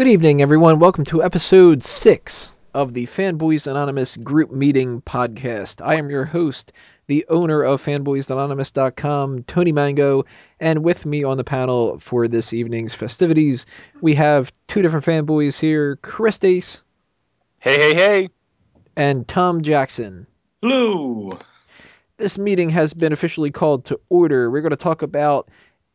Good evening, everyone. Welcome to episode six of the Fanboys Anonymous group meeting podcast. I am your host, the owner of fanboysanonymous.com, Tony Mango, and with me on the panel for this evening's festivities, we have two different fanboys here, Chris Dace Hey, hey, hey. and Tom Jackson. Hello. This meeting has been officially called to order. We're going to talk about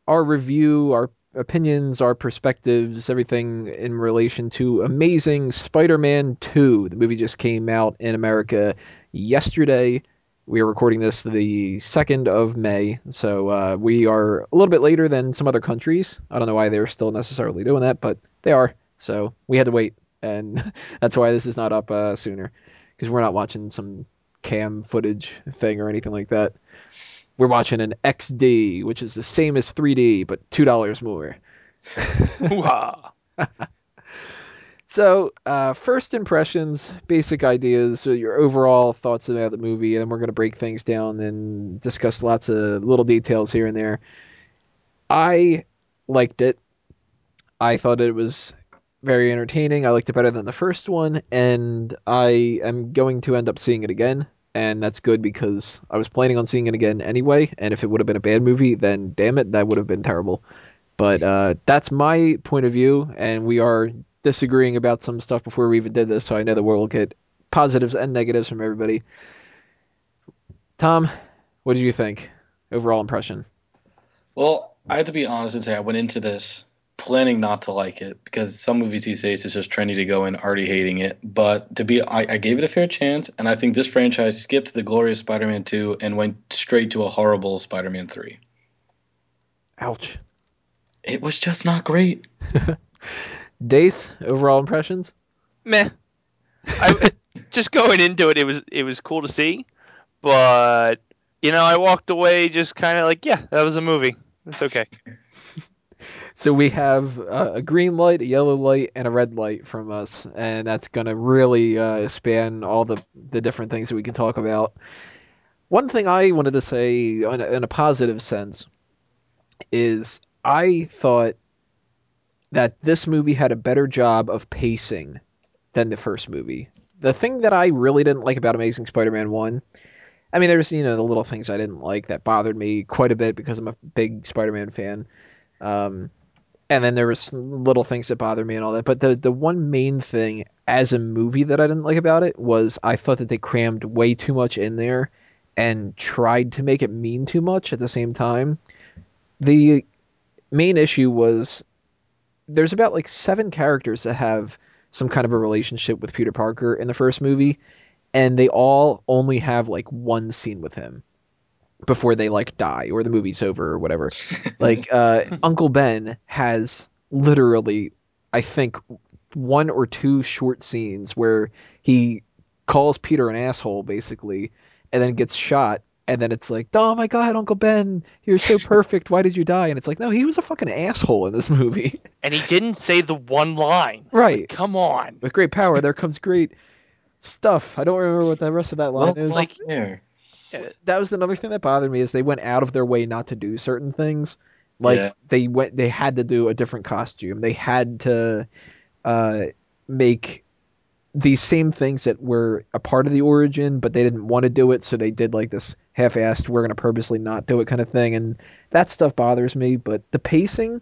our review, our opinions, our perspectives, everything in relation to Amazing Spider-Man 2. The movie just came out in America yesterday. We are recording this the 2nd of May, so uh, we are a little bit later than some other countries. I don't know why they're still necessarily doing that, but they are. So we had to wait, and that's why this is not up uh, sooner, because we're not watching some cam footage thing or anything like that. We're watching an XD, which is the same as 3D, but $2 more. Hoo-ha. So, uh, first impressions, basic ideas, so your overall thoughts about the movie, and then we're going to break things down and discuss lots of little details here and there. I liked it. I thought it was very entertaining. I liked it better than the first one, and I am going to end up seeing it again. And that's good because I was planning on seeing it again anyway. And if it would have been a bad movie, then damn it, that would have been terrible. But uh, that's my point of view, and we are disagreeing about some stuff before we even did this, so I know that we'll get positives and negatives from everybody. Tom, what did you think? Overall impression? Well, I have to be honest and say I went into this planning not to like it because some movies these days it's just trendy to go in already hating it. But to be, I, I gave it a fair chance, and I think this franchise skipped the glorious Spider-Man 2 and went straight to a horrible Spider-Man 3. Ouch. It was just not great. Dace, overall impressions? Meh. I, just going into it, it was it was cool to see, but you know, I walked away just kind of like, yeah, that was a movie. It's okay. So we have uh, a green light, a yellow light, and a red light from us, and that's going to really uh, span all the, the different things that we can talk about. One thing I wanted to say in a, in a positive sense is I thought that this movie had a better job of pacing than the first movie. The thing that I really didn't like about Amazing Spider-Man 1, I mean, there's, you know, the little things I didn't like that bothered me quite a bit because I'm a big Spider-Man fan. Um, and then there was little things that bothered me and all that. But the the one main thing as a movie that I didn't like about it was I thought that they crammed way too much in there and tried to make it mean too much at the same time. The main issue was there's about like seven characters that have some kind of a relationship with Peter Parker in the first movie, and they all only have like one scene with him before they like die or the movie's over or whatever. like uh, Uncle Ben has literally, I think, one or two short scenes where he calls Peter an asshole basically, and then gets shot. And then it's like, oh my god, Uncle Ben, you're so perfect. Why did you die? And it's like, no, he was a fucking asshole in this movie. And he didn't say the one line. right. Come on. With great power, there comes great stuff. I don't remember what the rest of that line Well, is. like that was another thing that bothered me is they went out of their way not to do certain things. Like Yeah. they went, they had to do a different costume. They had to uh, make these same things that were a part of the origin, but they didn't want to do it, so they did like this half-assed, we're gonna purposely not do it kind of thing, and that stuff bothers me. But the pacing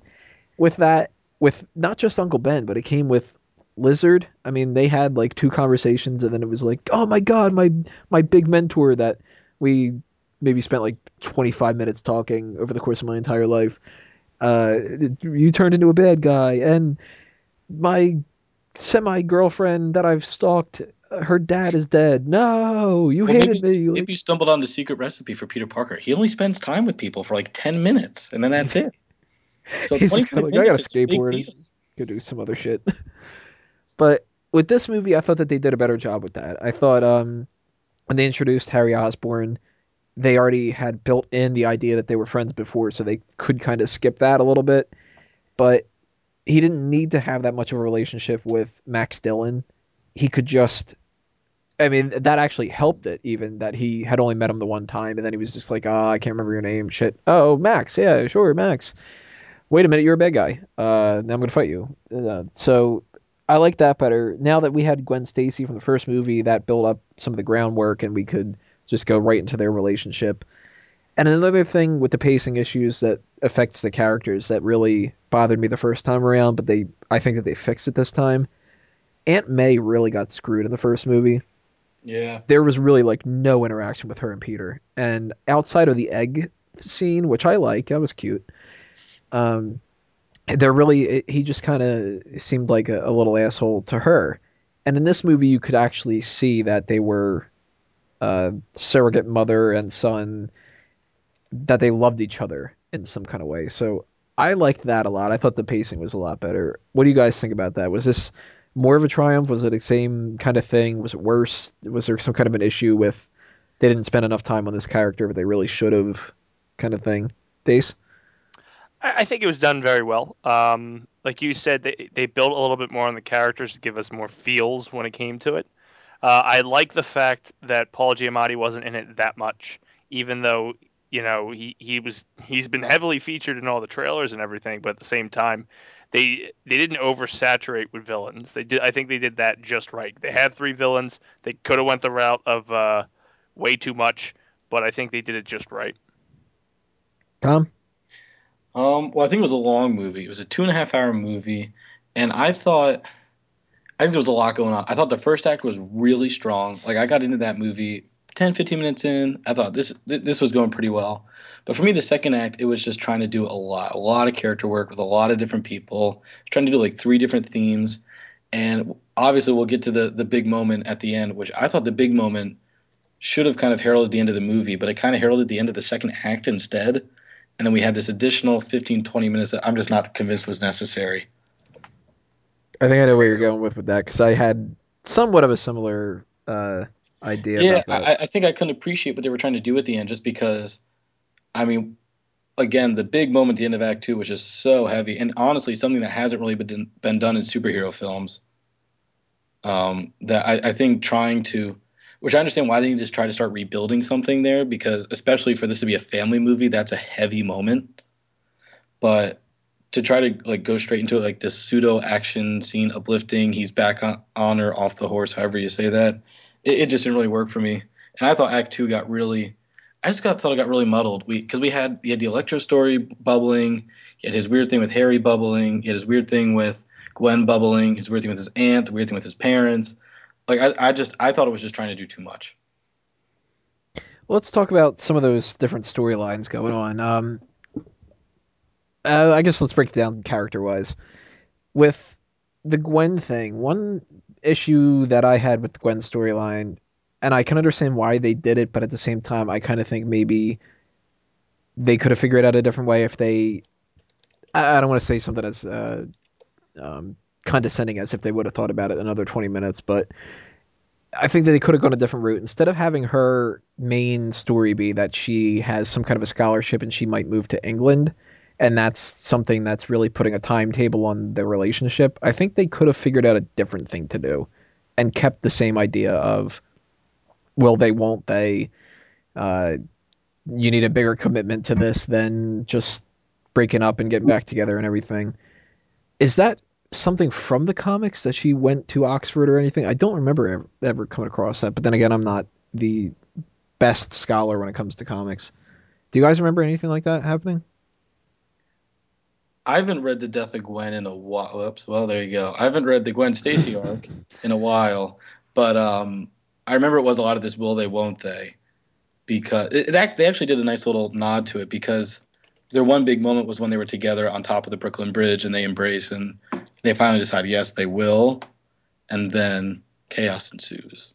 with that, with not just Uncle Ben, but it came with Lizard. I mean, they had like two conversations, and then it was like, oh my god, my my big mentor that we maybe spent like 25 minutes talking over the course of my entire life. Uh, you turned into a bad guy, and my semi girlfriend that I've stalked, her dad is dead. No, you Well, hated maybe, me. Like, maybe you stumbled on the secret recipe for Peter Parker. He only spends time with people for like 10 minutes, and then that's it. So He's just kinda like, I got a minutes is a big skateboard. go do some other shit. but with this movie, I thought that they did a better job with that. I thought um, when they introduced Harry Osborn, they already had built in the idea that they were friends before, so they could kind of skip that a little bit. But he didn't need to have that much of a relationship with Max Dillon. He could just. I mean, that actually helped it, even that he had only met him the one time, and then he was just like, "Ah, I can't remember your name." Shit. Oh, Max. Yeah, sure, Max. Wait a minute, you're a bad guy. Uh, now I'm gonna fight you. Uh, so I like that better. Now that we had Gwen Stacy from the first movie, that built up some of the groundwork, and we could just go right into their relationship. And another thing with the pacing issues that affects the characters that really bothered me the first time around, but they I think that they fixed it this time. Aunt May really got screwed in the first movie. Yeah. There was really like no interaction with her and Peter. And outside of the egg scene, which I like, that was cute. Um, there really he just kind of seemed like a, a little asshole to her. And in this movie, you could actually see that they were uh, surrogate mother and son that they loved each other in some kind of way. So I liked that a lot. I thought the pacing was a lot better. What do you guys think about that? Was this more of a triumph? Was it the same kind of thing? Was it worse? Was there some kind of an issue with they didn't spend enough time on this character, but they really should have, kind of thing? Dace? I, think it was done very well. Um, like you said, they they built a little bit more on the characters to give us more feels when it came to it. Uh, I like the fact that Paul Giamatti wasn't in it that much, even though you know he, he was he's been heavily featured in all the trailers and everything. But at the same time, they they didn't oversaturate with villains. They did. I think they did that just right. They had three villains. They could have went the route of uh, way too much, but I think they did it just right. Tom? Um, well, I think it was a long movie. It was a two and a half hour movie, and I thought, I think there was a lot going on. I thought the first act was really strong. Like I got into that movie 10, 15 minutes in. I thought this this was going pretty well. But for me, the second act, it was just trying to do a lot, a lot of character work with a lot of different people, trying to do like three different themes, and obviously we'll get to the the big moment at the end, which I thought the big moment should have kind of heralded the end of the movie, but it kind of heralded the end of the second act instead and then we had this additional 15 20 minutes that i'm just not convinced was necessary I think I know where you're going with with that because I had somewhat of a similar uh, idea. yeah about that. I, I think i couldn't appreciate what they were trying to do at the end just because i mean again the big moment at the end of act two was just so heavy and honestly something that hasn't really been, been done in superhero films um, that I, I think trying to which I understand why they just try to start rebuilding something there because especially for this to be a family movie, that's a heavy moment. But to try to like go straight into it, like this pseudo action scene, uplifting, he's back on, on or off the horse, however you say that, it, it just didn't really work for me. And I thought Act Two got really, I just got thought it got really muddled. We because we had he had the Electro story bubbling, he had his weird thing with Harry bubbling, he had his weird thing with Gwen bubbling, his weird thing with his aunt, the weird thing with his parents like I, I just I thought it was just trying to do too much. Let's talk about some of those different storylines going on. Um, uh, I guess let's break it down character wise. With the Gwen thing, one issue that I had with the Gwen storyline, and I can understand why they did it, but at the same time, I kind of think maybe they could have figured out a different way if they. I, I don't want to say something as uh, um, condescending as if they would have thought about it another 20 minutes, but I think that they could have gone a different route. Instead of having her main story be that she has some kind of a scholarship and she might move to England, and that's something that's really putting a timetable on the relationship, I think they could have figured out a different thing to do and kept the same idea of will they, won't they? Uh, you need a bigger commitment to this than just breaking up and getting back together and everything. Is that something from the comics that she went to Oxford or anything? I don't remember ever, ever coming across that. But then again, I'm not the best scholar when it comes to comics. Do you guys remember anything like that happening? I haven't read the Death of Gwen in a while. Whoops. Well, there you go. I haven't read the Gwen Stacy arc in a while, but um, I remember it was a lot of this will they, won't they, because it, it, they actually did a nice little nod to it because their one big moment was when they were together on top of the Brooklyn Bridge and they embrace and they finally decide yes they will, and then chaos ensues.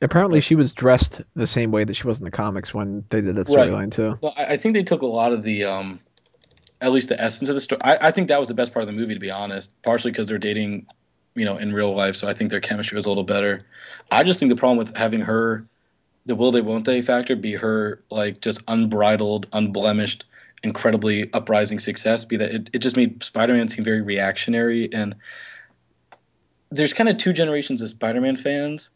Apparently, she was dressed the same way that she was in the comics when they did that storyline Right. too. Well, I, I think they took a lot of the, um, at least the essence of the story. I, I think that was the best part of the movie, to be honest. Partially because they're dating, you know, in real life, so I think their chemistry was a little better. I just think the problem with having her, the will they won't they factor, be her like just unbridled, unblemished, incredibly uprising success, be that it, it just made Spider-Man seem very reactionary and there's kind of two generations of Spider-Man fans.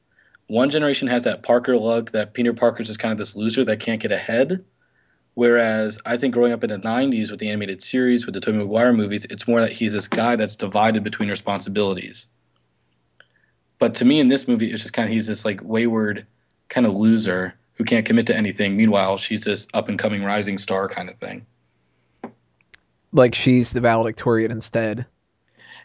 One generation has that Parker look, that Peter Parker's just kind of this loser that can't get ahead. Whereas I think growing up in the '90s with the animated series, with the Tobey Maguire movies, it's more that he's this guy that's divided between responsibilities. But to me, in this movie, it's just kind of he's this like wayward kind of loser who can't commit to anything. Meanwhile, she's this up and coming rising star kind of thing. Like she's the valedictorian instead.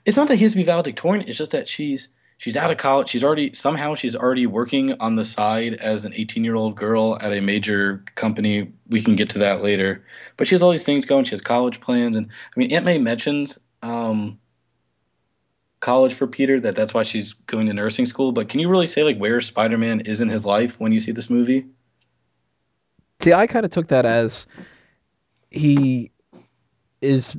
It's not that he has to be valedictorian. It's just that she's she's out of college. She's already somehow she's already working on the side as an 18 year old girl at a major company. We can get to that later. But she has all these things going. She has college plans, and I mean, Aunt May mentions um, college for Peter. That that's why she's going to nursing school. But can you really say like where Spider Man is in his life when you see this movie? See, I kind of took that as he is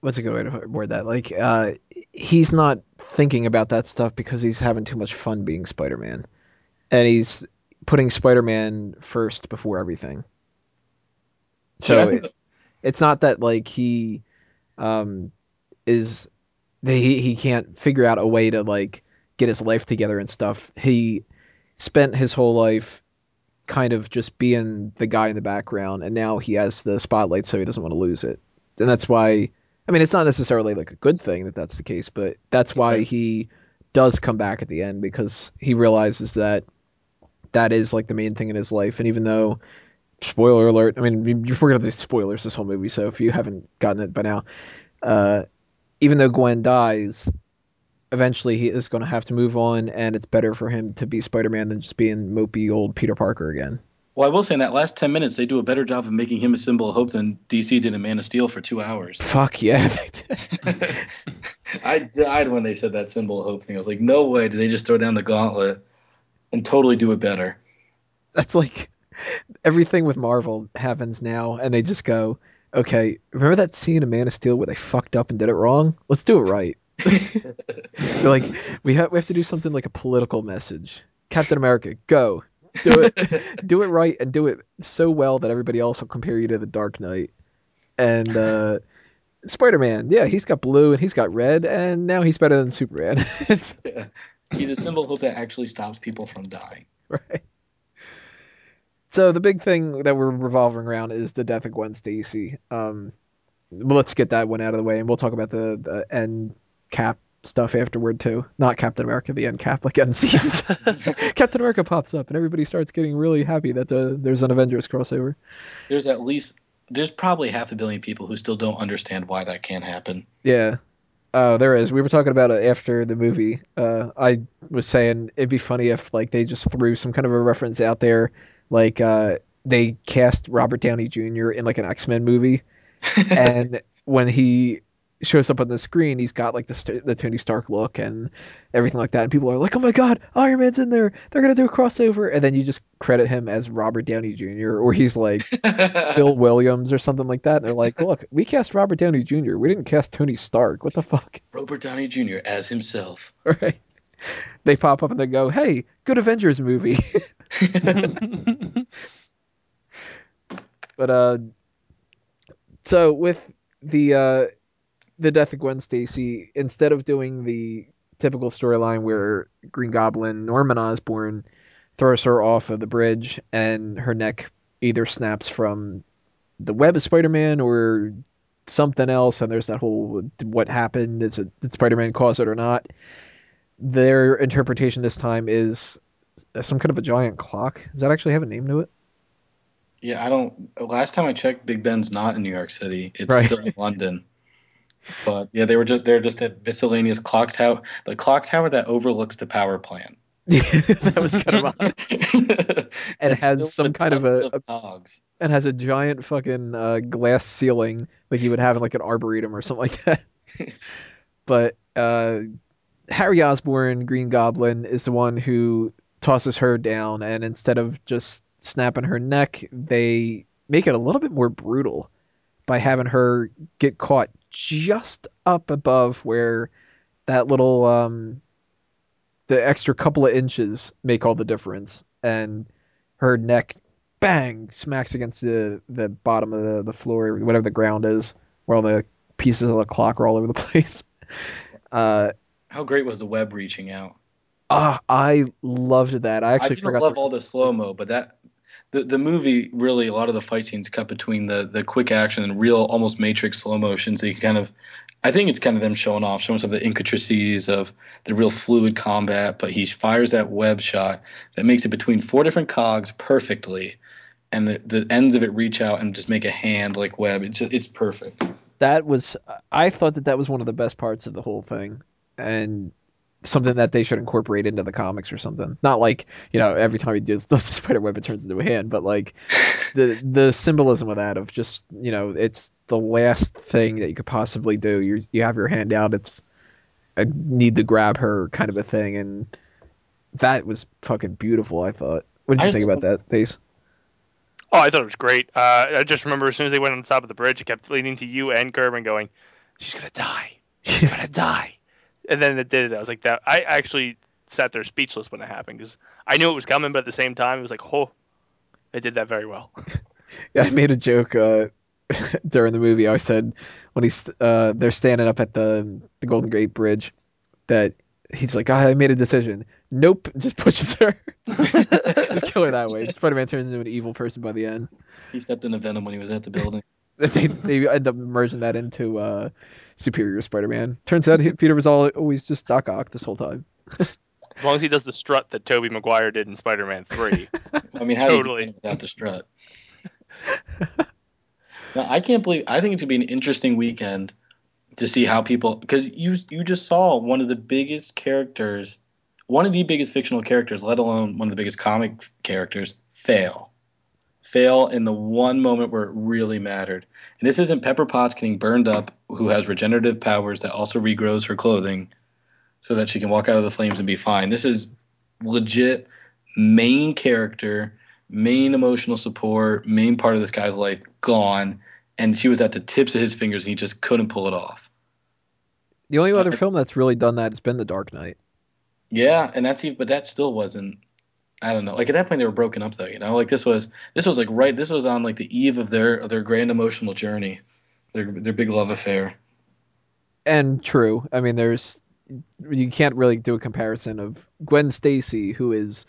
what's a good way to word that? Like, uh, he's not thinking about that stuff because he's having too much fun being Spider-Man, and he's putting Spider-Man first before everything. So Yeah, it, it's not that like he um, is he he can't figure out a way to like get his life together and stuff. He spent his whole life kind of just being the guy in the background, and now he has the spotlight, so he doesn't want to lose it. And that's why. I mean, it's not necessarily like a good thing that that's the case, but that's why he does come back at the end because he realizes that that is like the main thing in his life. And even though, spoiler alert, I mean, you're going to do spoilers this whole movie, so if you haven't gotten it by now, uh, even though Gwen dies, eventually he is going to have to move on, and it's better for him to be Spider-Man than just being mopey old Peter Parker again. Well, I will say in that last 10 minutes, they do a better job of making him a symbol of hope than DC did in Man of Steel for two hours. Fuck yeah. I died when they said that symbol of hope thing. I was like, no way did they just throw down the gauntlet and totally do it better. That's like everything with Marvel happens now, and they just go, okay, remember that scene in Man of Steel where they fucked up and did it wrong? Let's do it right. Like, we have we have to do something like a political message. Captain America, go. Do it do it right and do it so well that everybody else will compare you to the Dark Knight. And uh Spider Man, yeah, he's got blue and he's got red, and now he's better than Superman. Yeah. He's a symbol of hope that actually stops people from dying. right. So the big thing that we're revolving around is the death of Gwen Stacy. Um, well, let's get that one out of the way, and we'll talk about the, the end cap stuff afterward too. Not Captain America, the end cap, like end scenes. Captain America pops up, and everybody starts getting really happy that uh, there's an Avengers crossover. There's at least, there's probably half a billion people who still don't understand why that can't happen. Yeah. Oh, there is. We were talking about it after the movie. Uh, I was saying it'd be funny if like they just threw some kind of a reference out there, like uh, they cast Robert Downey Jr. in like an X Men movie, and when he shows up on the screen, he's got like the st- the Tony Stark look and everything like that, and people are like, "Oh my God, Iron Man's in there! They're gonna do a crossover!" And then you just credit him as Robert Downey Jr. or he's like Phil Williams or something like that. And they're like, "Look, we cast Robert Downey Jr. We didn't cast Tony Stark. What the fuck?" Robert Downey Jr. as himself. Right? They pop up and they go, "Hey, good Avengers movie." but uh, so with the uh, the death of Gwen Stacy, instead of doing the typical storyline where Green Goblin Norman Osborn throws her off of the bridge and her neck either snaps from the web of Spider-Man or something else, and there's that whole what happened? Is it did Spider-Man cause it or not? Their interpretation this time is some kind of a giant clock. Does that actually have a name to it? Yeah, I don't. Last time I checked, Big Ben's not in New York City. It's Right. still in London. But yeah, they were just they're just at miscellaneous clock tower, the clock tower that overlooks the power plant. that was kind of odd. And it has some kind of a- a- cogs. and has a giant fucking uh, glass ceiling like you would have in like an arboretum or something like that. but uh, Harry Osborn, Green Goblin, is the one who tosses her down, and instead of just snapping her neck, they make it a little bit more brutal by having her get caught just up above where that little um the extra couple of inches make all the difference. And her neck bang smacks against the the bottom of the, the floor whatever the ground is where all the pieces of the clock are all over the place. Uh How great was the web reaching out? ah, i loved that. I I actually didn't forgot love to all the slow mo, but that the the movie really a lot of the fight scenes cut between the the quick action and real almost matrix slow motion. So you kind of i think it's kind of them showing off showing some of the intricacies of the real fluid combat but he fires that web shot that makes it between four different cogs perfectly and the, the ends of it reach out and just make a hand like web. It's it's perfect. That was I thought that that was one of the best parts of the whole thing, and something that they should incorporate into the comics or something. Not like you know every time he does, does the spider web it turns into a hand, but like the the symbolism of that of just you know it's the last thing that you could possibly do. You you have your hand out. It's I need to grab her kind of a thing, and that was fucking beautiful. I thought. What did you think about that, Dace? Oh, I thought it was great. Uh, I just remember as soon as they went on top of the bridge, it kept leading to you and Kerwin going, "She's gonna die. She's gonna die." And then it did it. I was like, "That." I actually sat there speechless when it happened because I knew it was coming, but at the same time, it was like, "Oh, they did that very well." Yeah, I made a joke uh, during the movie. I said when he's uh, they're standing up at the the Golden Gate Bridge that he's like, "Ah, I made a decision. Nope, just pushes her, just kill her that way. Spider-Man turns into an evil person by the end. he stepped into venom when he was at the building They they end up merging that into uh, Superior Spider-Man. Turns out he, Peter was all, always just Doc Ock this whole time. As long as he does the strut that Tobey Maguire did in Spider-Man Three. I mean, how Totally. you without the strut? no, I can't believe. I think it's gonna be an interesting weekend to see how people because you you just saw one of the biggest characters, one of the biggest fictional characters, let alone one of the biggest comic characters, fail, fail in the one moment where it really mattered. And this isn't Pepper Potts getting burned up, who has regenerative powers that also regrows her clothing, so that she can walk out of the flames and be fine. This is legit main character, main emotional support, main part of this guy's life gone, and she was at the tips of his fingers and he just couldn't pull it off. The only other Uh, film that's really done that has been The Dark Knight. Yeah, and that's even, but that still wasn't. I don't know. Like at that point, they were broken up though. You know, like this was this was like right. This was on like the eve of their of their grand emotional journey, their their big love affair. And true, I mean, there's you can't really do a comparison of Gwen Stacy, who is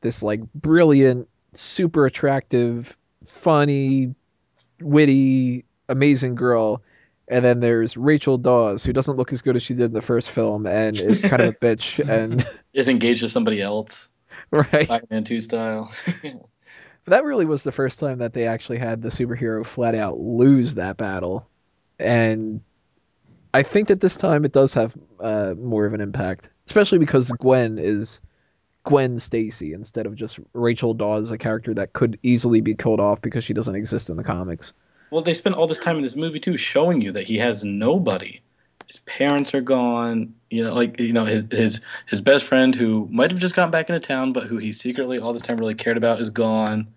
this like brilliant, super attractive, funny, witty, amazing girl. And then there's Rachel Dawes, who doesn't look as good as she did in the first film and is kind of a bitch. And Is engaged to somebody else, right, Spider-Man Two style. but that really was the first time that they actually had the superhero flat out lose that battle. And I think that this time it does have uh, more of an impact, especially because Gwen is Gwen Stacy instead of just Rachel Dawes, a character that could easily be killed off because she doesn't exist in the comics. Well, they spent all this time in this movie too, showing you that he has nobody. His parents are gone. You know, like you know, his his his best friend who might have just gotten back into town, but who he secretly all this time really cared about is gone.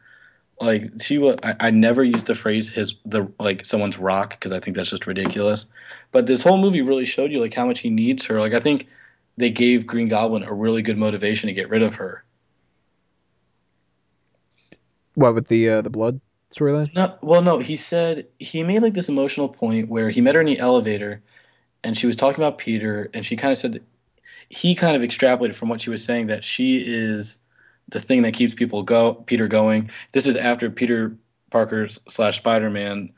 Like she was, I, I never used the phrase his the like someone's rock because I think that's just ridiculous. But this whole movie really showed you like how much he needs her. Like I think they gave Green Goblin a really good motivation to get rid of her. What with the uh, the blood storyline? No, well, no, he said he made like this emotional point where he met her in the elevator, and she was talking about Peter, and she kind of said he kind of extrapolated from what she was saying that she is the thing that keeps people go Peter going. This is after Peter Parker slash Spider Man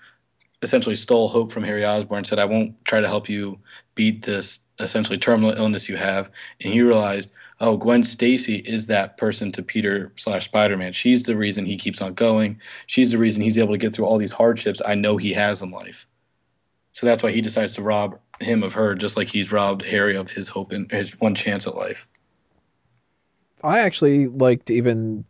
essentially stole hope from Harry Osborn and said, "I won't try to help you beat this essentially terminal illness you have," and he realized. Oh, Gwen Stacy is that person to Peter slash Spider Man. She's the reason he keeps on going. She's the reason he's able to get through all these hardships I know he has in life. So that's why he decides to rob him of her, just like he's robbed Harry of his hope and his one chance at life. I actually liked even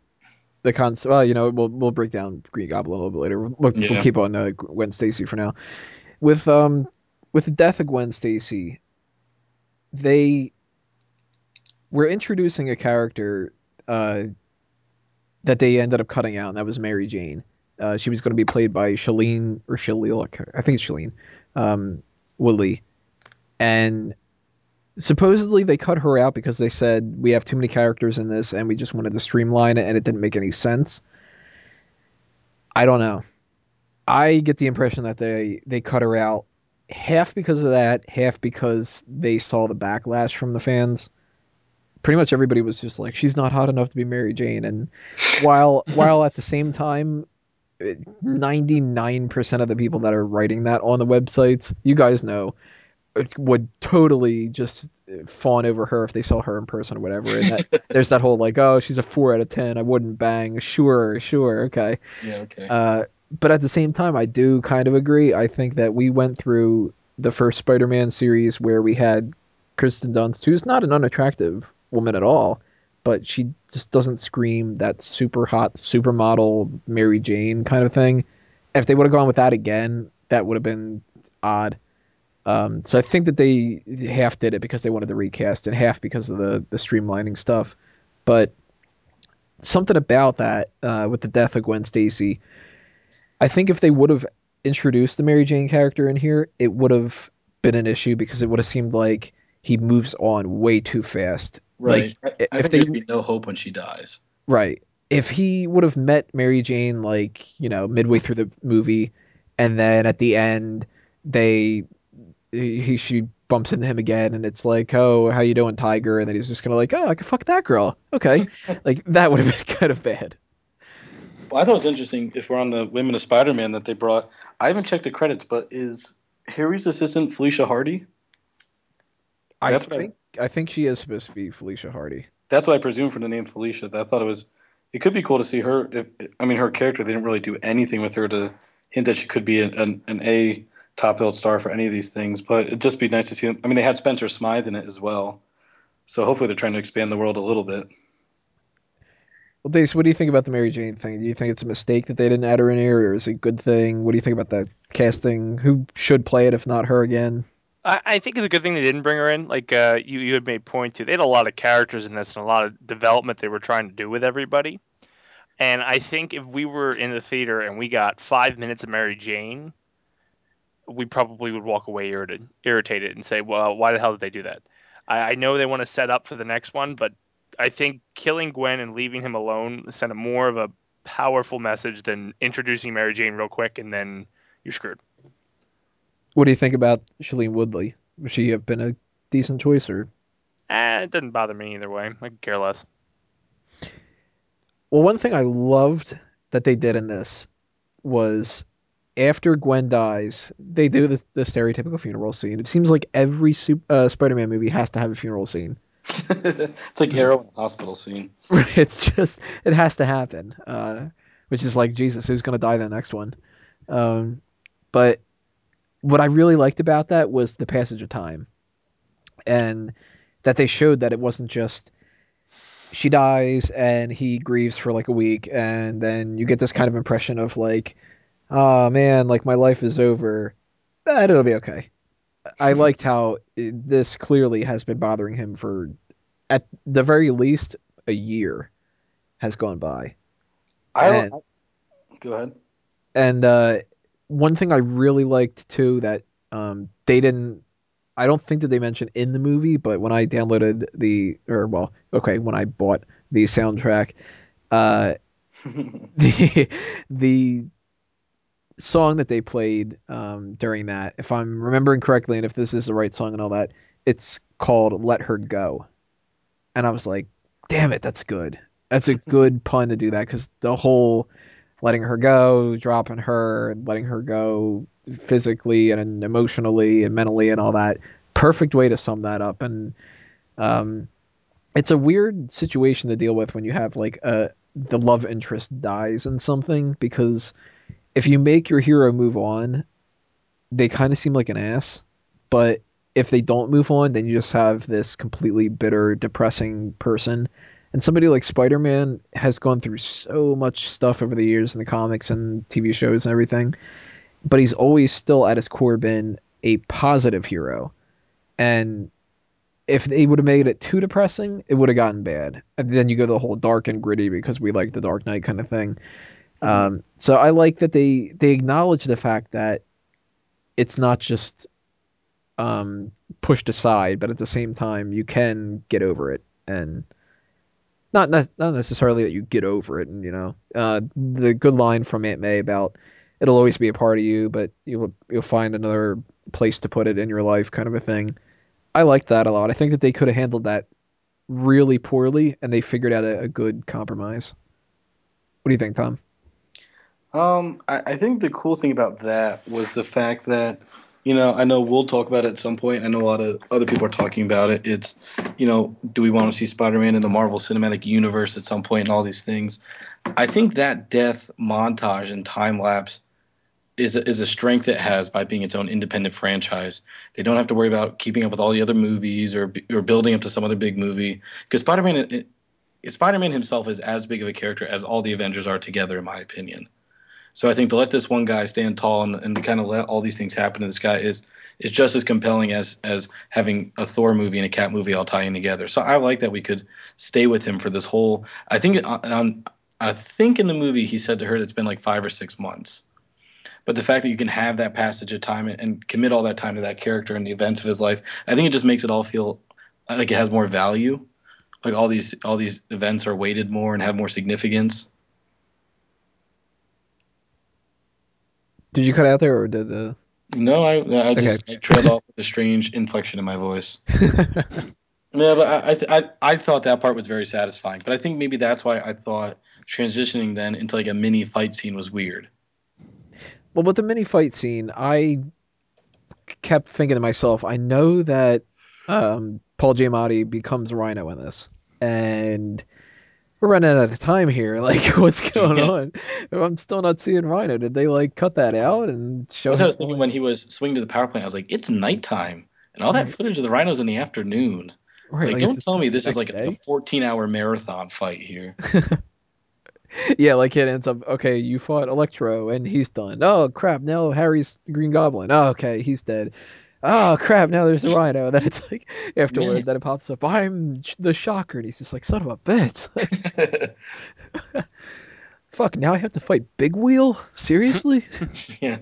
the concept. Well, you know, we'll we'll break down Green Goblin a little bit later. We'll, we'll keep on uh, Gwen Stacy for now. With um with the death of Gwen Stacy, they were introducing a character uh, that they ended up cutting out, and that was Mary Jane. Uh, she was going to be played by Shailene or Shaleel, I think it's Shailene um, Woodley, and supposedly they cut her out because they said we have too many characters in this, and we just wanted to streamline it, and it didn't make any sense. I don't know. I get the impression that they they cut her out half because of that, half because they saw the backlash from the fans. Pretty much everybody was just like, she's not hot enough to be Mary Jane, and while while at the same time 99% of the people that are writing that on the websites, you guys know, would totally just fawn over her if they saw her in person or whatever. And that, there's that whole like, oh, she's a four out of ten. I wouldn't bang. Sure, sure, okay. Yeah, okay. Uh, but at the same time, I do kind of agree. I think that we went through the first Spider-Man series where we had Kirsten Dunst, who's not an unattractive woman at all, but she just doesn't scream that super hot supermodel Mary Jane kind of thing. If they would have gone with that again, that would have been odd. Um, so I think that they half did it because they wanted to recast and half because of the the streamlining stuff. But something about that uh, with the death of Gwen Stacy, I think if they would have introduced the Mary Jane character in here, it would have been an issue because it would have seemed like he moves on way too fast. right. Like I, I if there's be no hope when she dies. right, if he would have met Mary Jane like you know midway through the movie, and then at the end they he she bumps into him again, and it's like, oh, how you doing, Tiger? And then he's just gonna like, oh, I can fuck that girl. Okay, like that would have been kind of bad. Well, I thought it was interesting if we're on the Women of Spider-Man that they brought. I haven't checked the credits, but is Harry's assistant Felicia Hardy? I That's what I- think I think she is supposed to be Felicia Hardy. That's what I presume from the name Felicia. I thought it was. It could be cool to see her. If, I mean, her character. They didn't really do anything with her to hint that she could be an, an, an A top billed star for any of these things. But it'd just be nice to see. Them. I mean, they had Spencer Smythe in it as well. So hopefully they're trying to expand the world a little bit. Well, Dace, what do you think about the Mary Jane thing? Do you think it's a mistake that they didn't add her in here, or is it a good thing? What do you think about that casting? Who should play it if not her again? I, I think it's a good thing they didn't bring her in. Like uh, you, you had made point to, they had a lot of characters in this and a lot of development they were trying to do with everybody. And I think if we were in the theater and we got five minutes of Mary Jane, we probably would walk away irritated, irritated and say, "Well, why the hell did they do that?" I, I know they want to set up for the next one, but I think killing Gwen and leaving him alone sent a more of a powerful message than introducing Mary Jane real quick and then you're screwed. What do you think about Shailene Woodley? Would she have been a decent choice, or Eh, it doesn't bother me either way. I could care less. Well, one thing I loved that they did in this was after Gwen dies, they do the, the stereotypical funeral scene. It seems like every sup- uh, Spider-Man movie has to have a funeral scene. it's like Arrow in the hospital scene. it's just it has to happen, uh, which is like Jesus, who's gonna die the next one? Um, but what I really liked about that was the passage of time, and that they showed that it wasn't just she dies and he grieves for like a week, and then you get this kind of impression of like, oh man, like my life is over, but it'll be okay. I liked how this clearly has been bothering him for, at the very least, a year has gone by. I And- go ahead. And uh, one thing I really liked too that um, they didn't, I don't think that they mentioned in the movie, but when I downloaded the, or well, okay, when I bought the soundtrack, uh, the the song that they played um, during that, if I'm remembering correctly, and if this is the right song and all that, it's called "Let Her Go," and I was like, "Damn it, that's good. That's a good pun to do that because the whole letting her go, dropping her, letting her go physically and emotionally and mentally and all that, perfect way to sum that up. And um, it's a weird situation to deal with when you have like a the love interest dies in something because if you make your hero move on, they kind of seem like an ass. But if they don't move on, then you just have this completely bitter, depressing person. And somebody like Spider Man has gone through so much stuff over the years in the comics and TV shows and everything, but he's always still at his core been a positive hero. And if they would have made it too depressing, it would have gotten bad. And then you go the whole dark and gritty because we like the Dark Knight kind of thing. Um, so I like that they they acknowledge the fact that it's not just um, pushed aside, but at the same time you can get over it, and not ne- not necessarily that you get over it. And you know, uh, the good line from Aunt May about it'll always be a part of you, but you'll you'll find another place to put it in your life, kind of a thing. I like that a lot. I think that they could have handled that really poorly, and they figured out a, a good compromise. What do you think, Tom? Um, I, I think the cool thing about that was the fact that, you know, I know we'll talk about it at some point. I know a lot of other people are talking about it. It's, you know, do we want to see Spider-Man in the Marvel Cinematic Universe at some point and all these things? I think that death montage and time lapse is a, is a strength it has by being its own independent franchise. They don't have to worry about keeping up with all the other movies or or building up to some other big movie because Spider-Man Spider-Man himself is as big of a character as all the Avengers are together, in my opinion. So I think to let this one guy stand tall and, and to kind of let all these things happen to this guy is is just as compelling as as having a Thor movie and a Cap movie all tying together. So I like that we could stay with him for this whole. I think on, on I think in the movie he said to her that it's been like five or six months. But the fact that you can have that passage of time and, and commit all that time to that character and the events of his life, I think it just makes it all feel like it has more value. Like all these all these events are weighted more and have more significance. Did you cut out there, or did the? No, I I just Okay. I trailed off with a strange inflection in my voice. Yeah, but I I, th- I I thought that part was very satisfying. But I think maybe that's why I thought transitioning then into like a mini fight scene was weird. well, with the mini fight scene, I kept thinking to myself, I know that um, Paul Giamatti becomes Rhino in this, and we're running out of time here. Like, what's going on? I'm still not seeing Rhino. Did they like cut that out and show That's what I was thinking when he was swinging to the power plant. I was like, it's nighttime, and all that Right. footage of the rhinos in the afternoon. Right, Like, like, don't tell me this is like a 14 hour marathon fight here. Yeah, like it ends up okay. You fought Electro and he's done. Oh crap! Now Harry's the Green Goblin. Oh okay, he's dead. Oh crap! Now there's a Rhino. Then it's like Yeah. afterward, then it pops up. I'm the Shocker, and he's just like son of a bitch. Like fuck! Now I have to fight Big Wheel. Seriously? yeah.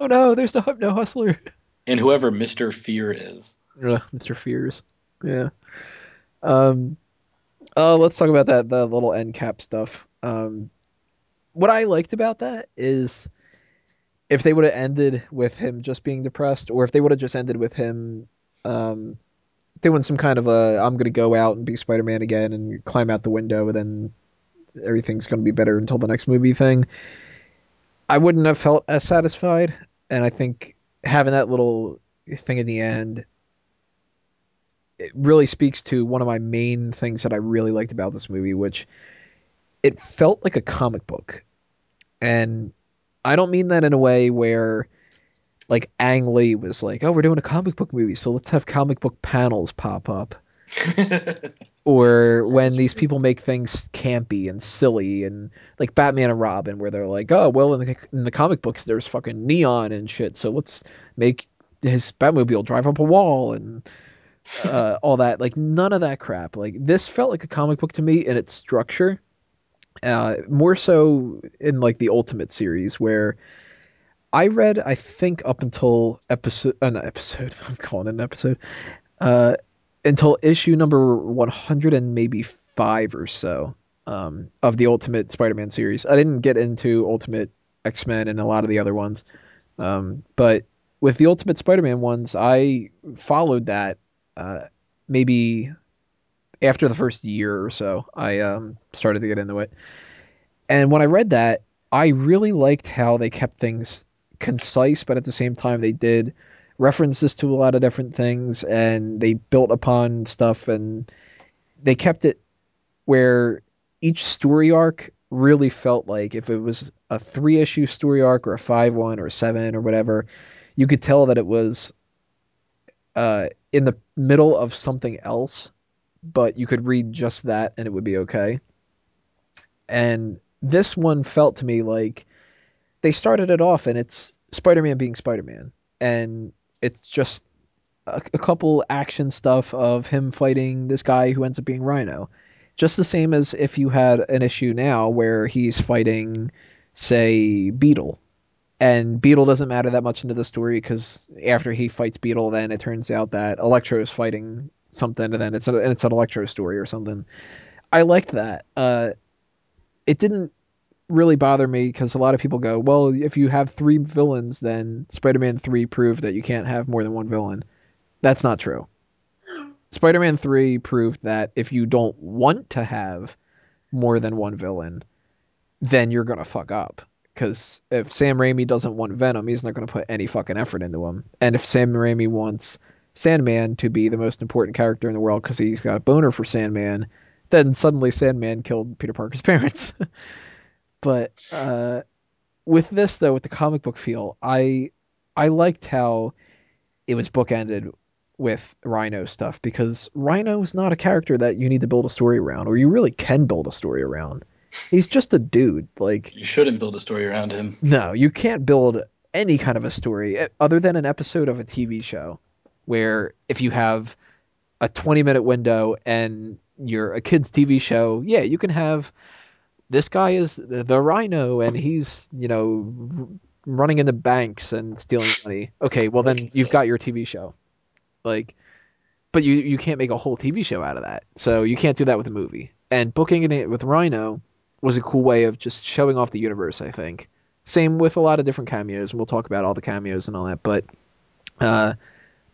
Oh no! There's the Hypno Hustler. And whoever Mr. Fear is. Ugh, Mr. Fears. Yeah. Um. Uh, let's talk about that the little end cap stuff. Um, what I liked about that is if they would have ended with him just being depressed, or if they would have just ended with him um, doing some kind of a I'm gonna go out and be Spider Man again and climb out the window, and then everything's gonna be better until the next movie thing, I wouldn't have felt as satisfied. And I think having that little thing in the end it really speaks to one of my main things that I really liked about this movie, which it felt like a comic book. And I don't mean that in a way where like Ang Lee was like, "Oh, we're doing a comic book movie, so let's have comic book panels pop up." Or when these people make things campy and silly, and like Batman and Robin, where they're like, "Oh, well, in the in the comic books, there's fucking neon and shit, so let's make his Batmobile drive up a wall and uh, all that." Like none of that crap. Like this felt like a comic book to me in its structure, uh, more so in like the Ultimate series where I read, I think, up until episode, uh, episode, I'm calling it an episode, uh, until issue number 100 and maybe five or so um, of the Ultimate Spider Man series. I didn't get into Ultimate X Men and a lot of the other ones, um, but with the Ultimate Spider Man ones, I followed that uh, maybe after the first year or so. I um, started to get into it. And when I read that, I really liked how they kept things concise, but at the same time, they did references to a lot of different things and they built upon stuff and they kept it where each story arc really felt like if it was a three issue story arc or a five one or a seven or whatever, you could tell that it was uh, in the middle of something else, but you could read just that and it would be okay. And this one felt to me like they started it off and it's Spider-Man being Spider-Man and it's just a, a couple action stuff of him fighting this guy who ends up being Rhino. Just the same as if you had an issue now where he's fighting say Beetle and Beetle doesn't matter that much into the story because after he fights Beetle then it turns out that Electro is fighting something and then it's a, and it's an Electro story or something. I liked that. Uh it didn't really bother me because a lot of people go, well, if you have three villains, then Spider-Man Three proved that you can't have more than one villain. That's not true. Spider-Man Three proved that if you don't want to have more than one villain, then you're gonna fuck up. Because if Sam Raimi doesn't want Venom, he's not gonna put any fucking effort into him. And if Sam Raimi wants Sandman to be the most important character in the world because he's got a boner for Sandman, then suddenly Sandman killed Peter Parker's parents. but uh, with this though, with the comic book feel, I I liked how it was bookended with Rhino stuff because Rhino is not a character that you need to build a story around, or you really can build a story around. He's just a dude. Like You shouldn't build a story around him. no, you can't build any kind of a story eh, other than an episode of a TV show where if you have a 20 minute window and you're a kids TV show, yeah, you can have this guy is the, rhino and he's, you know, running in the banks and stealing money. Okay, well then you've got your TV show. Like but you you can't make a whole TV show out of that. So you can't do that with a movie. And booking it with Rhino was a cool way of just showing off the universe, I think. Same with a lot of different cameos, and we'll talk about all the cameos and all that. But uh,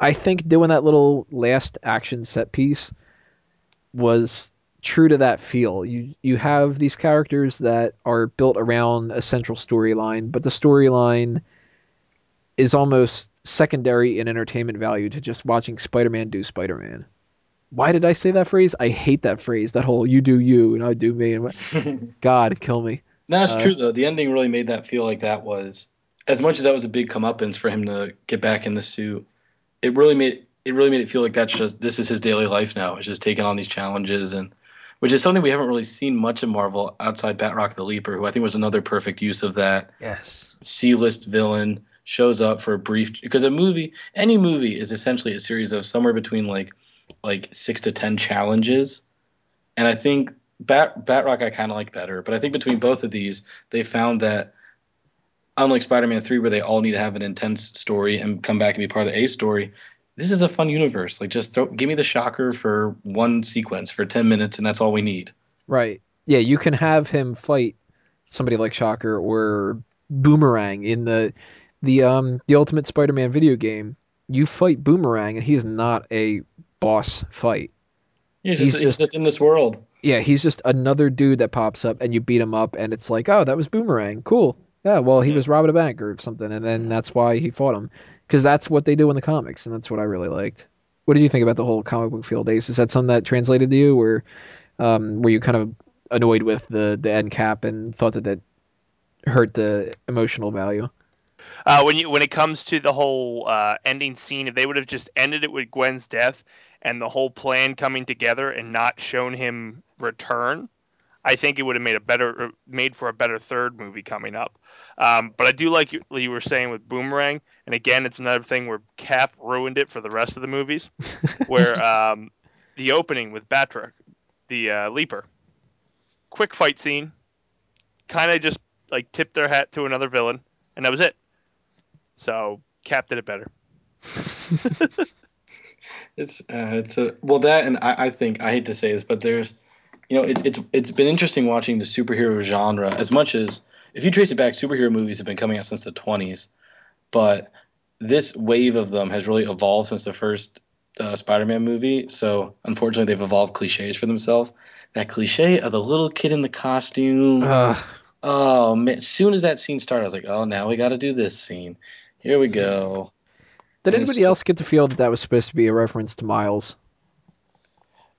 I think doing that little last action set piece was true to that feel. You you have these characters that are built around a central storyline, but the storyline is almost secondary in entertainment value to just watching Spider-Man do Spider-Man. Why did I say that phrase? I hate that phrase. That whole "you do you" and "I do me" and God kill me. That's Uh, true though. The ending really made that feel like that was as much as that was a big comeuppance for him to get back in the suit. It really made it really made it feel like that's just this is his daily life now. It's just taking on these challenges and which is something we haven't really seen much of Marvel outside Batroc the Leaper, who I think was another perfect use of that Yes. C-list villain shows up for a brief because a movie any movie is essentially a series of somewhere between like like 6 to 10 challenges. And I think Bat Batroc I kind of like better, but I think between both of these they found that unlike Spider-Man 3 where they all need to have an intense story and come back and be part of the A story, this is a fun universe. Like just throw, give me the shocker for one sequence for 10 minutes and that's all we need. Right. Yeah, you can have him fight somebody like Shocker or Boomerang in the the um the Ultimate Spider-Man video game. You fight Boomerang and he's not a boss fight. He's He's just, just- he's just in this world. Yeah, he's just another dude that pops up and you beat him up and it's like, "Oh, that was Boomerang. Cool." Yeah, well, he was robbing a bank or something and then that's why he fought him because that's what they do in the comics and that's what I really liked. What did you think about the whole comic book field days? Is that something that translated to you or um, were you kind of annoyed with the the end cap and thought that that hurt the emotional value? Uh, when you when it comes to the whole uh, ending scene, if they would have just ended it with Gwen's death and the whole plan coming together and not shown him return, I think it would have made a better made for a better third movie coming up. Um, but I do like you, you were saying with Boomerang, and again, it's another thing where Cap ruined it for the rest of the movies, where um, the opening with Batroc, the uh, Leaper, quick fight scene, kind of just like tipped their hat to another villain, and that was it. So Cap did it better. It's uh, it's a well that and I, I think I hate to say this, but there's you know it's it's it's been interesting watching the superhero genre as much as if you trace it back, superhero movies have been coming out since the 20s, but this wave of them has really evolved since the first uh, Spider-Man movie. So unfortunately, they've evolved cliches for themselves. That cliche of the little kid in the costume. Oh man! As soon as that scene started, I was like, "Oh, now we got to do this scene. Here we go." Did And anybody else get the feel that that was supposed to be a reference to Miles?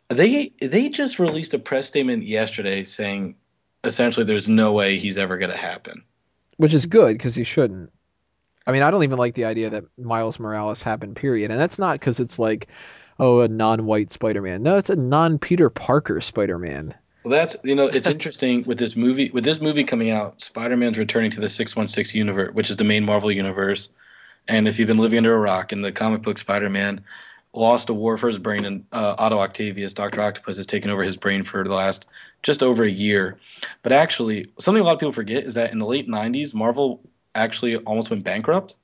They they just released a press statement yesterday saying essentially there's no way he's ever going to happen. Which is good because he shouldn't. I mean, I don't even like the idea that Miles Morales happened. Period, and that's not because it's like, oh, a non-white Spider-Man. No, it's a non-Peter Parker Spider-Man. Well, that's you know it's interesting with this movie with this movie coming out. Spider-Man's returning to the six one six universe, which is the main Marvel universe. And if you've been living under a rock, in the comic book, Spider-Man lost a war for his brain, and uh, Otto Octavius, Doctor Octopus, has taken over his brain for the last just over a year. But actually, something a lot of people forget is that in the late '90s, Marvel actually almost went bankrupt,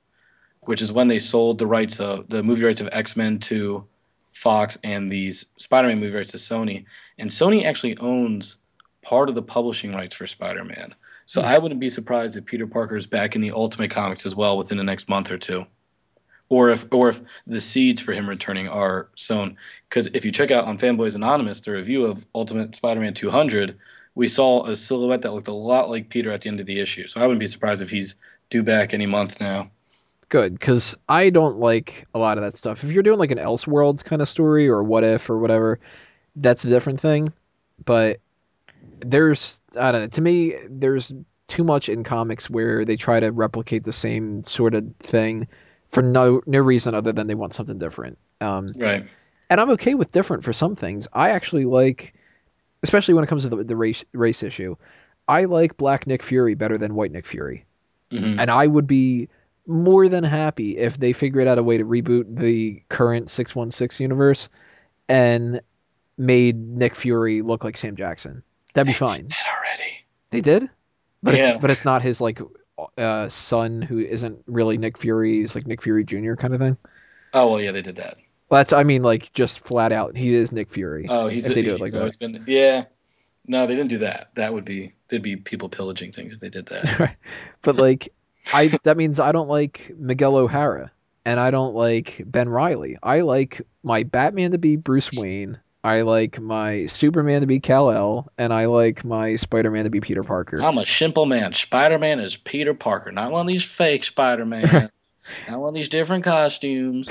which is when they sold the rights of the movie rights of X-Men to Fox and these Spider-Man movie rights to Sony. And Sony actually owns part of the publishing rights for Spider-Man. So Hmm. I wouldn't be surprised if Peter Parker is back in the Ultimate Comics as well within the next month or two. Or if or if the seeds for him returning are sown. Because if you check out on Fanboys Anonymous, the review of Ultimate Spider-Man 200, we saw a silhouette that looked a lot like Peter at the end of the issue. So I wouldn't be surprised if he's due back any month now. Good, because I don't like a lot of that stuff. If you're doing like an Elseworlds kind of story or What If or whatever, that's a different thing. But there's I don't know. To me, there's too much in comics where they try to replicate the same sort of thing for no no reason other than they want something different. Um, Right. and I'm okay with different for some things. I actually like, especially when it comes to the, the race race issue. I like Black Nick Fury better than White Nick Fury, hmm and I would be more than happy if they figured out a way to reboot the current 616 universe and made Nick Fury look like Sam Jackson. That'd be fine. That already. They did, but Yeah. it's but it's not his like uh, son who isn't really Nick Fury. He's like Nick Fury Jr. kind of thing. Oh well, yeah, they did that. Well, that's I mean like just flat out he is Nick Fury. Oh, he's if they do it like that. been. Yeah. No, they didn't do that. That would be there'd be people pillaging things if they did that. Right. But like I that means I don't like Miguel O'Hara and I don't like Ben Reilly. I like my Batman to be Bruce Wayne. I like my Superman to be Kal-El and I like my Spider-Man to be Peter Parker. I'm a simple man. Spider Man is Peter Parker, not one of these fake Spider Man. not one of these different costumes.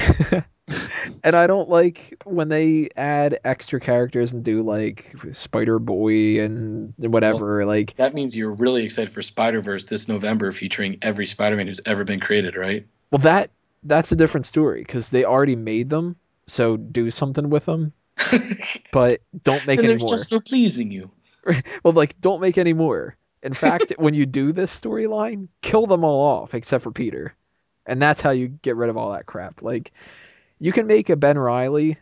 and I don't like when they add extra characters and do like Spider Boy and whatever. like, That means you're really excited for Spider Verse this November, featuring every Spider Man who's ever been created, right? well, that that's a different story because they already made them. So do something with them, but don't make and any more. just for pleasing you. Well, like, don't make any more. In fact, when you do this storyline, kill them all off except for Peter, and that's how you get rid of all that crap. Like, you can make a Ben Reilly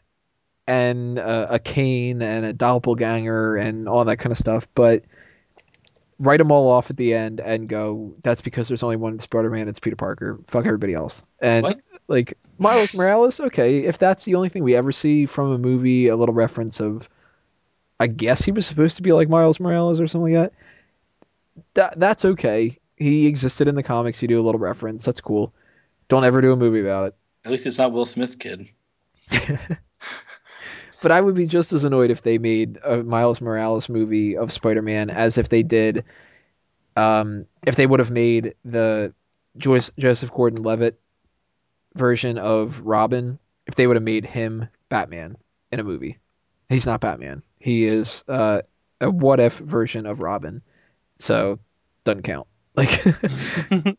and a, a Kaine and a doppelganger and all that kind of stuff, but write them all off at the end and go. That's because there's only one Spider-Man. It's Peter Parker. Fuck everybody else. And What? like Miles Morales, okay, if that's the only thing we ever see from a movie, a little reference of, I guess he was supposed to be like Miles Morales or something like that. That that's okay. He existed in the comics. You do a little reference. That's cool. Don't ever do a movie about it. At least it's not Will Smith, kid. But I would be just as annoyed if they made a Miles Morales movie of Spider-Man as if they did, um, if they would have made the Joyce, Joseph Gordon-Levitt version of Robin. If they would have made him Batman in a movie, he's not Batman. He is uh, a what-if version of Robin, so doesn't count. Like,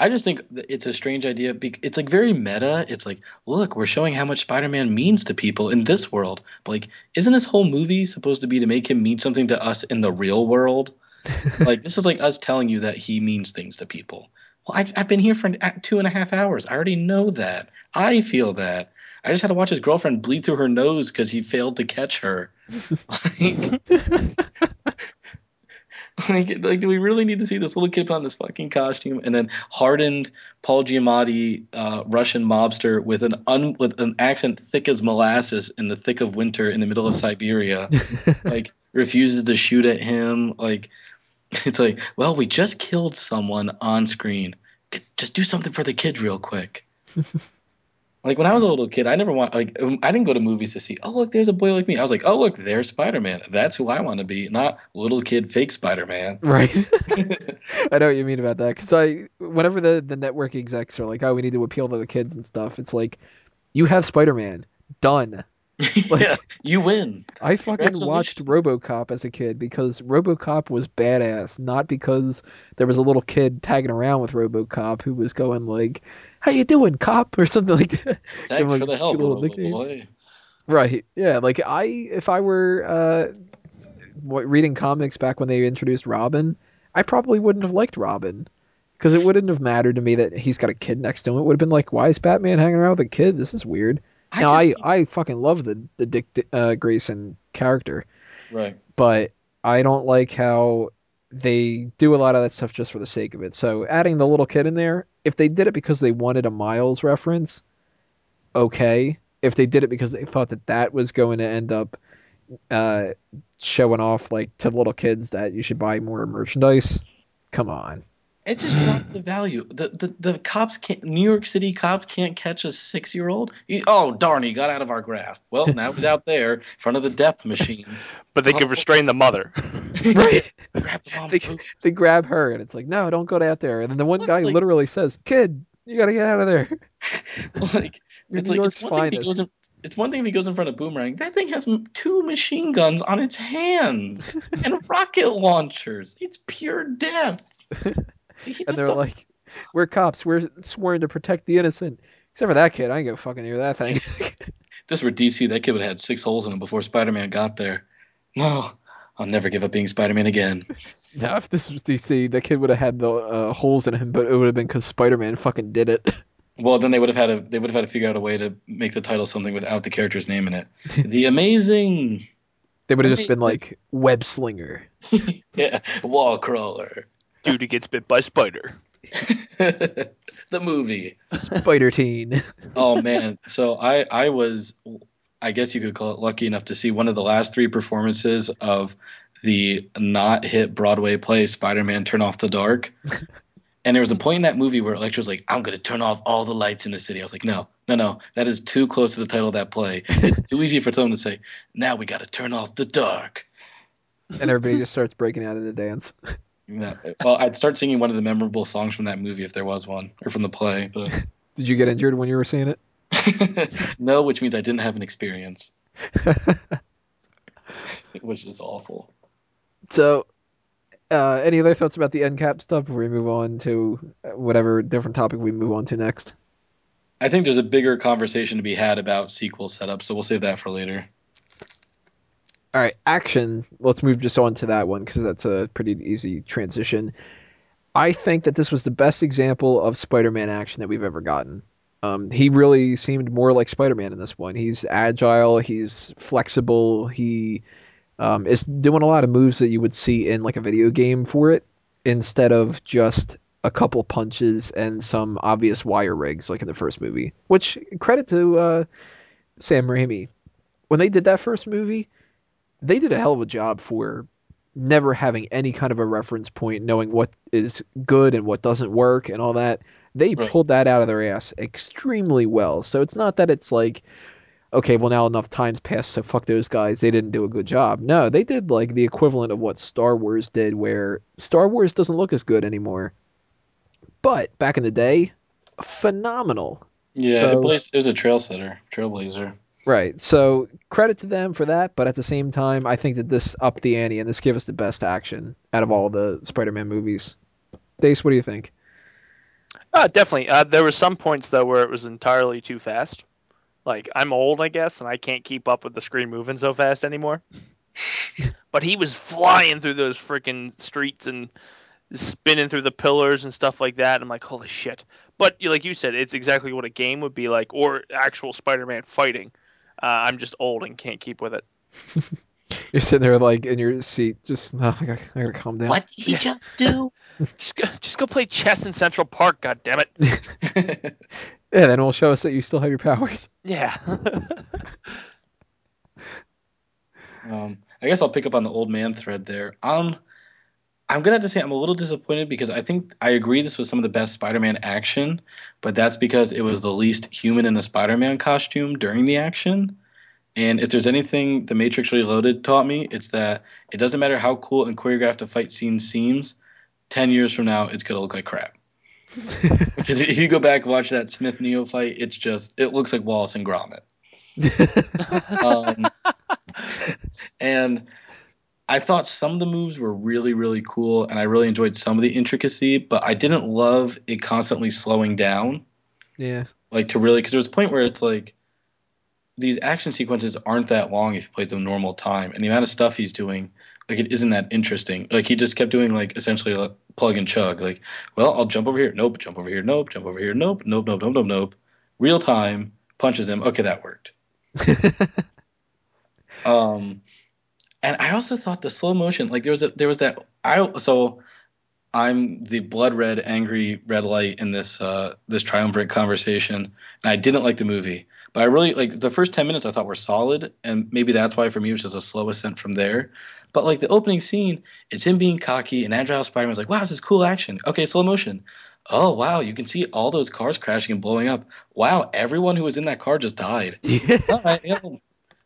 I just think it's a strange idea. It's like very meta. It's like, look, we're showing how much Spider-Man means to people in this world. Like, isn't this whole movie supposed to be to make him mean something to us in the real world? like, this is like us telling you that he means things to people. Well, I've, I've been here for an- two and a half hours. I already know that. I feel that. I just had to watch his girlfriend bleed through her nose because he failed to catch her. like, like, like, do we really need to see this little kid put on this fucking costume and then hardened Paul Giamatti, uh, Russian mobster with an un, with an accent thick as molasses in the thick of winter in the middle of Siberia, like refuses to shoot at him. Like, it's like, well, we just killed someone on screen. Just do something for the kids real quick. Like when I was a little kid, I never want like um, I didn't go to movies to see. Oh look, there's a boy like me. I was like, oh look, there's Spider Man. That's who I want to be, not little kid fake Spider Man. right. I know what you mean about that because I, whenever the the network execs are like, "Oh, we need to appeal to the kids and stuff," it's like, you have Spider-Man, done. yeah, you win. I fucking watched RoboCop as a kid because RoboCop was badass, not because there was a little kid tagging around with RoboCop who was going like, "How you doing, cop?" or something like that. Thanks him for the help, little nickname. boy. Right. Yeah. Like I, if I were uh, reading comics back when they introduced Robin, I probably wouldn't have liked Robin because it wouldn't have mattered to me that he's got a kid next to him. It would have been like, why is Batman hanging around with a kid? This is weird. I now just I, I fucking love the the Dick uh, Grayson character, right. but I don't like how they do a lot of that stuff just for the sake of it. So adding the little kid in there, if they did it because they wanted a Miles reference, okay. If they did it because they thought that that was going to end up uh, showing off like to little kids that you should buy more merchandise, come on. It just drops the value. The, the the cops can't. New York City cops can't catch a six year old. Oh darn! He got out of our grasp. Well, now he's out there in front of the death machine. But they can oh. restrain the mother. Right. Grab the mom's They, they grab her, and it's like, no, don't go out there. And then the one That's guy like- literally says, "Kid, you gotta get out of there. like it's New like York's it's one thing if he finest." goes in, it's one thing if he goes in front of Boomerang. That thing has two machine guns on its hands and rocket launchers. It's pure death. And they're like, "We're cops. We're sworn to protect the innocent." Except for that kid, I ain't gonna fucking hear that thing. this were DC, that kid would have had six holes in him before Spider Man got there. No, I'll never give up being Spider Man again. now, if this was DC, that kid would have had the uh, holes in him, but it would have been because Spider-Man fucking did it. Well, then they would have had to they would have had to figure out a way to make the title something without the character's name in it. the Amazing, They would have just been like web slinger. yeah, wall crawler, Dude who gets bit by spider. the movie. Spider Teen. Oh man, so I I was I guess you could call it lucky enough to see one of the last three performances of the not hit Broadway play Spider-Man Turn Off the Dark. And there was a point in that movie where Electra was like, "I'm gonna turn off all the lights in the city." I was like, "No, no, no, that is too close to the title of that play. It's too easy for someone to say, now we gotta turn off the dark." and everybody just starts breaking out into dance. Know, well, I'd start singing one of the memorable songs from that movie if there was one, or from the play, but Did you get injured when you were seeing it? no, which means I didn't have an experience, which is awful. So, uh, any other thoughts about the end cap stuff before we move on to whatever different topic we move on to next? I think there's a bigger conversation to be had about sequel setup, so we'll save that for later. All right, action. Let's move just on to that one because that's a pretty easy transition. I think that this was the best example of Spider-Man action that we've ever gotten. Um, he really seemed more like Spider-Man in this one. He's agile, he's flexible, he um, is doing a lot of moves that you would see in like a video game for it, instead of just a couple punches and some obvious wire rigs like in the first movie. Which credit to uh, Sam Raimi. When they did that first movie, they did a hell of a job for never having any kind of a reference point, knowing what is good and what doesn't work and all that. They Right. pulled that out of their ass extremely well. So it's not that it's like, okay, well now enough times passed, so fuck those guys. They didn't do a good job. No, they did like the equivalent of what Star Wars did, where Star Wars doesn't look as good anymore. But back in the day, phenomenal. Yeah, So- it, was, it was a trail setter, trailblazer. Right. So credit to them for that, but at the same time, I think that this upped the ante and this gave us the best action out of all the Spider-Man movies. Dace, what do you think? Uh, definitely. Uh, there were some points though where it was entirely too fast. Like I'm old, I guess, and I can't keep up with the screen moving so fast anymore. but he was flying through those freaking streets and spinning through the pillars and stuff like that. I'm like, holy shit! But like you said, it's exactly what a game would be like, or actual Spider-Man fighting. Uh, I'm just old and can't keep with it. You're sitting there like in your seat, just oh, I, gotta, I gotta calm down. What did he just do? Just go, just go play chess in Central Park. God damn it! Yeah, then it'll show us that you still have your powers. Yeah. um, I guess I'll pick up on the old man thread there. Um, I'm gonna have to say I'm a little disappointed because I think I agree this was some of the best Spider-Man action, but that's because it was the least human in a Spider-Man costume during the action. And if there's anything The Matrix Reloaded taught me, it's that it doesn't matter how cool and choreographed a fight scene seems. Ten years from now, it's gonna look like crap. Because if you go back and watch that Smith Neo fight, it's just it looks like Wallace and Gromit. Um, and I thought some of the moves were really, really cool, and I really enjoyed some of the intricacy, but I didn't love it constantly slowing down. yeah. Like to really, because there was a point where it's like these action sequences aren't that long if you play them normal time, and the amount of stuff he's doing, like it isn't that interesting. Like he just kept doing like essentially like plug and chug. Like, well, I'll jump over here, nope, jump over here, nope, jump over here, nope, nope, nope, nope, nope, nope. Real time punches him. Okay, that worked. Um, and I also thought the slow motion, like there was a, there was that I so I'm the blood red angry red light in this uh this triumvirate conversation, and I didn't like the movie, but I really like the first ten minutes I thought were solid, and maybe that's why for me it was just a slow ascent from there. But like the opening scene, it's him being cocky and agile Spider-Man's like, wow, this is cool action. Okay, slow motion. Oh wow, you can see all those cars crashing and blowing up. Wow, everyone who was in that car just died. All right, yeah, well,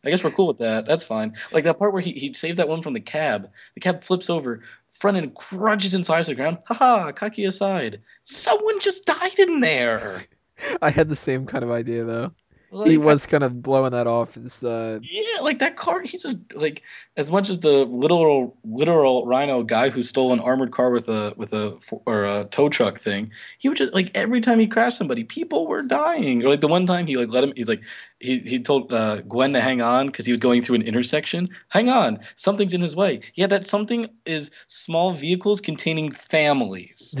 I guess we're cool with that. That's fine. Like that part where he, he saved that one from the cab. The cab flips over, front end crunches inside the ground. Haha, cocky aside. Someone just died in there. I had the same kind of idea though. Like, he was kind of blowing that off as uh, Yeah, like that car. He's a, like as much as the literal literal Rhino guy who stole an armored car with a with a or a tow truck thing. He would just like every time he crashed somebody, people were dying. Or like the one time he like let him. He's like he he told uh, Gwen to hang on because he was going through an intersection. Hang on, something's in his way. Yeah, that something is small vehicles containing families.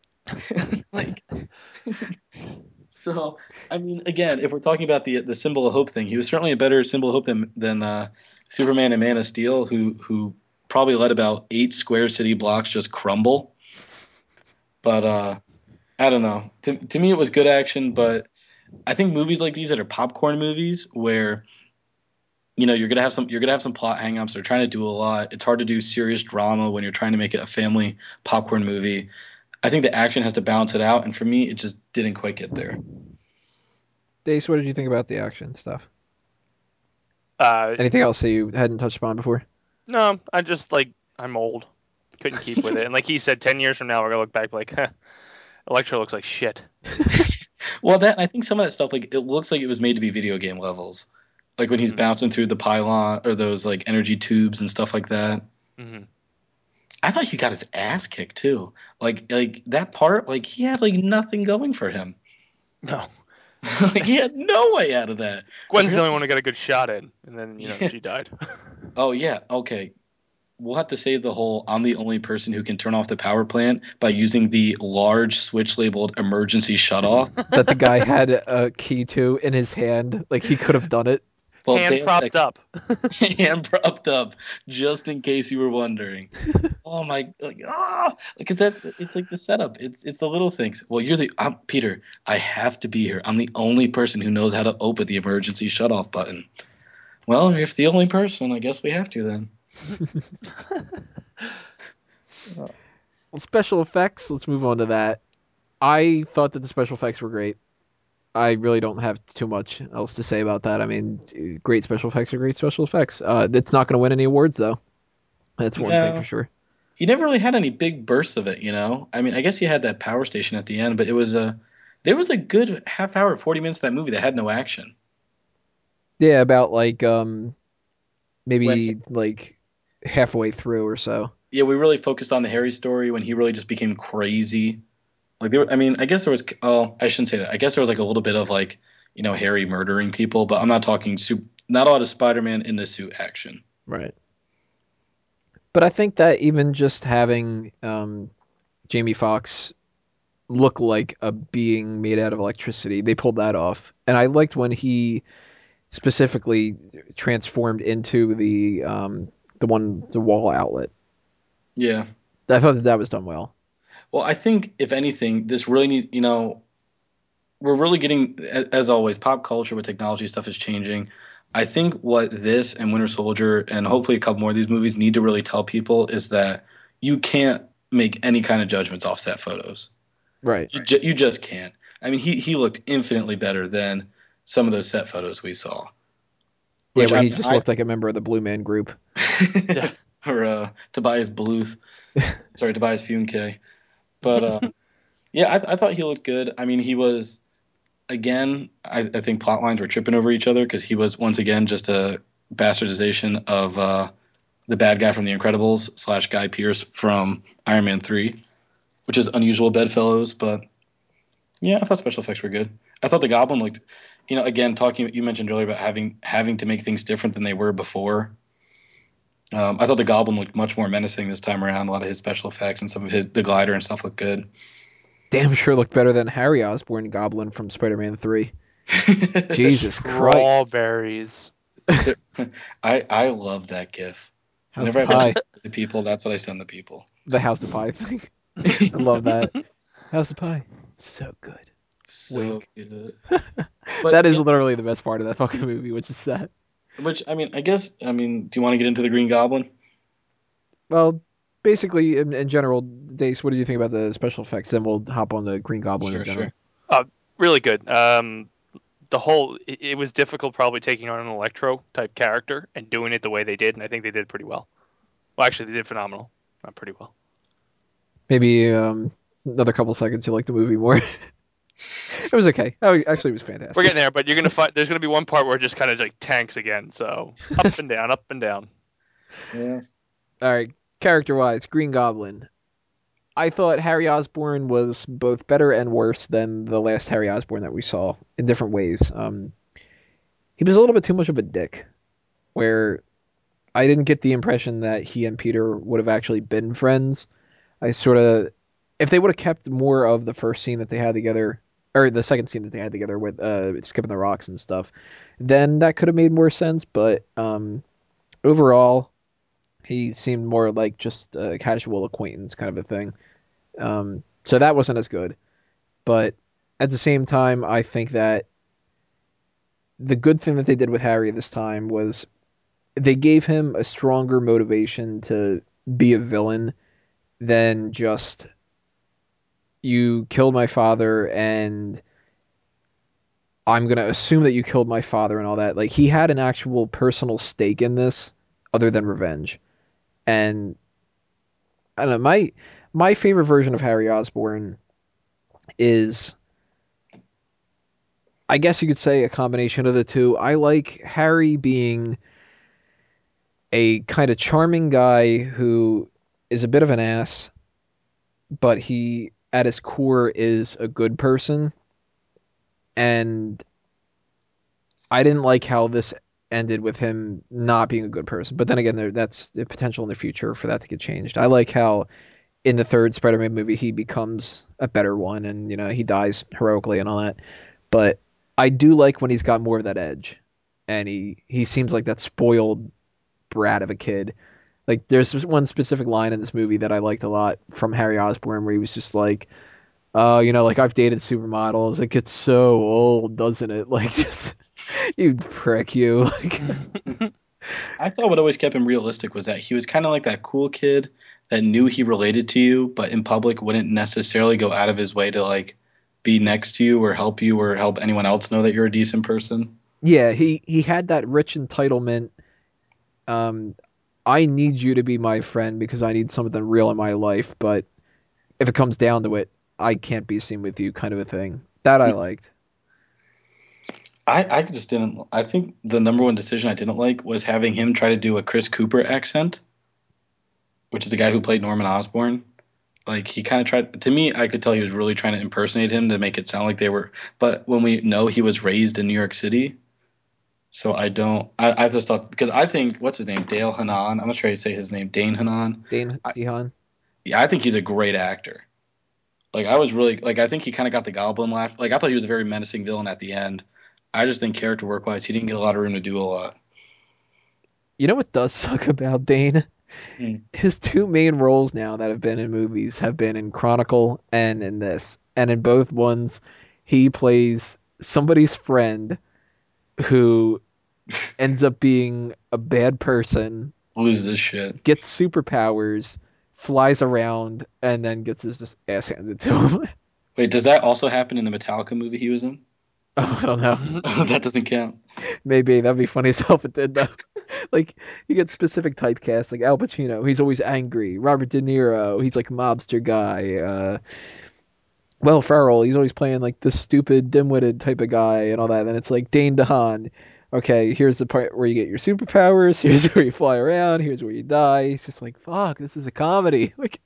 like. So, I mean, again, if we're talking about the the symbol of hope thing, he was certainly a better symbol of hope than than uh, Superman and Man of Steel, who who probably let about eight square city blocks just crumble. But uh, I don't know. To to me, it was good action, but I think movies like these that are popcorn movies, where you know you're gonna have some you're gonna have some plot hangups. They're trying to do a lot. It's hard to do serious drama when you're trying to make it a family popcorn movie. I think the action has to balance it out, and for me, it just didn't quite get there. Dace. What did you think about the action stuff? Uh, Anything else that you hadn't touched upon before? no, I just like I'm old. Couldn't keep with it. And like he said, ten years from now we're gonna look back like, huh, Electro looks like shit. Well, that I think some of that stuff like it looks like it was made to be video game levels, like when he's Mhm. bouncing through the pylon or those like energy tubes and stuff like that. hmm I thought he got his ass kicked too. Like like that part, like he had like nothing going for him. No, like he had no way out of that. Gwen's the only one who got a good shot in, and then you know Yeah. she died. Oh yeah, okay. We'll have to save the whole I'm the only person who can turn off the power plant by using the large switch labeled emergency shut off. That the guy had a key to in his hand, like he could have done it. Well, Hand they have propped up. hand propped up, just in case you were wondering. oh my, like ah, because that's it's like the setup. It's it's the little things. Well, you're the I'm Peter. I have to be here. I'm the only person who knows how to open the emergency shut off button. Well, if the only person, I guess we have to then. Well, special effects. Let's move on to that. I thought that the special effects were great. I really don't have too much else to say about that. I mean, great special effects are great special effects. Uh, it's not going to win any awards though. That's one thing for sure. He never really had any big bursts of it, you know. I mean, I guess he had that power station at the end, but it was a there was a good half hour, forty minutes of that movie that had no action. Yeah, about like um, maybe When- like halfway through or so. yeah, we really focused on the Harry story when he really just became crazy. Like there, I mean, I guess there was. Oh, I shouldn't say that. I guess there was like a little bit of like, you know, Harry murdering people, but I'm not talking suit. Not a lot of Spider-Man in the suit action. Right. But I think that even just having um, Jamie Foxx look like a being made out of electricity, they pulled that off. And I liked when he specifically transformed into the um, the one the wall outlet. Yeah. I thought that that was done well. Well, I think if anything, this really need. You know, we're really getting, as always, pop culture with technology stuff is changing. I think what this and Winter Soldier and hopefully a couple more of these movies need to really tell people is that you can't make any kind of judgments off set photos. Right. You, ju- you just can't. I mean, he he looked infinitely better than some of those set photos we saw. Yeah, Which where I he just I- looked like a member of the Blue Man Group. Yeah. or uh, Tobias Bluth. Sorry, Tobias Funke. But uh, yeah, I, I thought he looked good. I mean, he was again. I, I think plot lines were tripping over each other because he was once again just a bastardization of uh, the bad guy from The Incredibles slash Guy Pearce from Iron Man Three, which is unusual bedfellows. But yeah, I thought special effects were good. I thought the Goblin looked. You know, again, talking you mentioned earlier about having having to make things different than they were before. Um, I thought the Goblin looked much more menacing this time around. A lot of his special effects and some of his the glider and stuff looked good. Damn sure looked better than Harry Osborn Goblin from Spider-Man 3. Jesus Christ. Strawberries. I I love that GIF. House Whenever of I Pie. the people, that's what I send the people. The House of Pie thing. I love that. House of Pie. So good. So Wink. good. But that is yeah, literally the best part of that fucking movie, which is that. Which I mean, I guess I mean, do you want to get into the Green Goblin? Well, basically, in, in general, Dace, what do you think about the special effects? Then we'll hop on the Green Goblin in Sure, general. sure. really good. Um, the whole it, it was difficult probably taking on an Electro type character and doing it the way they did, and I think they did pretty well. Well, actually, they did phenomenal. Not pretty well. Maybe um, another couple seconds you like the movie more. it was okay. Oh, actually, it was fantastic. We're getting there, but you're gonna find there's gonna be one part where it just kind of like tanks again. So up and down, up and down. Yeah. All right, character wise, Green Goblin. I thought Harry Osborn was both better and worse than the last Harry Osborn that we saw in different ways. Um, he was a little bit too much of a dick, where I didn't get the impression that he and Peter would have actually been friends. I sort of, if they would have kept more of the first scene that they had together, or the second scene that they had together with uh, skipping the rocks and stuff, then that could have made more sense. But um, overall, he seemed more like just a casual acquaintance kind of a thing. Um, so that wasn't as good. But at the same time, I think that the good thing that they did with Harry this time was they gave him a stronger motivation to be a villain than just you killed my father and I'm going to assume that you killed my father and all that. Like he had an actual personal stake in this other than revenge. And I don't know, my my favorite version of Harry Osborn is I guess you could say a combination of the two. I like Harry being a kind of charming guy who is a bit of an ass, but he at his core is a good person. And I didn't like how this ended with him not being a good person. But then again, there that's the potential in the future for that to get changed. I like how in the third Spider-Man movie he becomes a better one, and you know he dies heroically and all that. But I do like when he's got more of that edge, and he he seems like that spoiled brat of a kid. Like there's one specific line in this movie that I liked a lot from Harry Osborn where he was just like, "Oh, you know, like I've dated supermodels. It gets so old, doesn't it? Like just you prick you." Like I thought what always kept him realistic was that he was kind of like that cool kid that knew he related to you, but in public wouldn't necessarily go out of his way to like be next to you or help you or help anyone else know that you're a decent person. yeah, he he had that rich entitlement. Um, I need you to be my friend because I need something real in my life, but if it comes down to it, I can't be seen with you, kind of a thing. That I hmm. liked. I, I just didn't. I think the number one decision I didn't like was having him try to do a Chris Cooper accent, which is the guy who played Norman Osborn. Like he kind of tried. To me, I could tell he was really trying to impersonate him to make it sound like they were. But when we know he was raised in New York City, so I don't. I, I just thought because I think what's his name, Dale Hanan. I'm not sure how you say his name, Dane Hanan. Dane DeHaan. Yeah, I think he's a great actor. Like I was really like I think he kind of got the Goblin laugh. Like I thought he was a very menacing villain at the end. I just think character work wise, he didn't get a lot of room to do a lot. You know what does suck about Dane? Hmm. His two main roles now that have been in movies have been in Chronicle and in this. And in both ones, he plays somebody's friend who ends up being a bad person, Loses this shit. gets superpowers, flies around, and then gets his just ass handed to him. Wait, does that also happen in the Metallica movie he was in? oh, I don't know. that doesn't count. Maybe that'd be funny as hell if it did though. like you get specific typecasts, like Al Pacino, he's always angry. Robert De Niro, he's like a mobster guy. Uh, Will Ferrell, he's always playing like the stupid, dim-witted type of guy and all that. And it's like Dane DeHaan. Okay, here's the part where you get your superpowers. Here's where you fly around. Here's where you die. He's just like, fuck, this is a comedy. Like,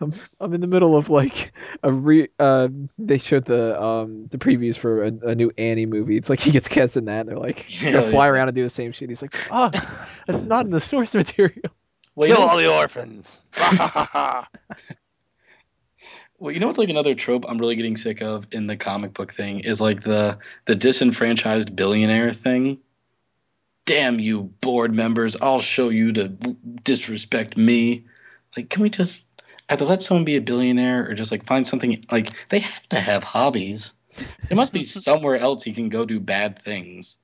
I'm I'm in the middle of like a re. Uh, they showed the um the previews for a, a new Annie movie. It's like he gets cast in that. And they're like, you're gonna Yeah, fly yeah. around and do the same shit. He's like, fuck, that's not in the source material. Well, Kill all the orphans. well, you know what's like another trope I'm really getting sick of in the comic book thing is like the the disenfranchised billionaire thing. Damn you, board members! I'll show you to disrespect me. Like, can we just either let someone be a billionaire or just like find something like they have to have hobbies. There must be somewhere else he can go do bad things.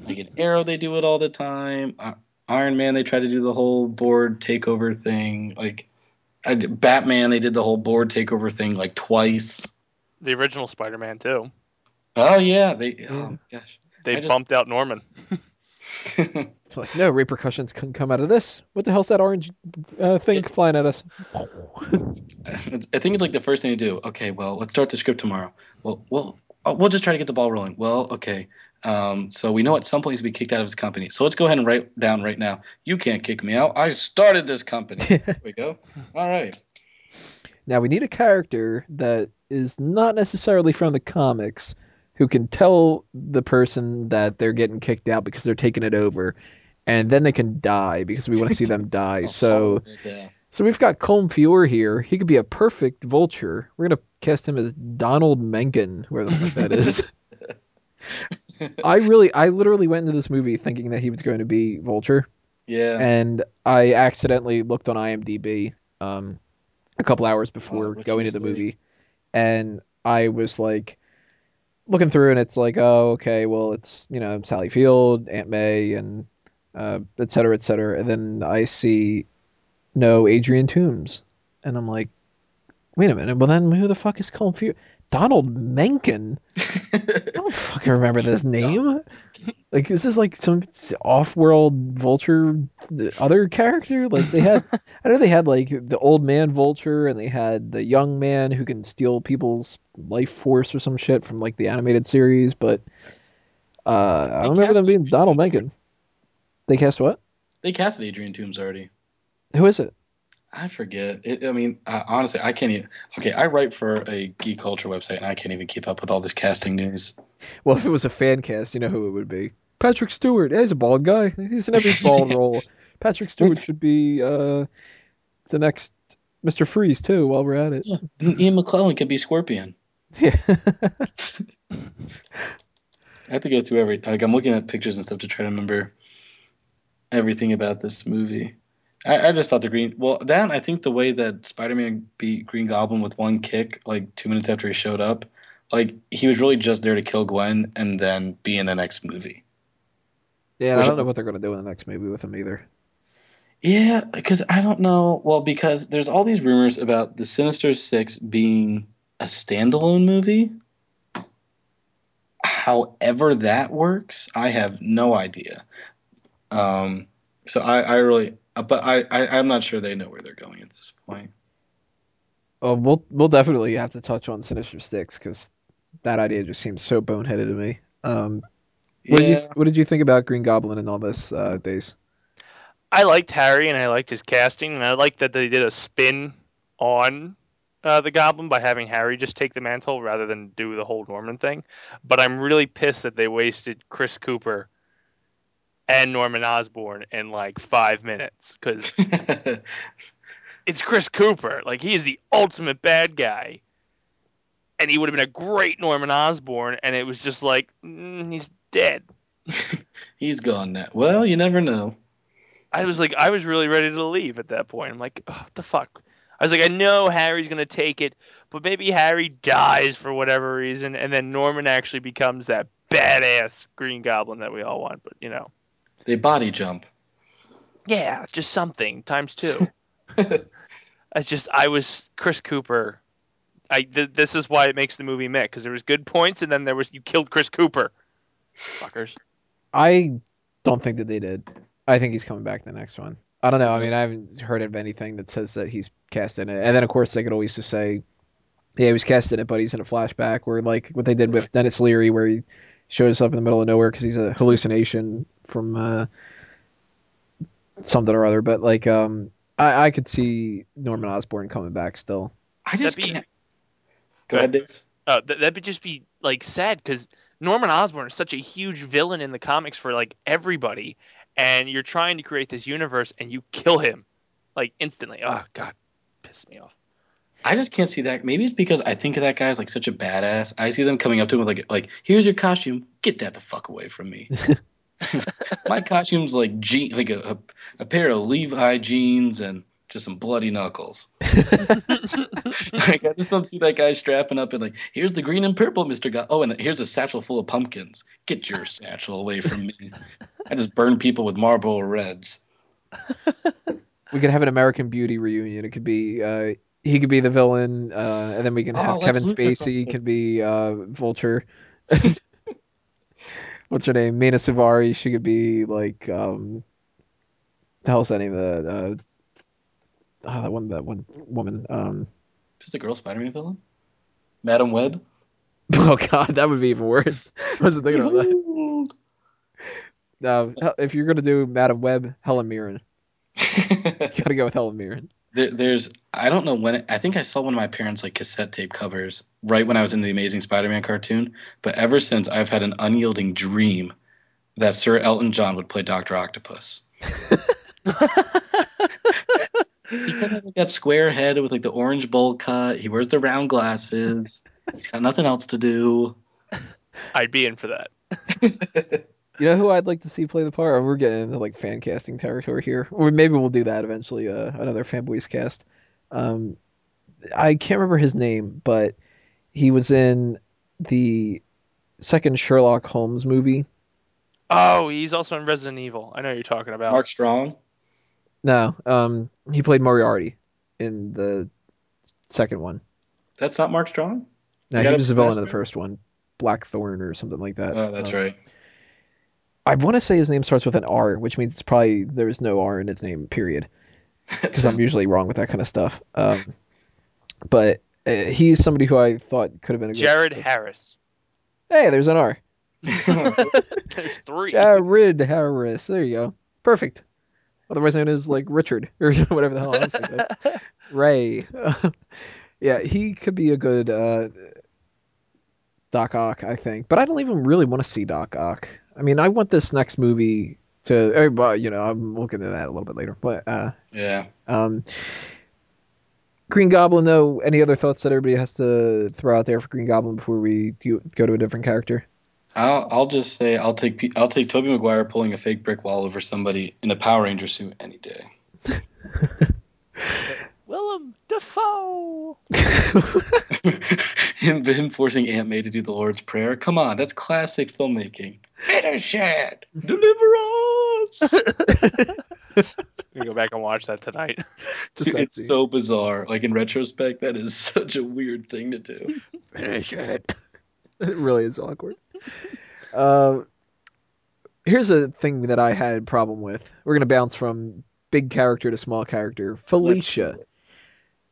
Like in Arrow, they do it all the time. Iron Man, they try to do the whole board takeover thing. Like did- Batman, they did the whole board takeover thing like twice. The original Spider-Man too. Oh yeah, they. Oh gosh. They just- bumped out Norman. It's like no repercussions can come out of this. What the hell's that orange uh, thing flying at us? I think it's like the first thing to do. Okay, well, let's start the script tomorrow. Well, well, uh, we'll just try to get the ball rolling. Well, okay. Um, so we know at some point he's gonna be kicked out of his company. So let's go ahead and write down right now. You can't kick me out. I started this company. There we go. All right. Now we need a character that is not necessarily from the comics who can tell the person that they're getting kicked out because they're taking it over and then they can die because we want to see them die. So so we've got Colm Feore here. He could be a perfect vulture. We're going to cast him as Donald Menken, where the fuck that is. I really I literally went into this movie thinking that he was going to be Vulture. Yeah. and I accidentally looked on IMDb um, a couple hours before what's going to the movie, and I was like looking through, and it's like, oh, okay, well, it's you know Sally Field, Aunt May, and uh, et cetera, et cetera, and then I see no Adrian Toombs, and I'm like, wait a minute, well then who the fuck is Colin? Donald Menken. I don't fucking remember this name. Like, is this like some off-world vulture other character? Like they had, I know they had like the old man vulture, and they had the young man who can steal people's life force or some shit from like the animated series. But uh, I don't remember them being Adrian Donald Menken. They cast what? They casted Adrian Toombs already. Who is it? I forget. It, I mean, uh, honestly, I can't even. Okay, I write for a geek culture website, and I can't even keep up with all this casting news. Well, if it was a fan cast, you know who it would be. Patrick Stewart. He's a bald guy. He's in every bald role. Patrick Stewart should be uh, the next Mr. Freeze too. While we're at it. Yeah, Ian McKellen could be Scorpion. Yeah. I have to go through every. Like, I'm looking at pictures and stuff to try to remember everything about this movie. I, I just thought the green. Well, that I think the way that Spider-Man beat Green Goblin with one kick, like two minutes after he showed up, like he was really just there to kill Gwen and then be in the next movie. Yeah, and I don't know what they're gonna do in the next movie with him either. Yeah, because I don't know. Well, because there's all these rumors about the Sinister Six being a standalone movie. However, that works, I have no idea. Um, so I, I really, but I, I, I'm not sure they know where they're going at this point. Oh, we'll we'll definitely have to touch on Sinister Six because that idea just seems so boneheaded to me. Um, what did you what did you think about Green Goblin and all this, uh, Dace? I liked Harry and I liked his casting, and I liked that they did a spin on uh, the Goblin by having Harry just take the mantle rather than do the whole Norman thing. But I'm really pissed that they wasted Chris Cooper and Norman Osborn in like five minutes because it's Chris Cooper. Like he is the ultimate bad guy, and he would have been a great Norman Osborn. And it was just like mm, he's dead. He's gone now. Well, you never know. I was like, I was really ready to leave at that point. I'm like, oh, what the fuck? I was like, I know Harry's gonna take it, but maybe Harry dies for whatever reason, and then Norman actually becomes that badass Green Goblin that we all want. But you know, They body jump. yeah, just something times two. I just, I was Chris Cooper. I th- this is why it makes the movie Mick because there was good points, and then there was you killed Chris Cooper, fuckers. I don't think that they did. I think he's coming back in the next one. I don't know. I mean, I haven't heard of anything that says that he's cast in it. And then, of course, they could always just say, "Yeah, he was cast in it, but he's in a flashback." Where like what they did with Denis Leary, where he shows up in the middle of nowhere because he's a hallucination from uh, something or other. But like, um, I, I could see Norman Osborn coming back still. I just be- can't. Go ahead, Dave. Uh, th- that'd be just be like sad because Norman Osborn is such a huge villain in the comics for like everybody, and you're trying to create this universe and you kill him like instantly. Oh God, pisses me off. I just can't see that. Maybe it's because I think of that guy as like such a badass. I see them coming up to him with like, like, here's your costume. Get that the fuck away from me. My costume's like jean, like a, a, a pair of Levi jeans and just some bloody knuckles. like I just don't see that guy strapping up and like, here's the green and purple, Mister God. Oh, and here's a satchel full of pumpkins. Get your satchel away from me. I just burn people with Marlboro Reds. We could have an American Beauty reunion. It could be uh, he could be the villain, uh, and then we can have Oh, Kevin Spacey from- could be uh, Vulture. What's her name? Mena Suvari. She could be like um, the hell's that name? The uh, oh, that one that one woman. Um, Just a girl Spider-Man villain. Madame Web. oh god, that would be even worse. I wasn't thinking of that. No, if you're gonna do Madame Web, Helen Mirren. You gotta go with Helen Mirren. There, there's I don't know when it, I think I saw one of my parents like cassette tape covers right when I was in the Amazing Spider-Man cartoon, but ever since I've had an unyielding dream that Sir Elton John would play Doctor Octopus. He kind of like that square head with like the orange bowl cut. He wears the round glasses. He's got nothing else to do. I'd be in for that. You know who I'd like to see play the part? Or we're getting into like fan casting territory here, or maybe we'll do that eventually. Uh, another fanboys cast. Um, I can't remember his name, but he was in the second Sherlock Holmes movie. Oh, he's also in Resident Evil. I know who you're talking about. Mark Strong. No, um, he played Moriarty in the second one. That's not Mark Strong. No, You he got was the villain in the first one, Blackthorn or something like that. Oh, that's Um, right. I want to say his name starts with an R, which means it's probably there's no R in his name. Period. because I'm usually wrong with that kind of stuff. Um, but uh, he's somebody who I thought could have been a good. Jared Harris. Hey, there's an R. There's three. Jared Harris. There you go. Perfect. Otherwise known as like Richard or whatever the hell. I was thinking. Ray. yeah, he could be a good uh, Doc Ock, I think. But I don't even really want to see Doc Ock. I mean, I want this next movie to. Well, you know, I'm looking at that a little bit later. But uh, yeah. Um, Green Goblin, though, any other thoughts that everybody has to throw out there for Green Goblin before we do, go to a different character? I'll I'll just say I'll take P- I'll take Tobey Maguire pulling a fake brick wall over somebody in a Power Ranger suit any day. Willem Dafoe. him, him forcing Aunt May to do the Lord's Prayer. Come on, that's classic filmmaking. Finish it. Deliver us. We go back and watch that tonight. Just that it's scene. so bizarre. Like in retrospect, that is such a weird thing to do. Finish it. it really is awkward. Uh, here's a thing that I had a problem with. We're gonna bounce from big character to small character. Felicia.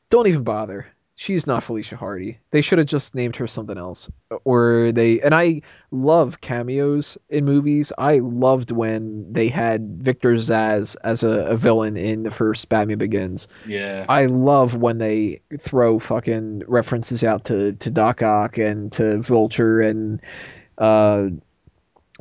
Don't even bother. She's not Felicia Hardy. They should have just named her something else. Or they and I love cameos in movies. I loved when they had Victor Zsasz as a, a villain in the first Batman Begins. Yeah. I love when they throw fucking references out to, to Doc Ock and to Vulture and uh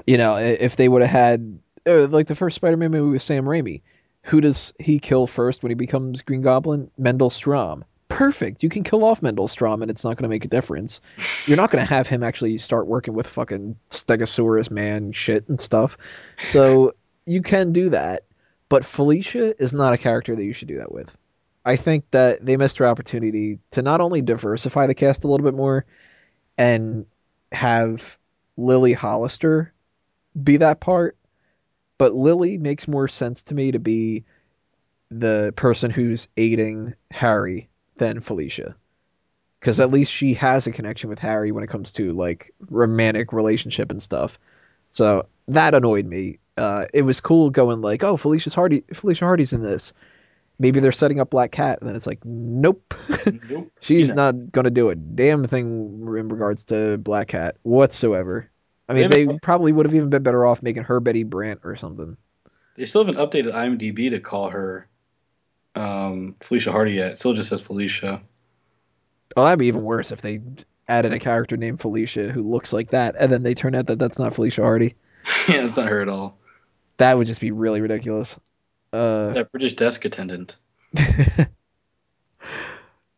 you know, if they would have had uh, like the first Spider-Man movie with Sam Raimi, who does he kill first when he becomes Green Goblin? Mendell Stromm. Perfect. You can kill off Mendell Stromm and it's not going to make a difference. You're not going to have him actually start working with fucking Stegosaurus man shit and stuff. So you can do that, but Felicia is not a character that you should do that with. I think that they missed their opportunity to not only diversify the cast a little bit more and have Lily Hollister be that part, but Lily makes more sense to me to be the person who's aiding Harry than Felicia. Because at least she has a connection with Harry when it comes to like romantic relationship and stuff. So that annoyed me. Uh, it was cool going like, oh, Felicia's Hardy, Felicia Hardy's in this. Maybe they're setting up Black Cat, and then it's like, nope, nope. she's not gonna do a damn thing in regards to Black Cat whatsoever. I mean, Maybe- they probably would have even been better off making her Betty Brant or something. They still haven't updated IMDb to call her um, Felicia Hardy yet. It still just says Felicia. Oh, that'd be even worse if they added a character named Felicia who looks like that, and then they turn out that that's not Felicia Hardy. yeah, it's not her at all. That would just be really ridiculous. Uh, that British desk attendant.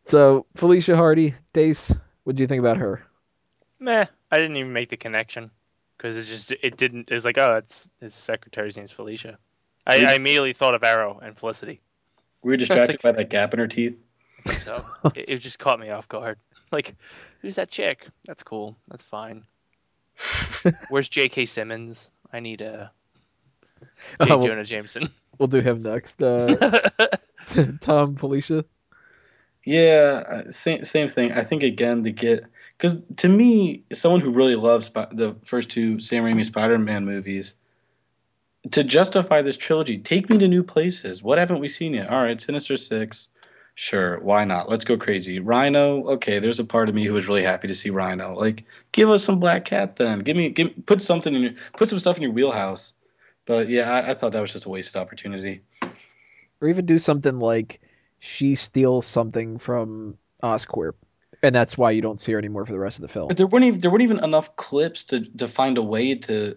so Felicia Hardy, Dace, what do you think about her? Meh. I didn't even make the connection because it just it didn't. It's like, oh, it's his secretary's name's Felicia. I, I immediately thought of Arrow and Felicity. We were you distracted by that gap in her teeth? So. it, it just caught me off guard. Like, who's that chick? That's cool. That's fine. Where's J.K. Simmons? I need a J. Oh, we'll, Jonah Jameson. we'll do him next. Uh, Tom, Felicia. Yeah, uh, same same thing. I think again to get because to me, someone who really loves Sp- the first two Sam Raimi Spider-Man movies, to justify this trilogy, take me to new places. What haven't we seen yet? All right, Sinister Six, sure, why not? Let's go crazy. Rhino, okay. There's a part of me who was really happy to see Rhino. Like, give us some Black Cat then. Give me, give, put something in your, put some stuff in your wheelhouse. But yeah, I, I thought that was just a wasted opportunity. Or even do something like she steals something from Oscorp, and that's why you don't see her anymore for the rest of the film. But there weren't even there weren't even enough clips to to find a way to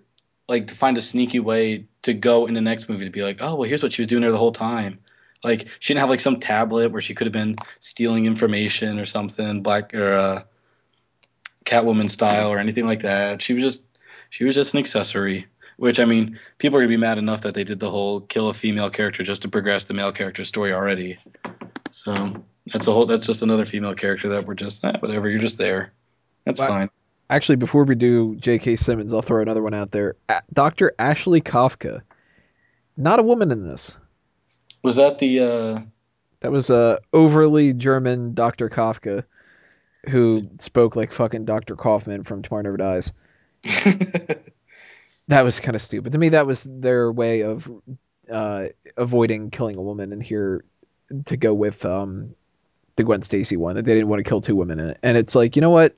like to find a sneaky way to go in the next movie to be like, oh well, here's what she was doing there the whole time. Like she didn't have like some tablet where she could have been stealing information or something, black or uh, Catwoman style or anything like that. She was just she was just an accessory. Which I mean, people are gonna be mad enough that they did the whole kill a female character just to progress the male character story already. So that's a whole. That's just another female character that we're just eh, whatever. You're just there. That's fine. Actually, before we do J.K. Simmons, I'll throw another one out there. A- Dr. Ashley Kafka. Not a woman in this. Was that the? uh That was a overly German Dr. Kafka who spoke like fucking Dr. Kaufman from Tomorrow Never Dies. That was kind of stupid. To me, that was their way of uh, avoiding killing a woman and here to go with um, the Gwen Stacy one. That they didn't want to kill two women in it. And it's like, you know what?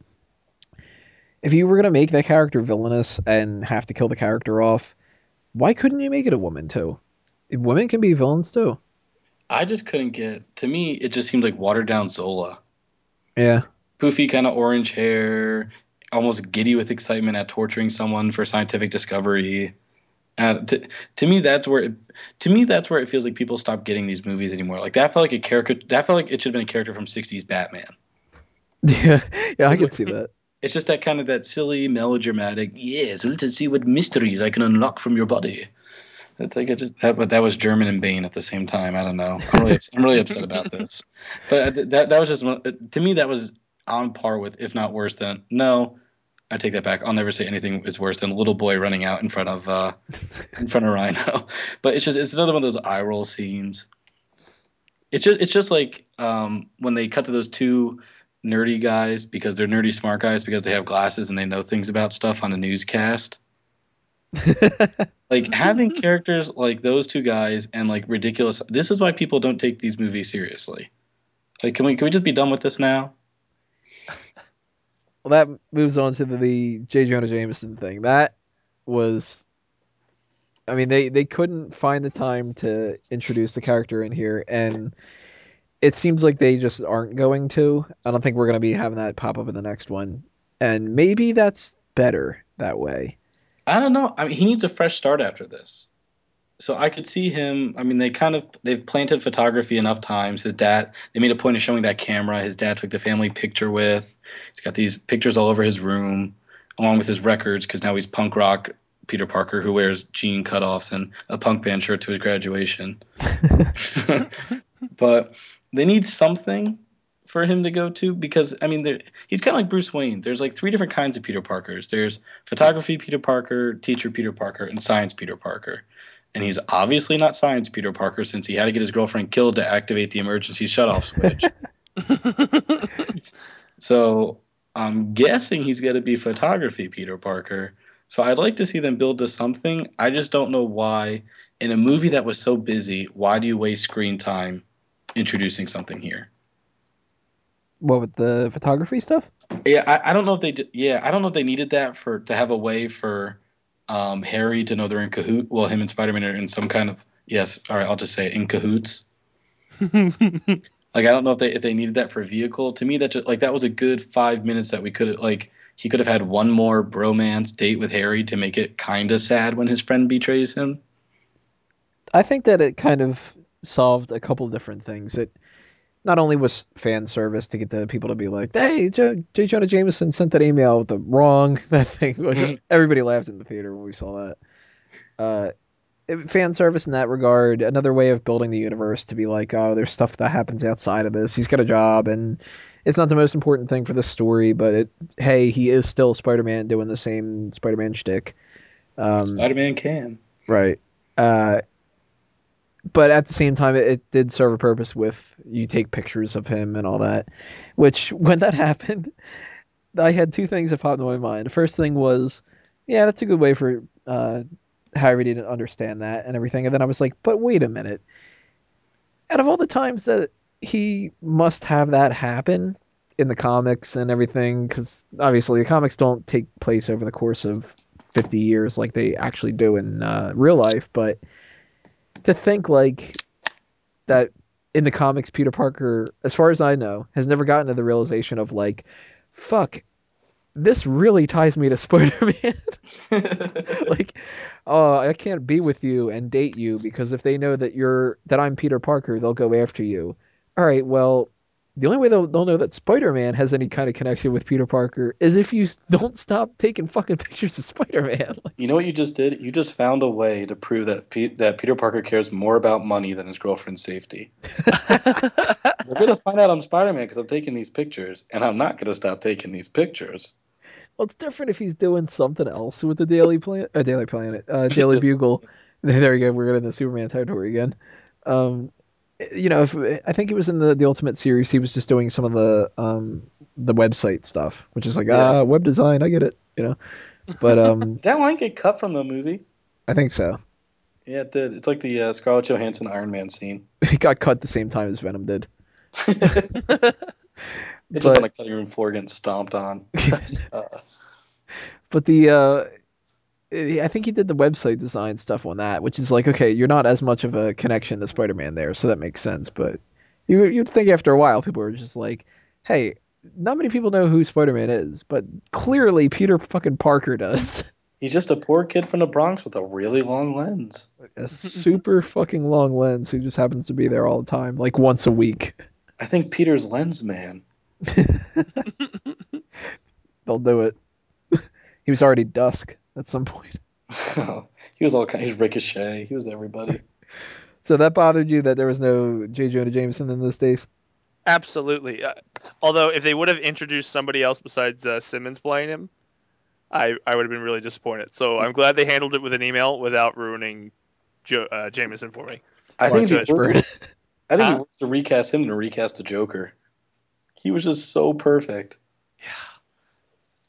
If you were going to make that character villainous and have to kill the character off, why couldn't you make it a woman too? Women can be villains too. I just couldn't get. To me, it just seemed like watered down Zola. Yeah. Poofy, kind of orange hair, almost giddy with excitement at torturing someone for scientific discovery. Uh, to, to me, that's where it, to me that's where it feels like people stop getting these movies anymore. Like that felt like a character. That felt like it should have been a character from '60s Batman. Yeah. Yeah, I can see that. It's just that kind of that silly melodramatic. Yes, let's see what mysteries I can unlock from your body. It's like just, that, but that was German and Bane at the same time. I don't know. I'm really, I'm really upset about this. But uh, that that was just one, to me that was on par with, if not worse than. No, I take that back. I'll never say anything is worse than a little boy running out in front of uh, in front of Rhino. But it's just it's another one of those eye roll scenes. It's just it's just like um, when they cut to those two nerdy guys because they're nerdy smart guys because they have glasses and they know things about stuff on a newscast. Like having characters like those two guys and like ridiculous. This is why people don't take these movies seriously. Like, can we can we just be done with this now? Well, that moves on to the, the J. Jonah Jameson thing. That was, I mean, they they couldn't find the time to introduce the character in here, and it seems like they just aren't going to. I don't think we're going to be having that pop up in the next one, and maybe that's better that way. I don't know. I mean, he needs a fresh start after this. So I could see him. I mean, they kind of they've planted photography enough times. His dad. They made a point of showing that camera. His dad took the family picture with. He's got these pictures all over his room, along with his records, because now he's punk rock Peter Parker who wears jean cutoffs and a punk band shirt to his graduation. but they need something for him to go to because I mean, he's kind of like Bruce Wayne. There's like three different kinds of Peter Parkers. There's photography Peter Parker, teacher Peter Parker, and science Peter Parker. And he's obviously not science Peter Parker since he had to get his girlfriend killed to activate the emergency shutoff switch. so I'm guessing he's going to be photography Peter Parker. So I'd like to see them build to something. I just don't know why. In a movie that was so busy, why do you waste screen time introducing something here? What with the photography stuff? Yeah, I, I don't know if they. d- Yeah, I don't know if they needed that for to have a way for um, Harry to know they're in cahoot. Well, him and Spider Man are in some kind of yes. All right, I'll just say in cahoots. Like I don't know if they if they needed that for a vehicle. To me, that just like that was a good five minutes that we could like he could have had one more bromance date with Harry to make it kind of sad when his friend betrays him. I think that it kind of solved a couple different things. It not only was fan service to get the people to be like, "Hey, J. J. Jonah Jameson sent that email with the wrong that thing," which Mhm. everybody laughed in the theater when we saw that. Uh, fan service in that regard. Another way of building the universe to be like, oh, there's stuff that happens outside of this. He's got a job, and it's not the most important thing for the story, but it, hey, he is still Spider-Man doing the same Spider-Man shtick. Um, Spider-Man can. Right. Uh, but at the same time, it, it did serve a purpose with you take pictures of him and all that. Which, when that happened, I had two things that popped into my mind. The first thing was, yeah, that's a good way for uh, Harry to understand that and everything. And then I was like, but wait a minute. Out of all the times that he must have that happen in the comics and everything, because obviously the comics don't take place over the course of 50 years like they actually do in uh, real life, but to think like that in the comics, Peter Parker, as far as I know, has never gotten to the realization of like, fuck, this really ties me to Spider-Man. like, oh, I can't be with you and date you because if they know that you're that I'm Peter Parker, they'll go after you. All right, well, the only way they'll, they'll know that Spider-Man has any kind of connection with Peter Parker is if you don't stop taking fucking pictures of Spider-Man. Like, You know what you just did? You just found a way to prove that Pe- that Peter Parker cares more about money than his girlfriend's safety. We're gonna find out I'm Spider-Man because I'm taking these pictures, and I'm not gonna stop taking these pictures. well, it's different if he's doing something else with the Daily Planet, uh, Daily Planet, uh, Daily Bugle. There you go. We're in the Superman territory again. Um, you know, if I think it was in the the Ultimate series, he was just doing some of the um the website stuff, which is like Yeah. ah web design. I get it, you know. But um, Did that line get cut from the movie? I think so. Yeah, it did. It's like the uh, Scarlett Johansson Iron Man scene. It got cut the same time as Venom did. It's just But- on the cutting room floor getting stomped on. Uh, but the uh I think he did the website design stuff on that, which is like, okay, you're not as much of a connection to Spider-Man there, so that makes sense. But you you'd think after a while, people were just like, hey, not many people know who Spider-Man is, but clearly Peter fucking Parker does. he's just a poor kid from the Bronx with a really long lens. a super fucking long lens who just happens to be there all the time, like once a week. I think Peter's lens man. They'll do it. he was already Dusk at some point. he was all kind. He's Ricochet. He was everybody. So that bothered you that there was no J. Jonah Jameson in this days? Absolutely. Uh, although if they would have introduced somebody else besides uh, Simmons playing him, I I would have been really disappointed. So I'm glad they handled it with an email without ruining jo- uh, Jameson for me. I think Lawrence it'd be Fishburne. worse, I think Huh? it works to recast him to recast the Joker. He was just so perfect.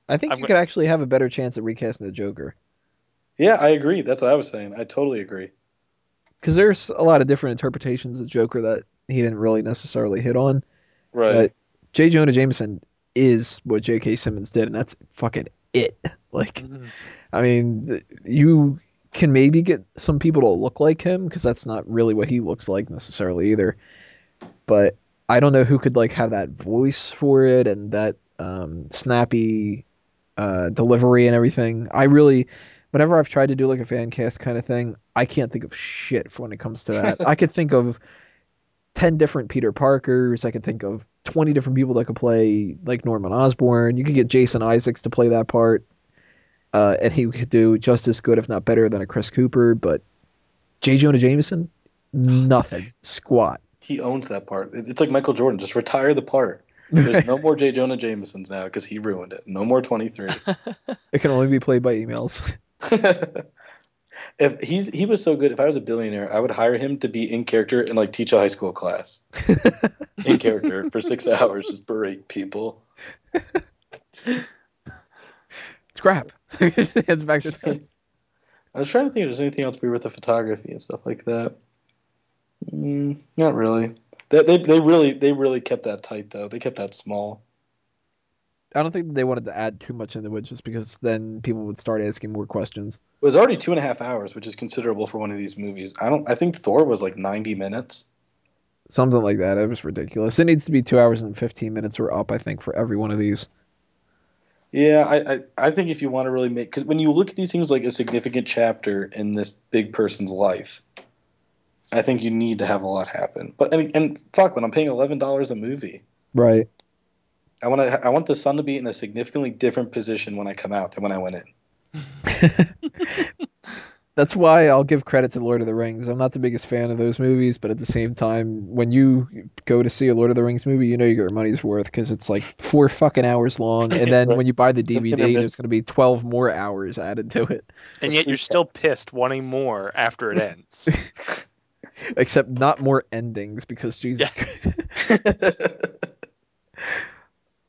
I think I'm you could actually have a better chance at recasting the Joker. Yeah, I agree. That's what I was saying. I totally agree. Because there's a lot of different interpretations of Joker that he didn't really necessarily hit on. Right. But J. Jonah Jameson is what J.K. Simmons did, and that's fucking it. Like, I mean, you can maybe get some people to look like him because that's not really what he looks like necessarily either. But I don't know who could like have that voice for it and that um, snappy uh, delivery and everything. I really, whenever I've tried to do like a fan cast kind of thing, I can't think of shit for when it comes to that. I could think of ten different Peter Parkers. I could think of twenty different people that could play like Norman Osborn. You could get Jason Isaacs to play that part, uh, and he could do just as good, if not better, than a Chris Cooper. But J. Jonah Jameson, nothing, squat. he owns that part. It's like Michael Jordan. Just retire the part. There's no more J. Jonah Jamesons now because he ruined it. No more 23. It can only be played by emails. if he's he was so good, if I was a billionaire, I would hire him to be in character and like teach a high school class. in character for six hours, just berate people. Scrap. Heads back to that. I was trying to think if there's anything else weird with the photography and stuff like that. Mm, not really. They, they they really they really kept that tight though. They kept that small. I don't think they wanted to add too much into it, just because then people would start asking more questions. It was already two and a half hours, which is considerable for one of these movies. I don't. I think Thor was like ninety minutes. Something like that. It was ridiculous. It needs to be two hours and fifteen minutes or up, I think, for every one of these. Yeah, I, I, I think if you want to really make because when you look at these things like a significant chapter in this big person's life, I think you need to have a lot happen. But and, and fuck, when I'm paying eleven dollars a movie, Right. I want to I want the sun to be in a significantly different position when I come out than when I went in. That's why I'll give credit to Lord of the Rings. I'm not the biggest fan of those movies, but at the same time, when you go to see a Lord of the Rings movie, you know you get your money's worth because it's like four fucking hours long, and then when you buy the DVD, intermission. there's going to be 12 more hours added to it. And yet you're still pissed, wanting more after it ends. Except not more endings because Jesus.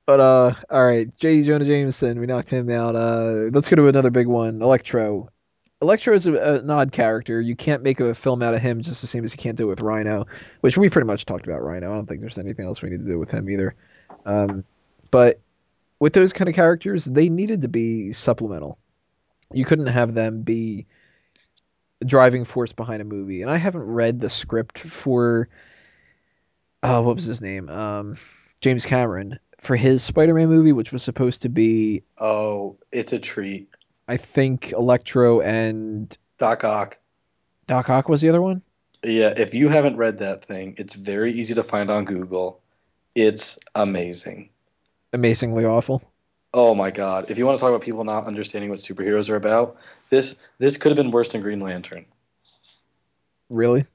But uh, all right, J. Jonah Jameson, we knocked him out. Uh, let's go to another big one, Electro. Electro is a, an odd character. You can't make a film out of him just the same as you can't do it with Rhino, which we pretty much talked about Rhino. I don't think there's anything else we need to do with him either. Um, but with those kind of characters, they needed to be supplemental. You couldn't have them be driving force behind a movie. And I haven't read the script for, oh, what was his name? Um, James Cameron for his Spider-Man movie, which was supposed to be, oh, it's a treat. I think, Electro and Doc Ock. Doc Ock was the other one. Yeah, if you haven't read that thing, it's very easy to find on Google. It's amazing. Amazingly awful. Oh my God. If you want to talk about people not understanding what superheroes are about, this this could have been worse than Green Lantern. Really?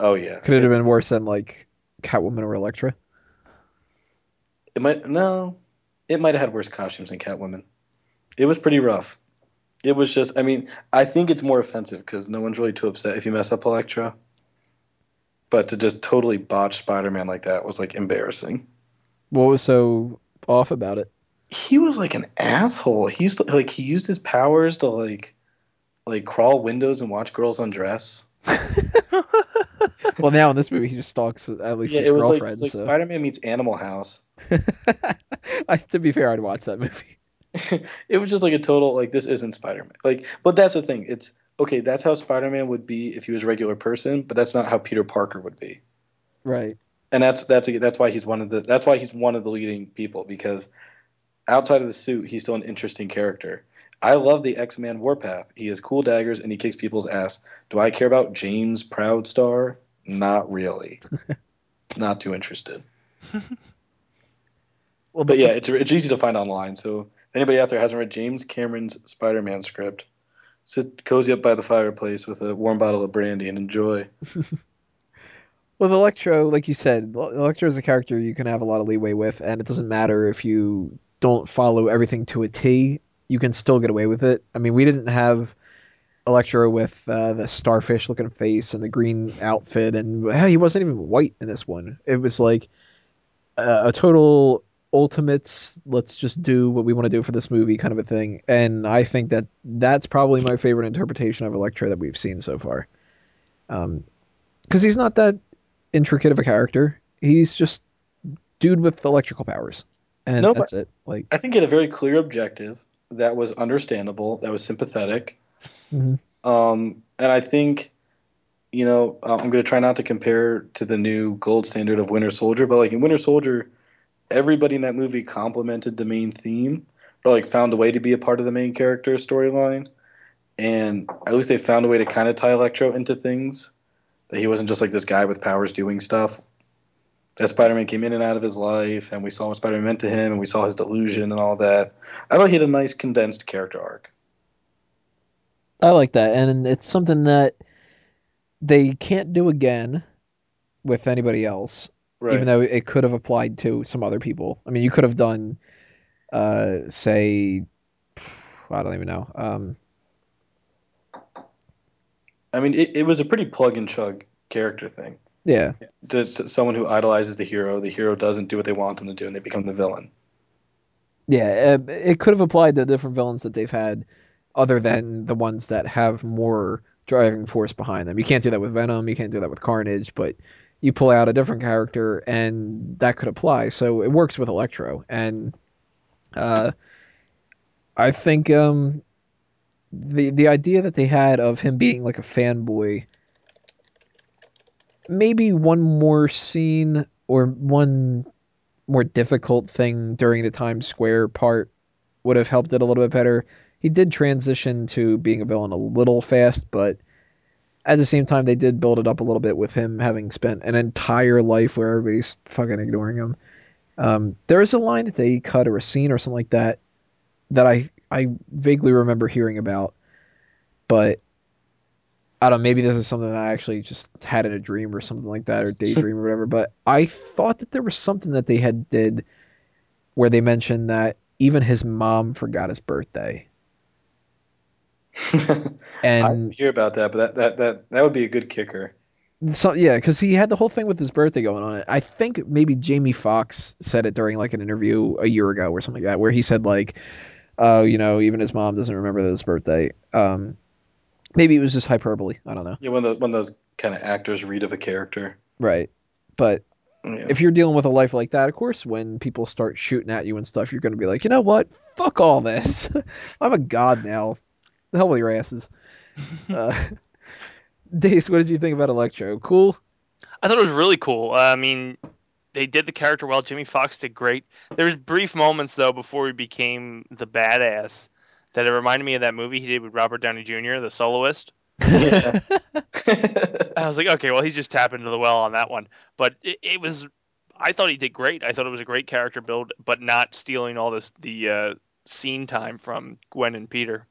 Oh yeah. Could it have been worse than like Catwoman or Elektra? It might no. It might have had worse costumes than Catwoman. It was pretty rough. It was just I mean, I think it's more offensive because no one's really too upset if you mess up Elektra. But to just totally botch Spider-Man like that was like embarrassing. What was so off about it? He was like an asshole. He used to like he used his powers to like like crawl windows and watch girls undress. Well, now in this movie, he just stalks at least Yeah, his it was like, girlfriend. like so. Spider-Man meets Animal House. I, to be fair, I'd watch that movie. it was just like a total like this isn't Spider-Man. Like, but that's the thing. It's okay. That's how Spider-Man would be if he was a regular person, but that's not how Peter Parker would be. Right. And that's that's a, that's why he's one of the that's why he's one of the leading people because outside of the suit, he's still an interesting character. I love the X-Man Warpath. He has cool daggers and he kicks people's ass. Do I care about James Proudstar? Not really. not too interested. Well, But yeah, it's it's easy to find online. So if anybody out there hasn't read James Cameron's Spider-Man script, sit cozy up by the fireplace with a warm bottle of brandy and enjoy. With Electro, like you said, Electro is a character you can have a lot of leeway with, and it doesn't matter if you don't follow everything to a T. You can still get away with it. I mean, we didn't have Electro with uh, the starfish-looking face and the green outfit, and hell, he wasn't even white in this one. It was like a, a total ultimates. Let's just do what we want to do for this movie, kind of a thing. And I think that that's probably my favorite interpretation of Electro that we've seen so far. Um, because he's not that intricate of a character. He's just dude with electrical powers, and No, that's it. Like, I think he had a very clear objective that was understandable, that was sympathetic. Mhm. Um, and I think, you know, uh, I'm going to try not to compare to the new gold standard of Winter Soldier, but like in Winter Soldier, everybody in that movie complimented the main theme or like found a way to be a part of the main character storyline. And at least they found a way to kind of tie Electro into things. That he wasn't just like this guy with powers doing stuff. That Spider Man came in and out of his life, and we saw what Spider Man meant to him, and we saw his delusion and all that. I thought he had a nice condensed character arc. I like that, and it's something that they can't do again with anybody else, Right. even though it could have applied to some other people. I mean, you could have done, uh, say, I don't even know. Um, I mean, it, it was a pretty plug and chug character thing. Yeah, Just someone who idolizes the hero, the hero doesn't do what they want them to do, and they become the villain. yeah, uh, it could have applied to different villains that they've had, other than the ones that have more driving force behind them. You can't do that with Venom. You can't do that with Carnage, but you pull out a different character, and that could apply. So it works with Electro, and uh, I think um, the the idea that they had of him being like a fanboy, maybe one more scene or one more difficult thing during the Times Square part would have helped it a little bit better. He did transition to being a villain a little fast, but at the same time, they did build it up a little bit with him having spent an entire life where everybody's fucking ignoring him. Um, there is a line that they cut or a scene or something like that that I I vaguely remember hearing about, but I don't know, maybe this is something that I actually just had in a dream or something like that, or daydream or whatever. But I thought that there was something that they had did where they mentioned that even his mom forgot his birthday. I didn't hear about that, but that that that that would be a good kicker. so yeah, because he had the whole thing with his birthday going on. I think maybe Jamie Foxx said it during like an interview a year ago or something like that, where he said like, "Oh, you know, even his mom doesn't remember his birthday." Um, maybe it was just hyperbole. I don't know. Yeah, one of those one of those kind of actors read of a character. Right. But Yeah. if you're dealing with a life like that, of course, when people start shooting at you and stuff, you're going to be like, you know what? Fuck all this. I'm a god now. The hell with your asses. Uh, Dace, what did you think about Electro? Cool. I thought it was really cool. Uh, I mean, they did the character well. Jimmy Foxx did great. There was brief moments though before he became the badass that it reminded me of that movie he did with Robert Downey Jr., The Soloist. Yeah. I was like, okay, well, he's just tapping into the well on that one. But it, it was, I thought he did great. I thought it was a great character build, but not stealing all this the uh, scene time from Gwen and Peter.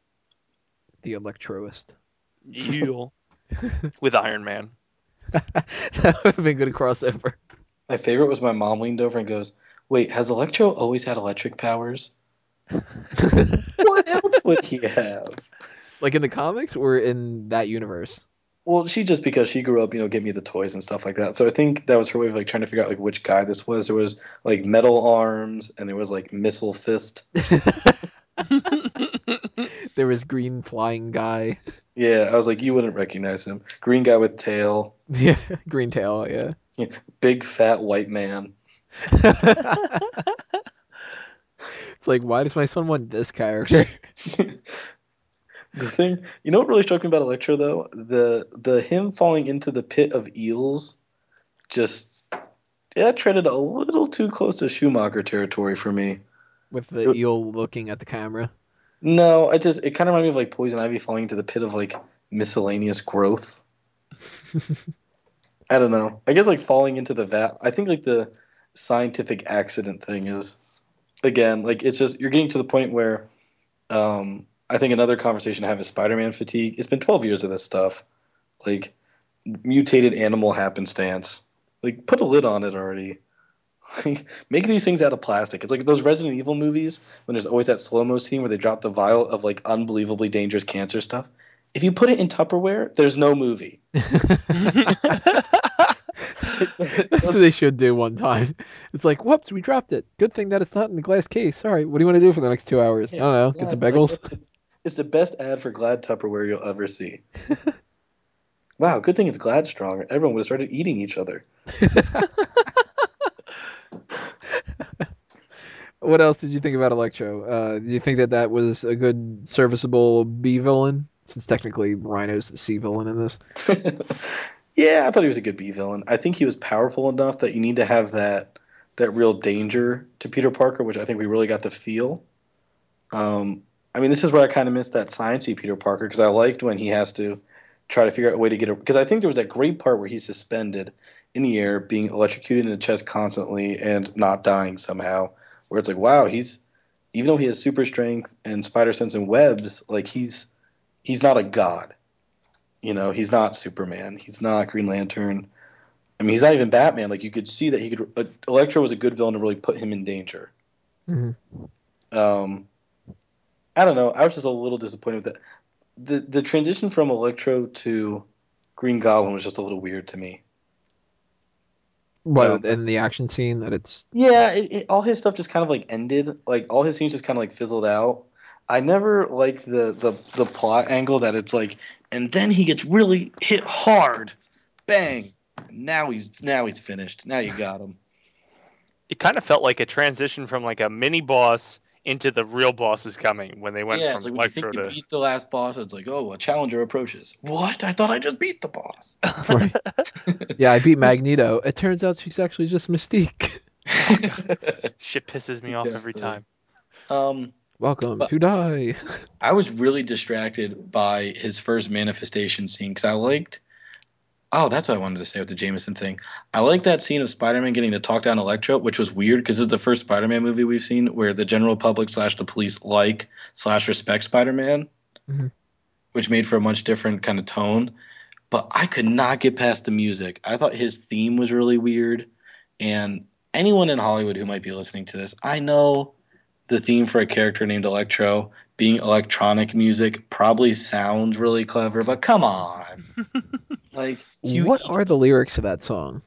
the Electroist. Eel. with Iron Man. that would have been a good crossover. My favorite was my mom leaned over and goes, "Wait, has Electro always had electric powers? What else would he have?" like in the comics or in that universe? Well, she just because she grew up, you know, get me the toys and stuff like that. So I think that was her way of like trying to figure out like which guy this was. There was like metal arms and there was like missile fist. there was green flying guy. Yeah, I was like, you wouldn't recognize him. Green guy with tail, Yeah, green tail, yeah. big fat white man. It's like, why does my son want this character? The thing, you know what really struck me about Electro though? The the him falling into the pit of eels just yeah, treaded a little too close to Schumacher territory for me. With the eel looking at the camera. No, I just it kind of reminded me of like Poison Ivy falling into the pit of like miscellaneous growth. I don't know. I guess like falling into the vat. I think like the scientific accident thing is again like it's just you're getting to the point where um I think another conversation I have is Spider-Man fatigue. It's been 12 years of this stuff. Like mutated animal happenstance. Like put a lid on it already. Like, Make these things out of plastic. It's like those Resident Evil movies when there's always that slow mo scene where they drop the vial of like unbelievably dangerous cancer stuff. If you put it in Tupperware, there's no movie. That's what they should do one time. It's like, whoops, we dropped it. Good thing that it's not in the glass case. All right, what do you want to do for the next two hours? I don't know. Get some Glad, like, bagels. it's, the, it's the best ad for Glad Tupperware you'll ever see. wow, good thing it's Glad Strong. Everyone would have started eating each other. what else did you think about Electro? Uh, do you think that that was a good, serviceable B villain? Since technically Rhino's the C villain in this. Yeah, I thought he was a good B villain. I think he was powerful enough that you need to have that that real danger to Peter Parker, which I think we really got to feel. Um, I mean, this is where I kind of missed that sciencey Peter Parker because I liked when he has to try to figure out a way to get it. Because I think there was that great part where he's suspended in the air, being electrocuted in the chest constantly and not dying somehow. Where it's like, wow, he's even though he has super strength and spider sense and webs, like he's he's not a god. You know, he's not Superman. He's not Green Lantern. I mean, he's not even Batman. Like you could see that he could. Uh, Electro was a good villain to really put him in danger. Mhm. Um, I don't know. I was just a little disappointed with that. The the transition from Electro to Green Goblin was just a little weird to me. What Um, in the action scene that it's Yeah, it, it, all his stuff just kind of like ended. Like all his scenes just kind of like fizzled out. I never liked the the the plot angle that it's like, and then he gets really hit hard, bang. Now he's now he's finished. Now you got him. it kind of felt like a transition from like a mini boss into the real boss is coming when they went yeah, from it's like when you think you to. beat the last boss, it's like, oh, a challenger approaches. What? I thought I just beat the boss. right? yeah, I beat Magneto. It turns out she's actually just Mystique. Shit pisses me off every time. um, Welcome But- to die. I was really distracted by his first manifestation scene because I liked. Oh, that's what I wanted to say with the Jameson thing. I like that scene of Spider-Man getting to talk down Electro, which was weird because it's the first Spider-Man movie we've seen where the general public slash the police like slash respect Spider-Man, Mhm. which made for a much different kind of tone. but I could not get past the music. I thought his theme was really weird. And anyone in Hollywood who might be listening to this, I know the theme for a character named Electro being electronic music probably sounds really clever, but come on. like, you, what are the lyrics of that song?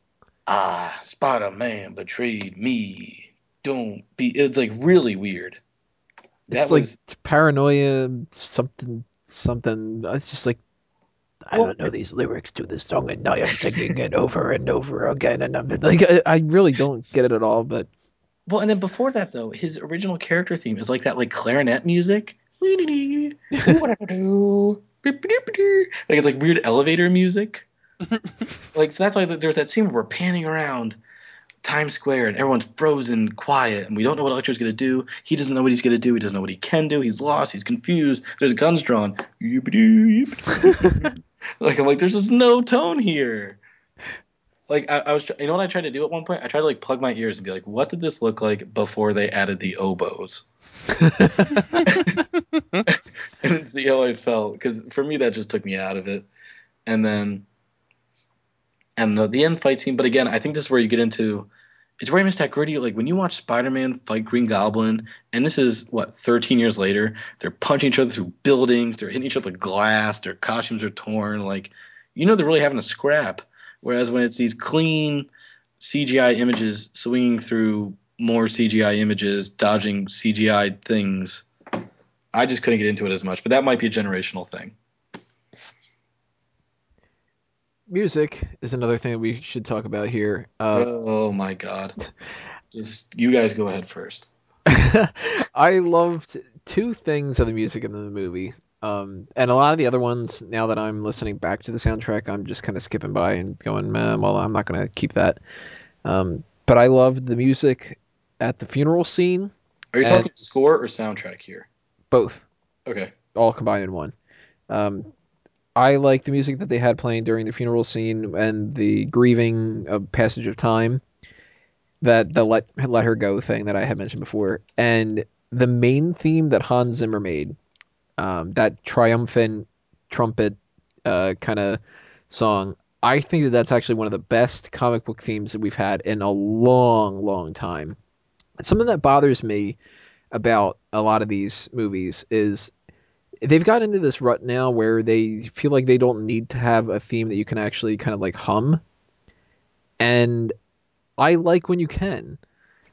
ah, Spider Man betrayed me. Don't be. It's like really weird. It's That like was- paranoia, something, something. It's just like I Well- don't know these lyrics to this song, and now I'm singing it over and over again, and I'm like, I, I really don't get it at all. But Well, and then before that though, his original character theme is like that like clarinet music. like it's like weird elevator music. like so that's why there's that scene where we're panning around Times Square and everyone's frozen quiet and we don't know what Electro's gonna do. He doesn't know what he's gonna do. He doesn't know what he can do. He's lost. He's confused. There's guns drawn. like I'm like, there's just no tone here. Like I, I was, you know what I tried to do at one point? I tried to like plug my ears and be like, what did this look like before they added the oboes? and see how I felt because for me that just took me out of it. And then, and the, the end fight scene. But again, I think this is where you get into. It's very much that gritty. Like when you watch Spider-Man fight Green Goblin, and this is what 13 years later, they're punching each other through buildings, they're hitting each other with glass, their costumes are torn. Like, you know, they're really having a scrap. Whereas when it's these clean CGI images swinging through more CGI images, dodging CGI things, I just couldn't get into it as much. But that might be a generational thing. music is another thing that we should talk about here. Uh, oh my god! Just you guys go ahead first. I loved two things of the music in the movie. Um, and a lot of the other ones, now that I'm listening back to the soundtrack, I'm just kind of skipping by and going, man, well, I'm not going to keep that. Um, but I loved the music at the funeral scene, Are you And- talking score or soundtrack here? both, Okay. all combined in one. Um, I like the music that they had playing during the funeral scene and the grieving of passage of time, that the let let her go thing that I had mentioned before, and the main theme that Hans Zimmer made, um, that triumphant trumpet uh, kind of song. I think that that's actually one of the best comic book themes that we've had in a long, long time. Something that bothers me about a lot of these movies is they've got into this rut now where they feel like they don't need to have a theme that you can actually kind of like hum. And I like when you can.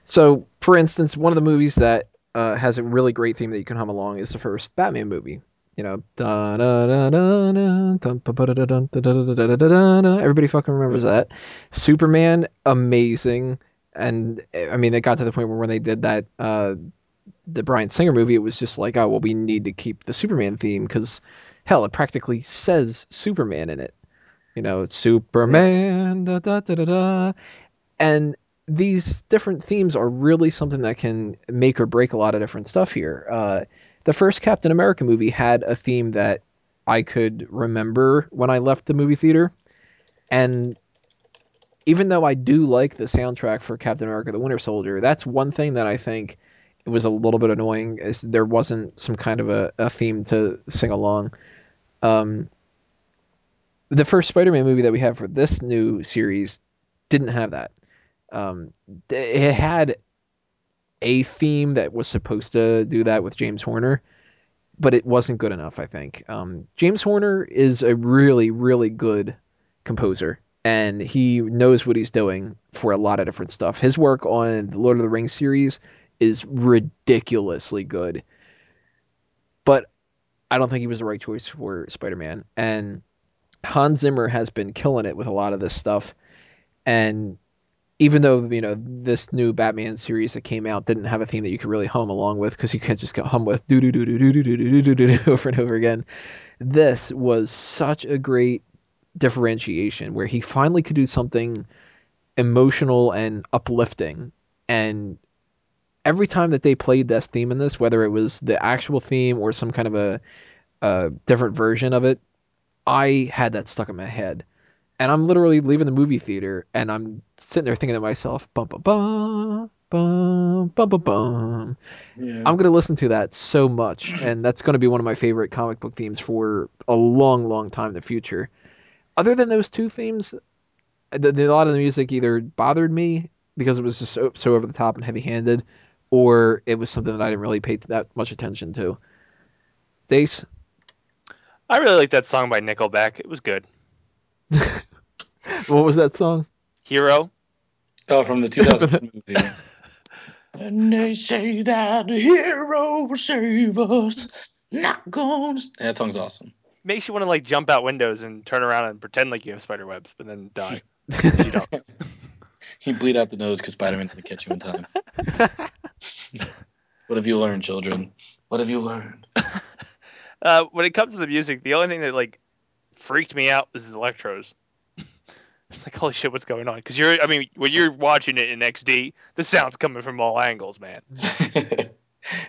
So, for instance, one of the movies that uh, has a really great theme that you can hum along is the first Batman movie. You know, everybody fucking remembers that. Superman, amazing, and I mean, it got to the point where when they did that, uh, the Bryan Singer movie, it was just like, oh well, we need to keep the Superman theme because hell, it practically says Superman in it. You know, Superman, da da da da and these different themes are really something that can make or break a lot of different stuff here. Uh, the first Captain America movie had a theme that I could remember when I left the movie theater, and even though I do like the soundtrack for Captain America: The Winter Soldier, that's one thing that I think it was a little bit annoying is there wasn't some kind of a, a theme to sing along. Um, the first Spider-Man movie that we have for this new series didn't have that. Um, it had a theme that was supposed to do that with James Horner, but it wasn't good enough. I think um, James Horner is a really, really good composer, and he knows what he's doing for a lot of different stuff. His work on the Lord of the Rings series is ridiculously good, but I don't think he was the right choice for Spider-Man. And Hans Zimmer has been killing it with a lot of this stuff, and even though you know this new Batman series that came out didn't have a theme that you could really hum along with because you can't just go hum with do do do do do do do do do do over and over again. This was such a great differentiation where he finally could do something emotional and uplifting and every time that they played this theme in this whether it was the actual theme or some kind of a, a different version of it i had that stuck in my head and I'm literally leaving the movie theater and I'm sitting there thinking to myself, bum bum bum bum bum bum bum. Yeah. I'm gonna listen to that so much, and that's gonna be one of my favorite comic book themes for a long, long time in the future. other than those two themes, uh, the, the, a lot of the music either bothered me because it was just so, so over the top and heavy handed, or it was something that I didn't really pay that much attention to. Dace, I really like that song by Nickelback. It was good. what was that song? Hero. Oh, from the 2000 movie. And they say that the hero will save us. Not gonna. That song's awesome. Makes you want to like jump out windows and turn around and pretend like you have spider webs, but then die. you don't. You bleed out the nose because Spider-Man doesn't catch you in time. what have you learned, children? What have you learned? Uh, when it comes to the music, the only thing that like freaked me out was the electros. It's like holy shit, what's going on? Because you're, I mean, when you're watching it in XD, the sound's coming from all angles, man.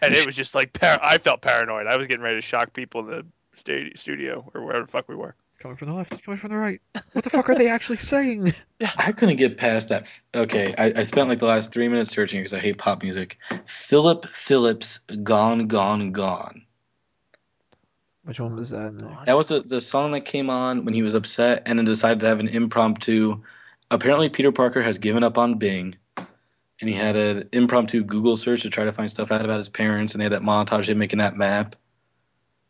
And it was just like par- I felt paranoid. I was getting ready to shock people in the sta- studio or wherever the fuck we were. It's coming from the left. It's coming from the right. What the fuck are they actually saying? I couldn't get past that. Okay, I, I spent like the last three minutes searching because I hate pop music. Philip Phillips, Gone, Gone, Gone. Which one was that? That was the, the song that came on when he was upset and then decided to have an impromptu. Apparently, Peter Parker has given up on Bing, and he had an impromptu Google search to try to find stuff out about his parents, and they had that montage of him making that map.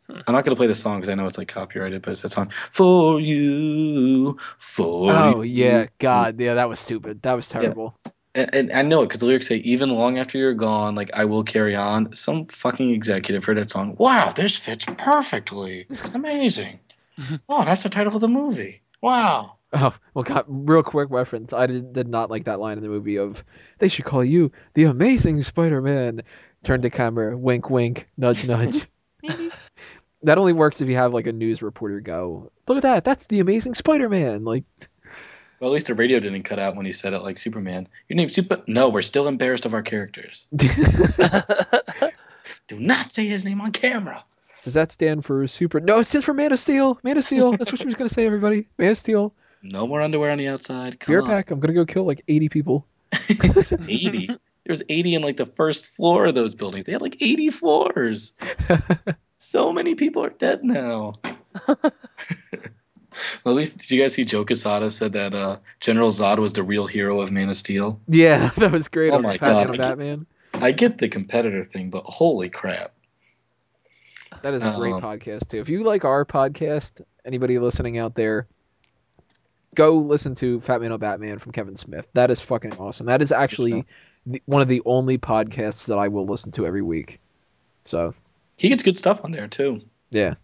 Hmm. I'm not gonna play the song because I know it's like copyrighted, but it's that song for you, for Oh you. yeah, God, yeah, that was stupid. That was terrible. And, and I know it because the lyrics say, "Even long after you're gone, like I will carry on." Some fucking executive heard that song. Wow, this fits perfectly. Amazing. oh, that's the title of the movie. Wow. Oh well, God, real quick reference. I did, did not like that line in the movie of "They should call you the Amazing Spider-Man." Turn to camera, wink, wink, nudge, nudge. that only works if you have like a news reporter go, "Look at that, that's the Amazing Spider-Man." Like, Well, at least the radio didn't cut out when he said it like Superman. Your name's Super. No, we're still embarrassed of our characters. Do not say his name on camera. does that stand for super? No, it stands for Man of Steel. Man of Steel. That's what she was gonna say. Everybody, Man of Steel. No more underwear on the outside. Come Beer on. pack. I'm gonna go kill like 80 people. 80. There was 80 in like the first floor of those buildings. They had like 80 floors. so many people are dead now. Well, at least did you guys see Joe Quesada said that uh, General Zod was the real hero of Man of Steel? Yeah, that was great Oh on my God, I get- Batman. I get the competitor thing, but holy crap. That is a great Um, podcast too. If you like our podcast, anybody listening out there, go listen to Fat Man on Batman from Kevin Smith. That is fucking awesome. That is actually the, one of the only podcasts that I will listen to every week. So He gets good stuff on there too. yeah.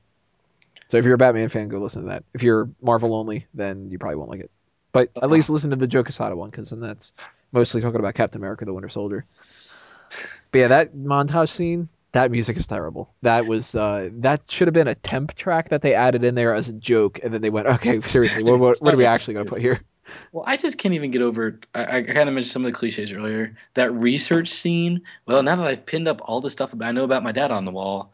So if you're a Batman fan, go listen to that. If you're Marvel only, then you probably won't like it. But at least listen to the Joe Quesada one, because then that's mostly talking about Captain America: The Winter Soldier. But yeah, that montage scene, that music is terrible. That was uh, that should have been a temp track that they added in there as a joke, and then they went, okay, seriously, what, what, what are we actually gonna put here? Well, I just can't even get over. I, I kind of mentioned some of the cliches earlier. That research scene. Well, now that I've pinned up all the stuff I know about my dad on the wall,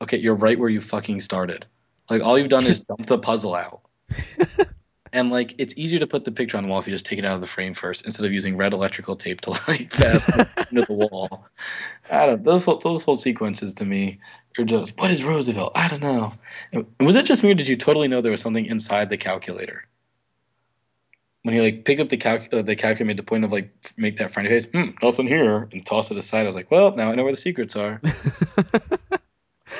okay, you're right where you fucking started. Like all you've done is dump the puzzle out. and like it's easier to put the picture on the wall if you just take it out of the frame first instead of using red electrical tape to like fasten it into the wall. I don't. Those whole- those whole sequences to me are just. What is Roosevelt? I don't know. And Was it just me or did you totally know there was something inside the calculator? when he like picked up the calc uh, the calculator made the point of like make that friendly face, hmm, nothing here, and toss it aside. I was like, well, now I know where the secrets are.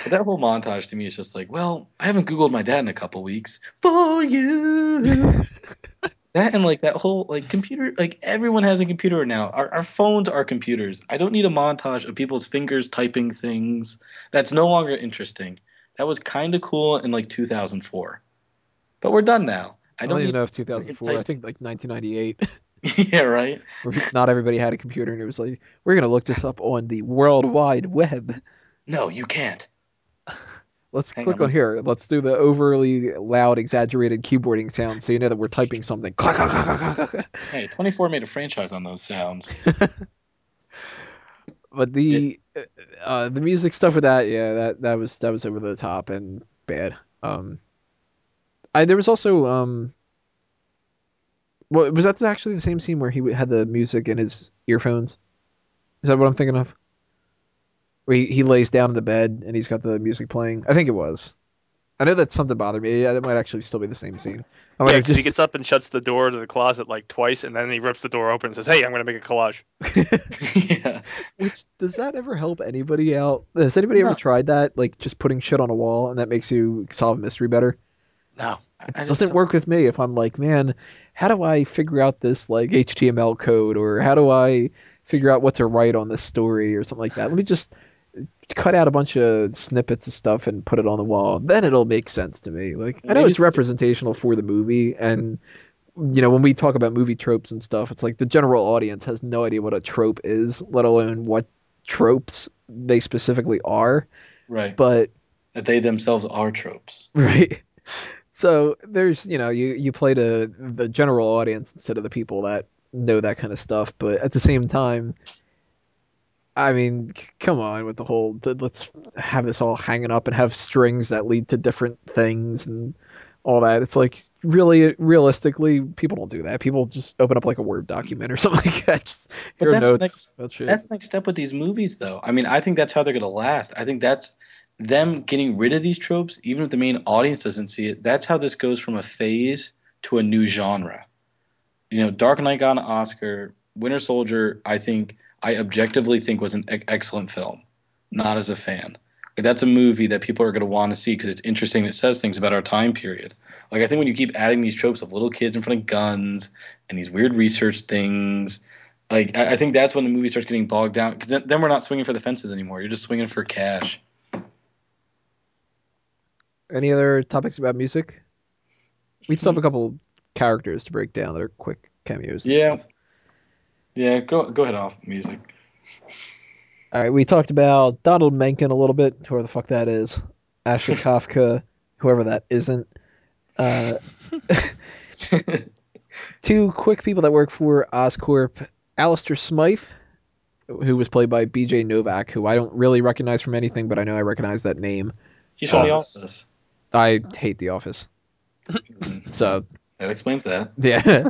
but that whole montage to me is just like, well, I haven't Googled my dad in a couple weeks. For you. that and like that whole like computer like everyone has a computer now. Our our phones are computers. I don't need a montage of people's fingers typing things. That's no longer interesting. That was kind of cool in like 2004. But we're done now. I I don't, don't, even know if 2004. I think like 1998. yeah, right. not everybody had a computer, and it was like, we're gonna look this up on the World Wide Web. No, you can't. Let's Hang click on, on here. Let's do the overly loud, exaggerated keyboarding sound, so you know that we're typing something. Hey, 24 made a franchise on those sounds. But the uh, the music stuff with that, yeah, that that was that was over the top and bad. Um, I there was also um, well, was that actually the same scene where he had the music in his earphones? Is that what I'm thinking of? Where he, he lays down in the bed and he's got the music playing. I think it was. I know that something bothered me. Yeah, it might actually still be the same scene. I might Yeah, have because he gets up and shuts the door to the closet like twice, and then he rips the door open and says, "Hey, I'm gonna make a collage." yeah. Which does that ever help anybody out? Has anybody No. ever tried that? Like just putting shit on a wall and that makes you solve a mystery better? No. It doesn't don't- work with me if I'm like, man, how do I figure out this like HTML code or how do I figure out what to write on this story or something like that? Let me just cut out a bunch of snippets of stuff and put it on the wall. Then it'll make sense to me. Like I know it's representational for the movie and you know, when we talk about movie tropes and stuff, it's like the general audience has no idea what a trope is, let alone what tropes they specifically are. Right. But That they themselves are tropes. right so there's you know you you play to the general audience instead of the people that know that kind of stuff but at the same time i mean c- come on with the whole the, let's have this all hanging up and have strings that lead to different things and all that it's like really realistically people don't do that people just open up like a word document or something like that just But that's notes next- about. That's the next step with these movies, though. I mean, I think that's how they're going to last. I think that's them getting rid of these tropes, even if the main audience doesn't see it. That's how this goes from a phase to a new genre. You know, Dark Knight got an Oscar. Winter Soldier, I think, I objectively think was an e- excellent film, not as a fan. Like, that's a movie that people are going to want to see because it's interesting. It says things about our time period. Like, I think when you keep adding these tropes of little kids in front of guns and these weird research things, like I, I think that's when the movie starts getting bogged down because then, then we're not swinging for the fences anymore. You're just swinging for cash. any other topics about music we still have a hmm. couple characters to break down that are quick cameos Yeah, stuff. Yeah. Go go ahead off music. All right, we talked about Donald Menken a little bit, whoever the fuck that is. Ashley Kafka, whoever that isn't. Uh, two quick people that work for Oscorp. Alistair Smythe, who was played by BJ Novak, who I don't really recognize from anything, but I know I recognize that name. He's from the Office. office. I hate The Office. So, That explains that. yeah.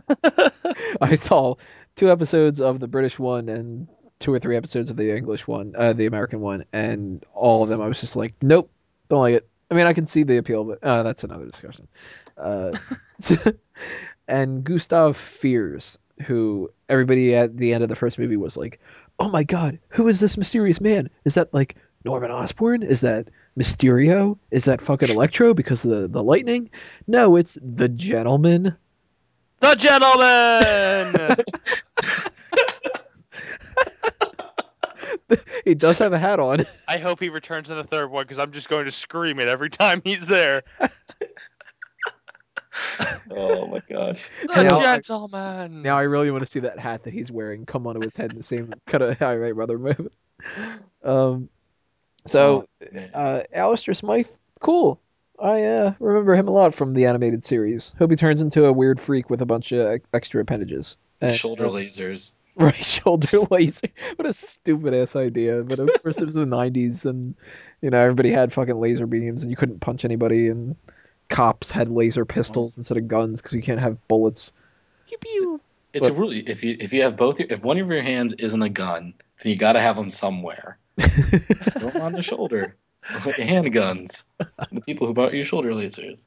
I saw two episodes of the British one and two or three episodes of the English one, uh, the American one, and all of them I was just like, nope, don't like it. I mean, I can see the appeal, but uh, that's another discussion. Uh, and Gustav Fiers, who everybody at the end of the first movie was like, oh my god, who is this mysterious man? Is that like Norman Osborn? Is that Mysterio? Is that fucking Electro because of the, the lightning? No, it's the gentleman. The gentleman. he does have a hat on. I hope he returns in the third one because I'm just going to scream it every time he's there. Oh my gosh. The Now- gentleman. Now I really want to see that hat that he's wearing come onto his head in the same kind of High I Met Mother move. Um, so Oh, uh, Alistair Smythe, cool. I uh, remember him a lot from the animated series. Hope he turns into a weird freak with a bunch of extra appendages. And, shoulder lasers. right shoulder laser. What a stupid ass idea. But of course it was the '90s, and you know everybody had fucking laser beams, and you couldn't punch anybody, and cops had laser uh-huh. pistols instead of guns because you can't have bullets. Pew, pew. It's but- a really if you if you have both your, if one of your hands isn't a gun, then you got to have them somewhere. Throw them on the shoulder. Like handguns. The people who bought you shoulder lasers.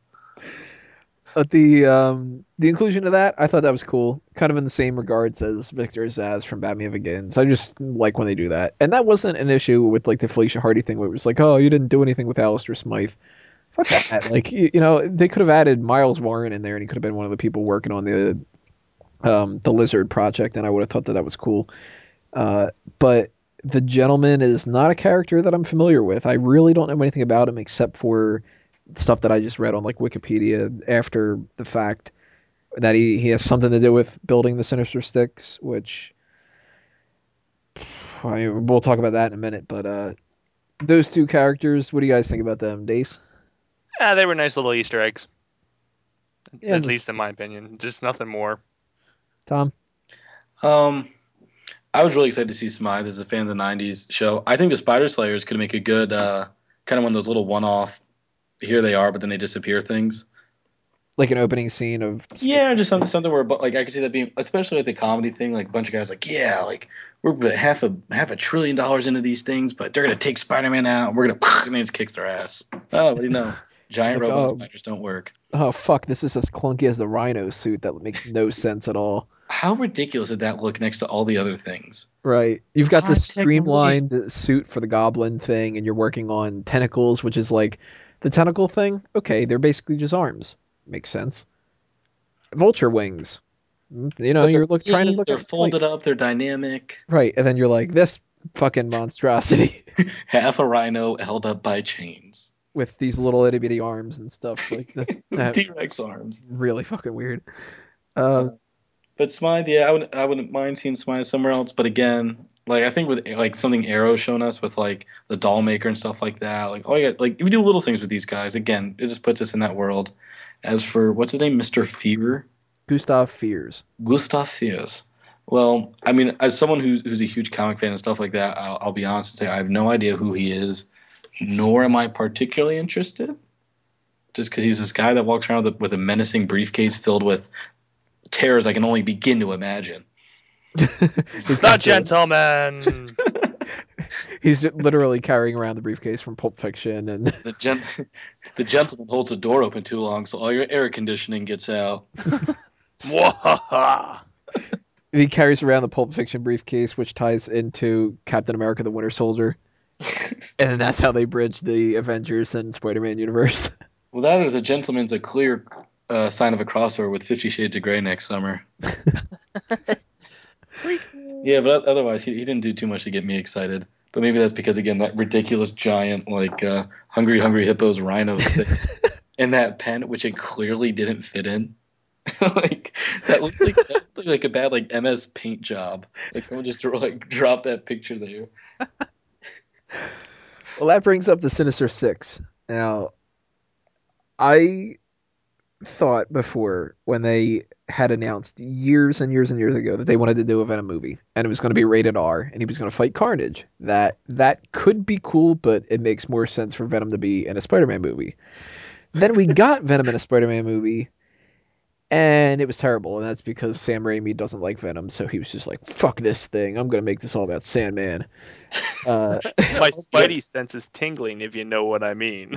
But the um the inclusion of that, I thought that was cool. Kind of in the same regards as Victor Zsasz from Batman Begins. I just like when they do that. And that wasn't an issue with like the Felicia Hardy thing where it was like, oh, you didn't do anything with Alistair Smythe. Fuck that. like you, you know, they could have added Miles Warren in there and he could have been one of the people working on the um the Lizard project and I would have thought that that was cool. Uh but the gentleman is not a character that I'm familiar with. I really don't know anything about him except for stuff that I just read on like Wikipedia after the fact that he, he has something to do with building the Sinister Six, which I mean, we'll talk about that in a minute. But uh, those two characters, what do you guys think about them, Dace? Ah, they were nice little Easter eggs. Yeah, At just- least in my opinion. Just nothing more. Tom? Um, I was really excited to see Smythe as a fan of the '90s show. I think the Spider Slayers could make a good uh, kind of one of those little one-off. Here they are, but then they disappear things. Like an opening scene of Yeah, just something something where, like I could see that being, especially like the comedy thing. Like a bunch of guys, like yeah, like we're half a half a trillion dollars into these things, but they're gonna take Spider Man out. And we're gonna and they just kicks their ass. Oh, what do you know? Giant Like, robot oh. spiders don't work. Oh fuck, this is as clunky as the Rhino suit that makes no sense at all. How ridiculous did that look next to all the other things? Right. You've got this streamlined suit for the goblin thing, and you're working on tentacles, which is like the tentacle thing. Okay, they're basically just arms. Makes sense. Vulture wings. You know, you're look, trying to look They're folded up. They're dynamic. Right, and then you're like this fucking monstrosity Half a rhino held up by chains. with these little itty bitty arms and stuff. Like that T Rex arms. really fucking weird. Uh, But Smythe, yeah, I would I wouldn't mind seeing Smythe somewhere else. But again, like I think with like something Arrow shown us with like the doll maker and stuff like that. Like oh yeah, like if you do little things with these guys, again, it just puts us in that world. As for what's his name, Mister Fever, Gustav Fiers. Gustav Fiers. Well, I mean, as someone who's who's a huge comic fan and stuff like that, I'll, I'll be honest and say I have no idea who he is, nor am I particularly interested. Just because he's this guy that walks around with a, with a menacing briefcase filled with terrors I can only begin to imagine. He's The gentleman. He's literally carrying around the briefcase from Pulp Fiction, and The gen- the gentleman holds the door open too long, so all your air conditioning gets out. He carries around the Pulp Fiction briefcase, which ties into Captain America: The Winter Soldier, and that's how they bridge the Avengers and Spider-Man universe. Well, that or the gentleman's a clear uh, sign of a crossover with Fifty Shades of Grey next summer. Yeah, but otherwise, he, he didn't do too much to get me excited. But maybe that's because again, that ridiculous giant like uh, hungry hungry hippos rhino thing in that pen, which it clearly didn't fit in. like that looked like that looked like a bad like MS Paint job. Like someone just drew, like dropped that picture there. Well, that brings up the Sinister Six. Now, I thought before when they had announced years and years and years ago that they wanted to do a Venom movie and it was going to be rated R and he was going to fight Carnage. That that could be cool, but it makes more sense for Venom to be in a Spider-Man movie. Then we got Venom in a Spider-Man movie, and it was terrible. And that's because Sam Raimi doesn't like Venom, so he was just like, "Fuck this thing! I'm going to make this all about Sandman." Uh, My spidey sense is tingling, if you know what I mean.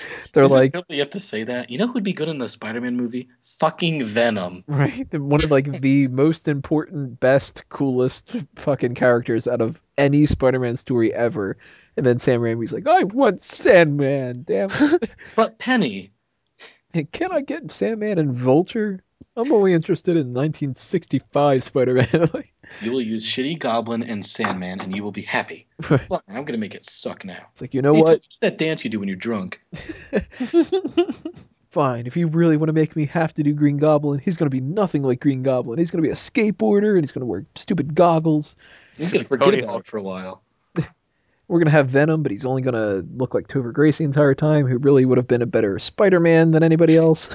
they're Is it like, you have to say that. You know who'd be good in a Spider-Man movie? Fucking Venom. Right, one of like the most important, best, coolest fucking characters out of any Spider-Man story ever. And then Sam Raimi's like, I want Sandman. Damn, But Penny, can I get Sandman and Vulture? I'm only interested in 1965 Spider-Man. like, you will use shitty Goblin and Sandman, and you will be happy. Right. Fine, I'm gonna make it suck now. it's like, you know Hey, what? That dance you do when you're drunk. Fine. If you really want to make me have to do Green Goblin, he's gonna be nothing like Green Goblin. He's gonna be a skateboarder and he's gonna wear stupid goggles. He's gonna forget Tony about Hawk. it for a while. We're gonna have Venom, but he's only gonna look like Topher Grace the entire time, who really would have been a better Spider-Man than anybody else.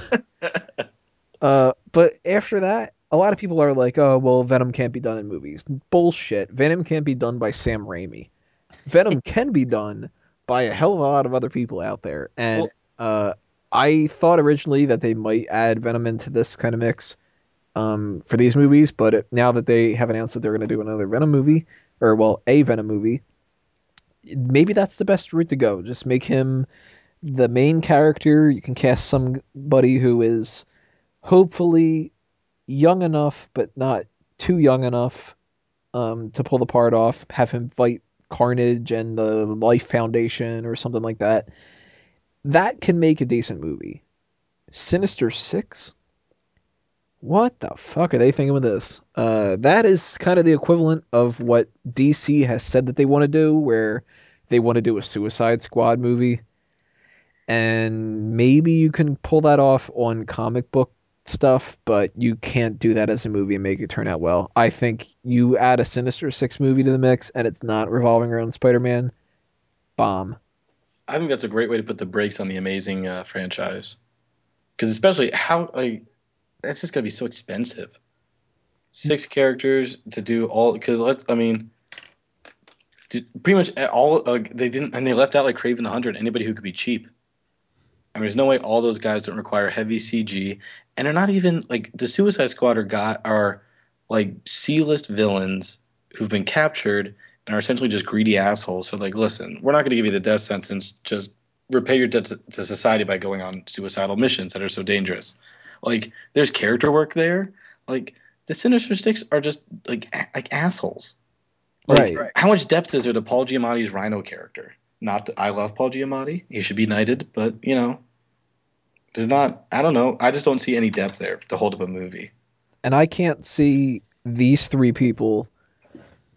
Uh, but after that, a lot of people are like, "Oh, well, Venom can't be done in movies." Bullshit. Venom can't be done by Sam Raimi. Venom can be done by a hell of a lot of other people out there, and uh, I thought originally that they might add Venom into this kind of mix um, for these movies, but it, now that they have announced that they're going to do another Venom movie, or well, a Venom movie, maybe that's the best route to go. Just make him the main character. You can cast somebody who is hopefully young enough, but not too young enough um, to pull the part off. Have him fight Carnage and the Life Foundation or something like that. That can make a decent movie. Sinister Six. What the fuck are they thinking with this? Uh, that is kind of the equivalent of what DC has said that they want to do, where they want to do a Suicide Squad movie. And maybe you can pull that off on comic book stuff, but you can't do that as a movie and make it turn out well. I think you add a Sinister Six movie to the mix and it's not revolving around Spider Man, bomb. I think that's a great way to put the brakes on the amazing uh, franchise. Because especially how like that's just gonna be so expensive. Six characters to do all because let's I mean, pretty much all uh, they didn't and they left out like Kraven the Hunter. Anybody who could be cheap. I mean, there's no way all those guys don't require heavy CG, and they're not even like the Suicide Squad are got are like C-list villains who've been captured and are essentially just greedy assholes. So like, listen, we're not going to give you the death sentence. Just repay your debt to, to society by going on suicidal missions that are so dangerous. Like there's character work there. Like the Sinister Six are just like a- like assholes. Like, Right. How much depth is there to Paul Giamatti's Rhino character? Not that I love Paul Giamatti. He should be knighted, but you know, there's not. I don't know. I just don't see any depth there to hold up a movie. And I can't see these three people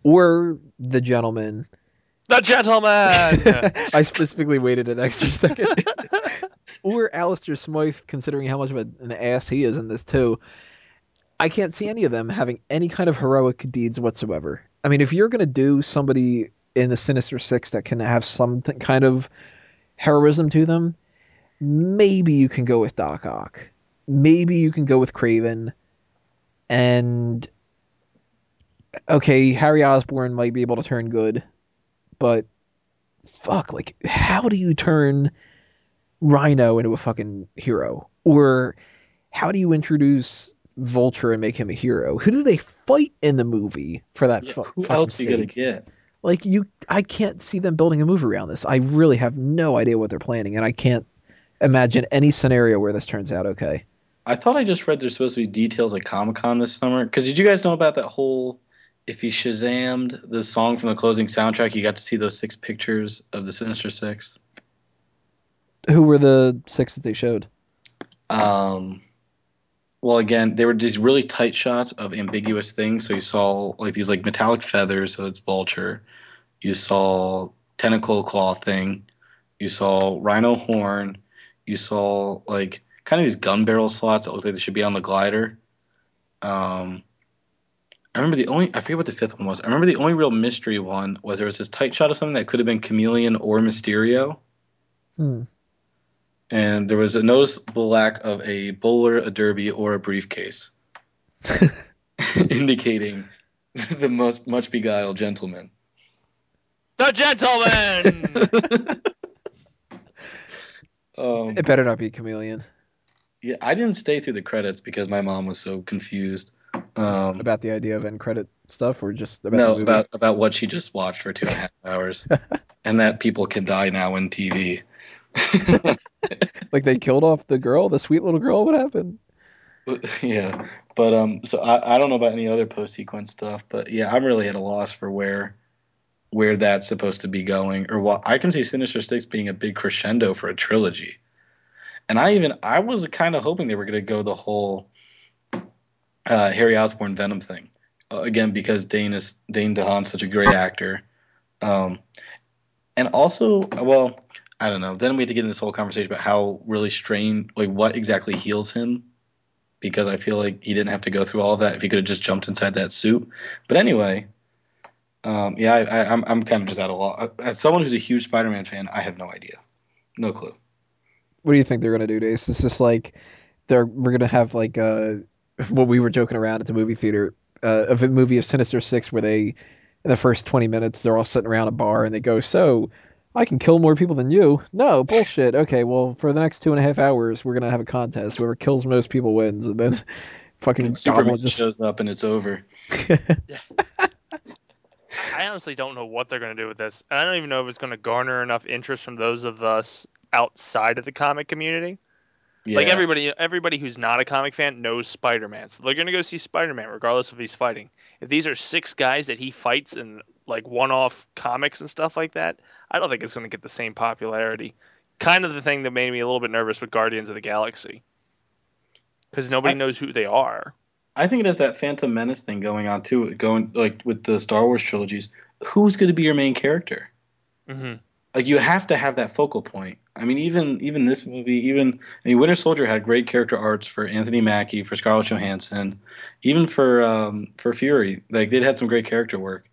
or the gentleman. The gentleman. I specifically waited an extra second. or Alistair Smythe, considering how much of an ass he is in this too. I can't see any of them having any kind of heroic deeds whatsoever. I mean, if you're going to do somebody in the Sinister Six that can have some th- kind of heroism to them, maybe you can go with Doc Ock. Maybe you can go with Kraven. And okay, Harry Osborn might be able to turn good, but fuck, like, how do you turn Rhino into a fucking hero? Or how do you introduce Vulture and make him a hero? Who do they fight in the movie for that Yeah, fu- who fucking else are you gonna sake? get? Like you, I can't see them building a movie around this. I really have no idea what they're planning, and I can't imagine any scenario where this turns out okay. I thought I just read there's supposed to be details at Comic Con this summer. Because did you guys know about that whole? If you Shazammed the song from the closing soundtrack, you got to see those six pictures of the Sinister Six. Who were the six that they showed? Um, well, again, they were these really tight shots of ambiguous things. So you saw like these like metallic feathers, so it's Vulture. You saw tentacle claw thing. You saw rhino horn. You saw like kind of these gun barrel slots that looked like they should be on the glider. Um, I remember the only I forget what the fifth one was. I remember the only real mystery one was there was this tight shot of something that could have been Chameleon or Mysterio. Hmm. And there was a noticeable lack of a bowler, a derby, or a briefcase, indicating the most much beguiled gentleman. the gentleman. Um, It better not be Chameleon yeah, I didn't stay through the credits because my mom was so confused. Um, about the idea of end credit stuff, or just about the no, movie. about about what she just watched for two and a half hours, and that people can die now in TV. Like they killed off the girl, the sweet little girl. What happened? yeah, but um, so I, I don't know about any other post sequence stuff, but yeah, I'm really at a loss for where where that's supposed to be going, or what I can see Sinister Six being a big crescendo for a trilogy, and I even I was kind of hoping they were going to go the whole uh, Harry Osborn Venom thing uh, again because Dane is Dane DeHaan's such a great actor, um, and also well. I don't know. Then we had to get in this whole conversation about how really strained, like what exactly heals him because I feel like he didn't have to go through all of that if he could have just jumped inside that suit. But anyway, um, yeah, I, I, I'm I'm kind of just at a loss. As someone who's a huge Spider-Man fan, I have no idea, no clue. What do you think they're gonna do, Dace? It's just like they're we're gonna have like uh what we were joking around at the movie theater uh, of a movie of Sinister Six where they in the first twenty minutes they're all sitting around a bar and they go, so. I can kill more people than you. No bullshit. Okay, well, for the next two and a half hours, we're gonna have a contest. Whoever kills most people wins, and then fucking And Superman just shows up and it's over. I honestly don't know what they're going to do with this. And I don't even know if it's going to garner enough interest from those of us outside of the comic community. Yeah. Like everybody, everybody who's not a comic fan knows Spider-Man, so they're going to go see Spider-Man regardless of if he's fighting. If these are six guys that he fights in like one-off comics and stuff like that, I don't think it's going to get the same popularity. Kind of the thing that made me a little bit nervous with Guardians of the Galaxy, because nobody I- knows who they are. I think it has that Phantom Menace thing going on too. Going like with the Star Wars trilogies, who's going to be your main character? hmm like you have to have that focal point. I mean, even even this movie, even I mean, Winter Soldier had great character arts for Anthony Mackie, for Scarlett Johansson, even for um, for Fury. Like they had some great character work,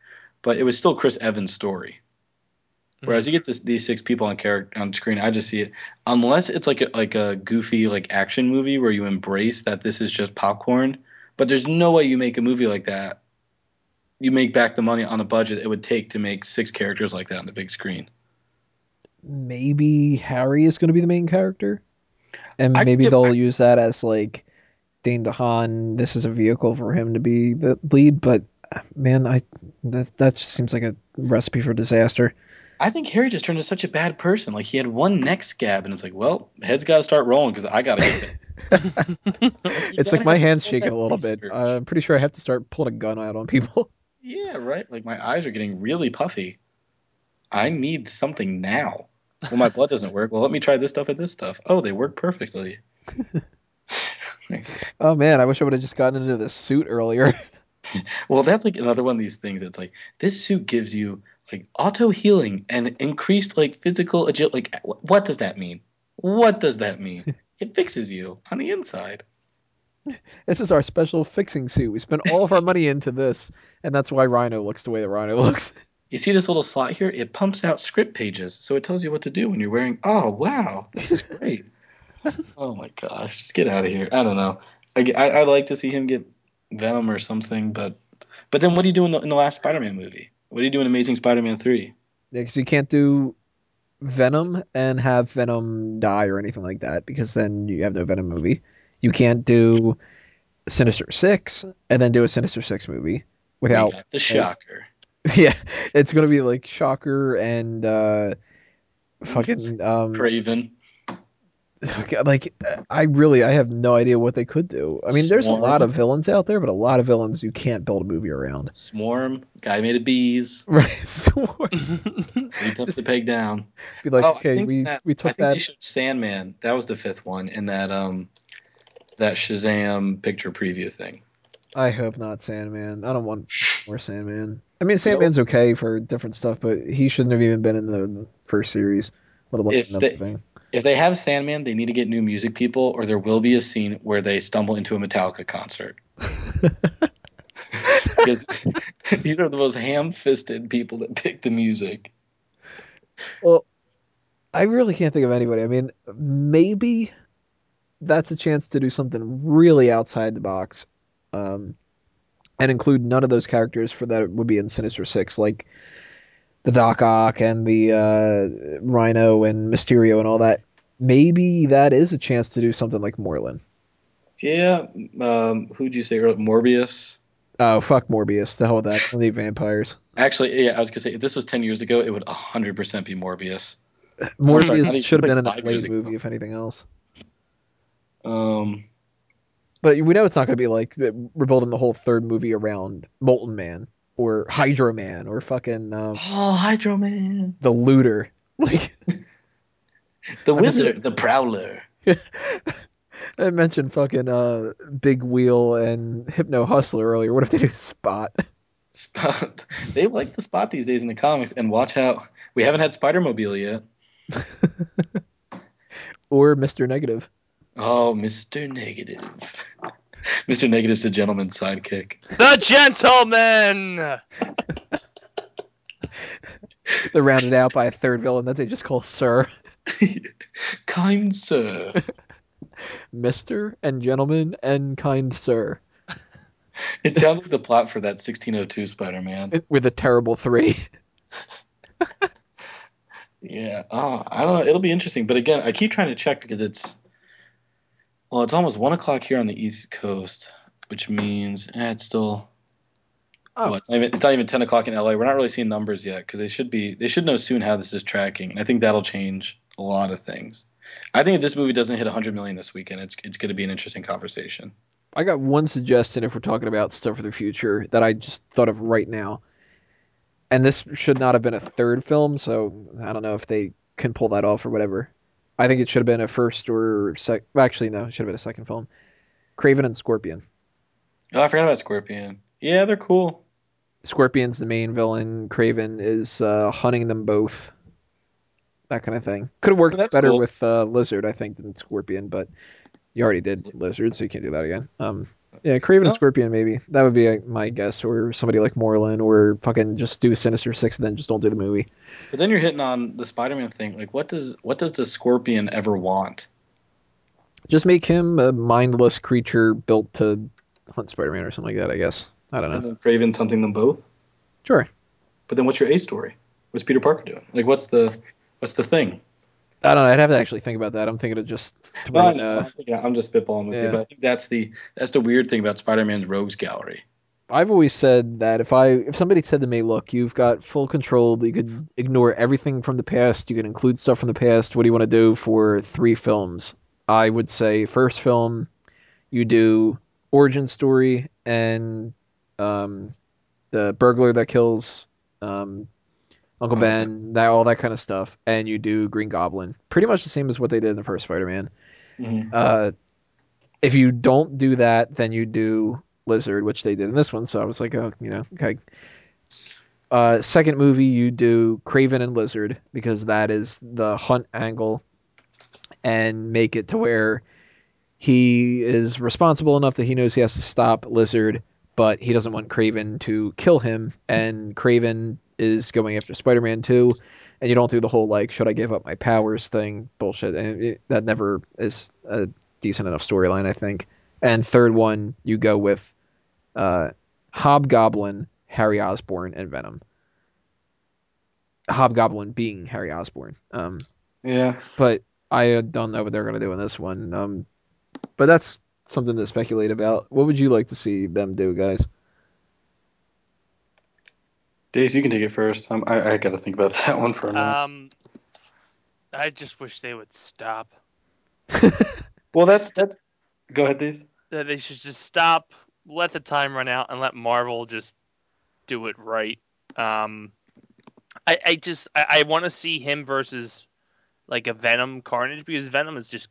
but it was still Chris Evans' story. Whereas mm-hmm. you get this, these six people on character on screen, I just see it. Unless it's like a, like a goofy like action movie where you embrace that this is just popcorn, but there's no way you make a movie like that. You make back the money on a budget it would take to make six characters like that on the big screen. maybe Harry is going to be the main character, and I maybe get- they'll use that as like Dane DeHaan. This is a vehicle for him to be the lead, but man, I that that just seems like a recipe for disaster. I think Harry just turned into such a bad person. Like he had one neck scab, and it's like, well, head's got to start rolling because I got to get that. it's like my hands shaking a little bit. Uh, I'm pretty sure I have to start pulling a gun out on people. Yeah, right. Like my eyes are getting really puffy. I need something now. Well, my blood doesn't work. Well, let me try this stuff and this stuff. Oh, they work perfectly. oh man, I wish I would have just gotten into this suit earlier. well, that's like another one of these things. It's like this suit gives you like auto healing and increased like physical agility. Like, what does that mean? What does that mean? it fixes you on the inside. This is our special fixing suit. We spent all of our money into this, and that's why Rhino looks the way that Rhino looks. You see this little slot here? It pumps out script pages, so it tells you what to do when you're wearing. Oh wow, this is great. oh my gosh, just get out of here. I don't know. I, I would like to see him get Venom or something, but but then what do you do in the, in the last Spider-Man movie? What do you do in Amazing Spider-Man three? Yeah, because you can't do Venom and have Venom die or anything like that, because then you have no Venom movie. You can't do Sinister Six and then do a Sinister Six movie without the Shocker. Yeah, it's gonna be like Shocker and uh, fucking um, Kraven. Like, I really, I have no idea what they could do. I mean, Swarm. there's a lot of villains out there, but a lot of villains you can't build a movie around. Swarm, guy made of bees. Right, Swarm. he puts the peg down. Be like, oh, okay, we that, we took I think that. They showed Sandman. That was the fifth one in that um that Shazam picture preview thing. I hope not Sandman. I don't want more Sandman. I mean, Sandman's okay for different stuff, but he shouldn't have even been in the first series, let alone if they, thing. If they have Sandman, they need to get new music people, or there will be a scene where they stumble into a Metallica concert. because these are the most ham-fisted people that pick the music. Well, I really can't think of anybody. I mean, maybe that's a chance to do something really outside the box um, and include none of those characters for that would be in Sinister Six, like the Doc Ock and the uh, Rhino and Mysterio and all that. Maybe that is a chance to do something like Morlun. Yeah, um, who'd you say? Morbius. Oh fuck Morbius! The hell with that. I need vampires. Actually, yeah, I was gonna say if this was ten years ago, it would hundred percent be Morbius. Morbius should have been in the Blade movie, if anything else. Um, but we know it's not going to be like we're building the whole third movie around Molten Man or Hydro Man or fucking um, oh Hydro Man, the looter, like the wizard, the prowler. I mentioned fucking uh, Big Wheel and Hypno Hustler earlier. What if they do Spot? Spot. They like the Spot these days in the comics, and watch out, we haven't had Spider Mobile yet. or Mister Negative. Oh, Mr. Negative. Mr. Negative's the gentleman's sidekick. The gentleman! They're rounded out by a third villain that they just call Sir. kind Sir. Mr. and Gentleman and Kind Sir. It sounds like the plot for that 1602 Spider Man. With a terrible three. yeah. Oh, I don't know. It'll be interesting. But again, I keep trying to check because it's well, it's almost one o'clock here on the East Coast, which means eh, it's still. Oh, well, it's, not even, it's not even ten o'clock in LA. We're not really seeing numbers yet because they should be. They should know soon how this is tracking, and I think that'll change a lot of things. I think if this movie doesn't hit 100 million this weekend, it's it's going to be an interesting conversation. I got one suggestion if we're talking about stuff for the future that I just thought of right now. And this should not have been a third film, so I don't know if they can pull that off or whatever. I think it should have been a first or sec. Actually, no, it should have been a second film. Kraven and Scorpion. Oh, I forgot about Scorpion. Yeah, they're cool. Scorpion's the main villain. Kraven is uh, hunting them both. That kind of thing. Could have worked oh, better cool. with uh, Lizard, I think, than Scorpion, but you already did Lizard, so you can't do that again. Um, yeah, Kraven oh. and Scorpion maybe. That would be my guess, or somebody like Morlun, or fucking just do Sinister Six and then just don't do the movie. But then you're hitting on the Spider-Man thing. Like, what does what does the Scorpion ever want? Just make him a mindless creature built to hunt Spider-Man or something like that. I guess. I don't know. And then Kraven's hunting them both. Sure. But then, what's your A story? What's Peter Parker doing? Like, what's the what's the thing? I don't know. I'd have to actually think about that. I'm thinking of just throwing. No, I'm, I'm, just spitballing with yeah. you, but I think that's the that's the weird thing about Spider-Man's rogues gallery. I've always said that if I if somebody said to me, "Look, you've got full control. You could ignore everything from the past. You can include stuff from the past. What do you want to do for three films?" I would say first film, you do origin story and um, the burglar that kills um, Uncle Ben, that all that kind of stuff, and you do Green Goblin. Pretty much the same as what they did in the first Spider-Man. Mhm. Uh, if you don't do that, then you do Lizard, which they did in this one. So I was like, oh, you know, okay. Uh, second movie, you do Kraven and Lizard because that is the hunt angle, and make it to where he is responsible enough that he knows he has to stop Lizard, but he doesn't want Kraven to kill him, and Kraven is going after Spider-Man too, and you don't do the whole like should I give up my powers thing bullshit, and it, that never is a decent enough storyline, I think. And third one, you go with uh, Hobgoblin, Harry Osborn, and Venom. Hobgoblin being Harry Osborn. Um, Yeah. but I don't know what they're going to do in this one. Um, but that's something to speculate about. What would you like to see them do, guys? Dace, you can take it first. Um, I I got to think about that one for a minute. Um, I just wish they would stop. well, that's that's. Go ahead, Dace. That they should just stop, let the time run out, and let Marvel just do it right. Um, I, I just I, I want to see him versus like a Venom Carnage because Venom is just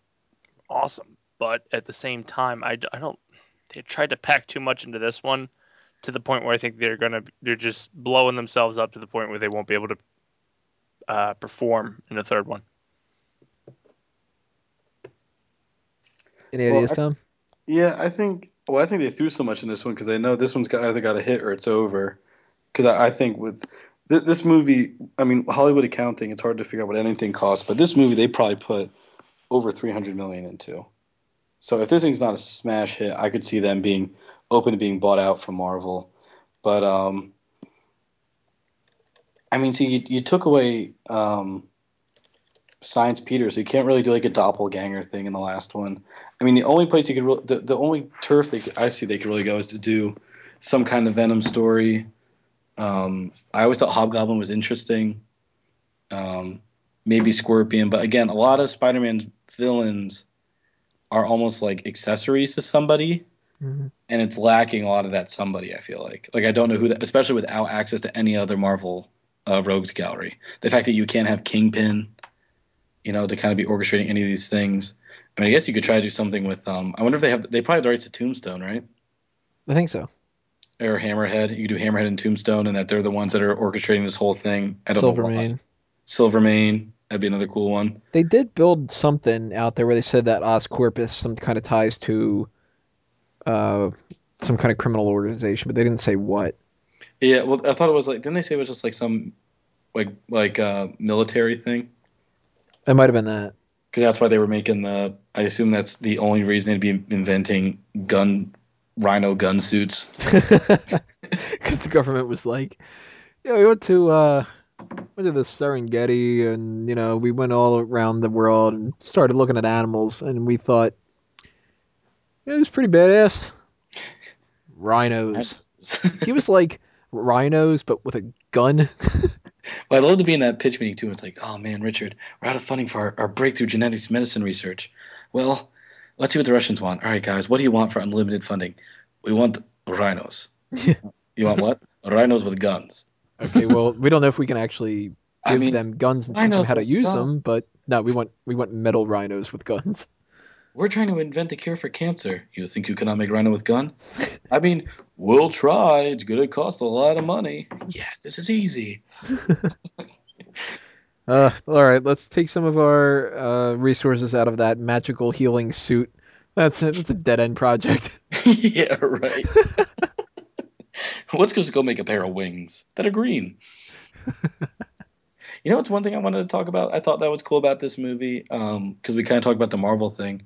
awesome, but at the same time, I, I don't. They tried to pack too much into this one to the point where I think they're gonna they're just blowing themselves up to the point where they won't be able to uh, perform in the third one. Any Well, ideas, I- Tom? Yeah, I think. Well, I think they threw so much in this one because they know this one's got, either got a hit or it's over. Because I, I think with th- this movie, I mean Hollywood accounting, it's hard to figure out what anything costs. But this movie, they probably put over three hundred million into. So if this thing's not a smash hit, I could see them being open to being bought out from Marvel. But um, I mean, see, you, you took away um, Science Peter, so you can't really do like a doppelganger thing in the last one. I mean, the only place you could, re- the, the only turf they could, I see they could really go is to do some kind of Venom story. Um, I always thought Hobgoblin was interesting. Um, maybe Scorpion, but again, a lot of Spider-Man's villains are almost like accessories to somebody, Mhm. and it's lacking a lot of that somebody. I feel like, like I don't know who that, especially without access to any other Marvel uh, rogues gallery. The fact that you can't have Kingpin, you know, to kind of be orchestrating any of these things. I mean, I guess you could try to do something with. Um, I wonder if they have. They probably have the rights to Tombstone, right? I think so. Or Hammerhead. You could do Hammerhead and Tombstone, and that they're the ones that are orchestrating this whole thing. I don't know. Silvermane. Silvermane. That'd be another cool one. They did build something out there where they said that Oscorpus some kind of ties to uh, some kind of criminal organization, but they didn't say what. Yeah. Well, I thought it was like. Didn't they say it was just like some, like like uh, military thing? It might have been that. Because that's why they were making the. I assume that's the only reason they'd be inventing gun, rhino gun suits. Because the government was like, yeah, we went to uh, went to the Serengeti, and you know, we went all around the world and started looking at animals, and we thought, it was pretty badass. Rhinos. He was like rhinos, but with a gun. Well, I'd love to be in that pitch meeting too. It's like, oh man, Richard, we're out of funding for our, our breakthrough genetics medicine research. Well, let's see what the Russians want. All right, guys, what do you want for unlimited funding? We want rhinos. you want what? Rhinos with guns. Okay, well, we don't know if we can actually give I mean, them guns and teach them how to use guns. them, but no, we want we want metal rhinos with guns. We're trying to invent the cure for cancer. You think you cannot make rhino with gun? I mean, we'll try. It's going to cost a lot of money. Yes, this is easy. Uh, all right, let's take some of our uh, resources out of that magical healing suit. That's a, that's a dead end project. yeah, right. Let's just go make a pair of wings that are green. you know, it's one thing I wanted to talk about. I thought that was cool about this movie because we kind of talked about the Marvel thing.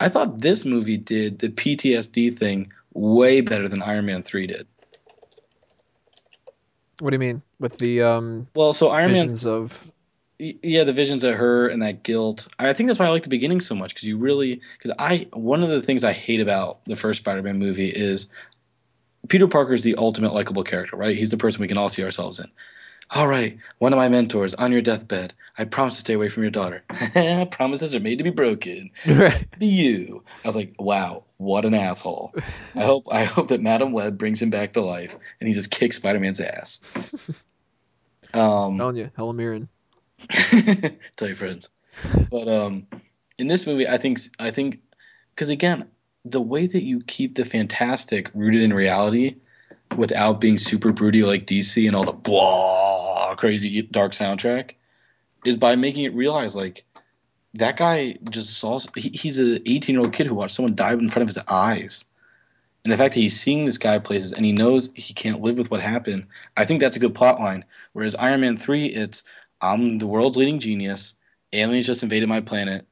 I thought this movie did the PTSD thing way better than Iron Man three did. What do you mean with the um, Well, so Iron Man visions of? Yeah the visions of her and that guilt i think that's why i like the beginning so much because you really because i one of the things i hate about the first spider-man movie is Peter Parker is the ultimate likable character, right? He's the person we can all see ourselves in. All right, one of my mentors on your deathbed. I promise to stay away from your daughter. Promises are made to be broken. Be you. I was like, wow, what an asshole. I hope I hope that Madame Web brings him back to life and he just kicks Spider Man's ass. Um, Telling you, Helen Mirren. tell your friends. But um, in this movie, I think I think because again, the way that you keep the fantastic rooted in reality without being super broody like DC and all the blah crazy dark soundtrack is by making it realize like that guy just saw he, he's an 18 year old kid who watched someone die in front of his eyes. And the fact that he's seeing this guy places and he knows he can't live with what happened i think that's a good plot line. Whereas iron man 3 it's i'm the world's leading genius. Aliens just invaded my planet.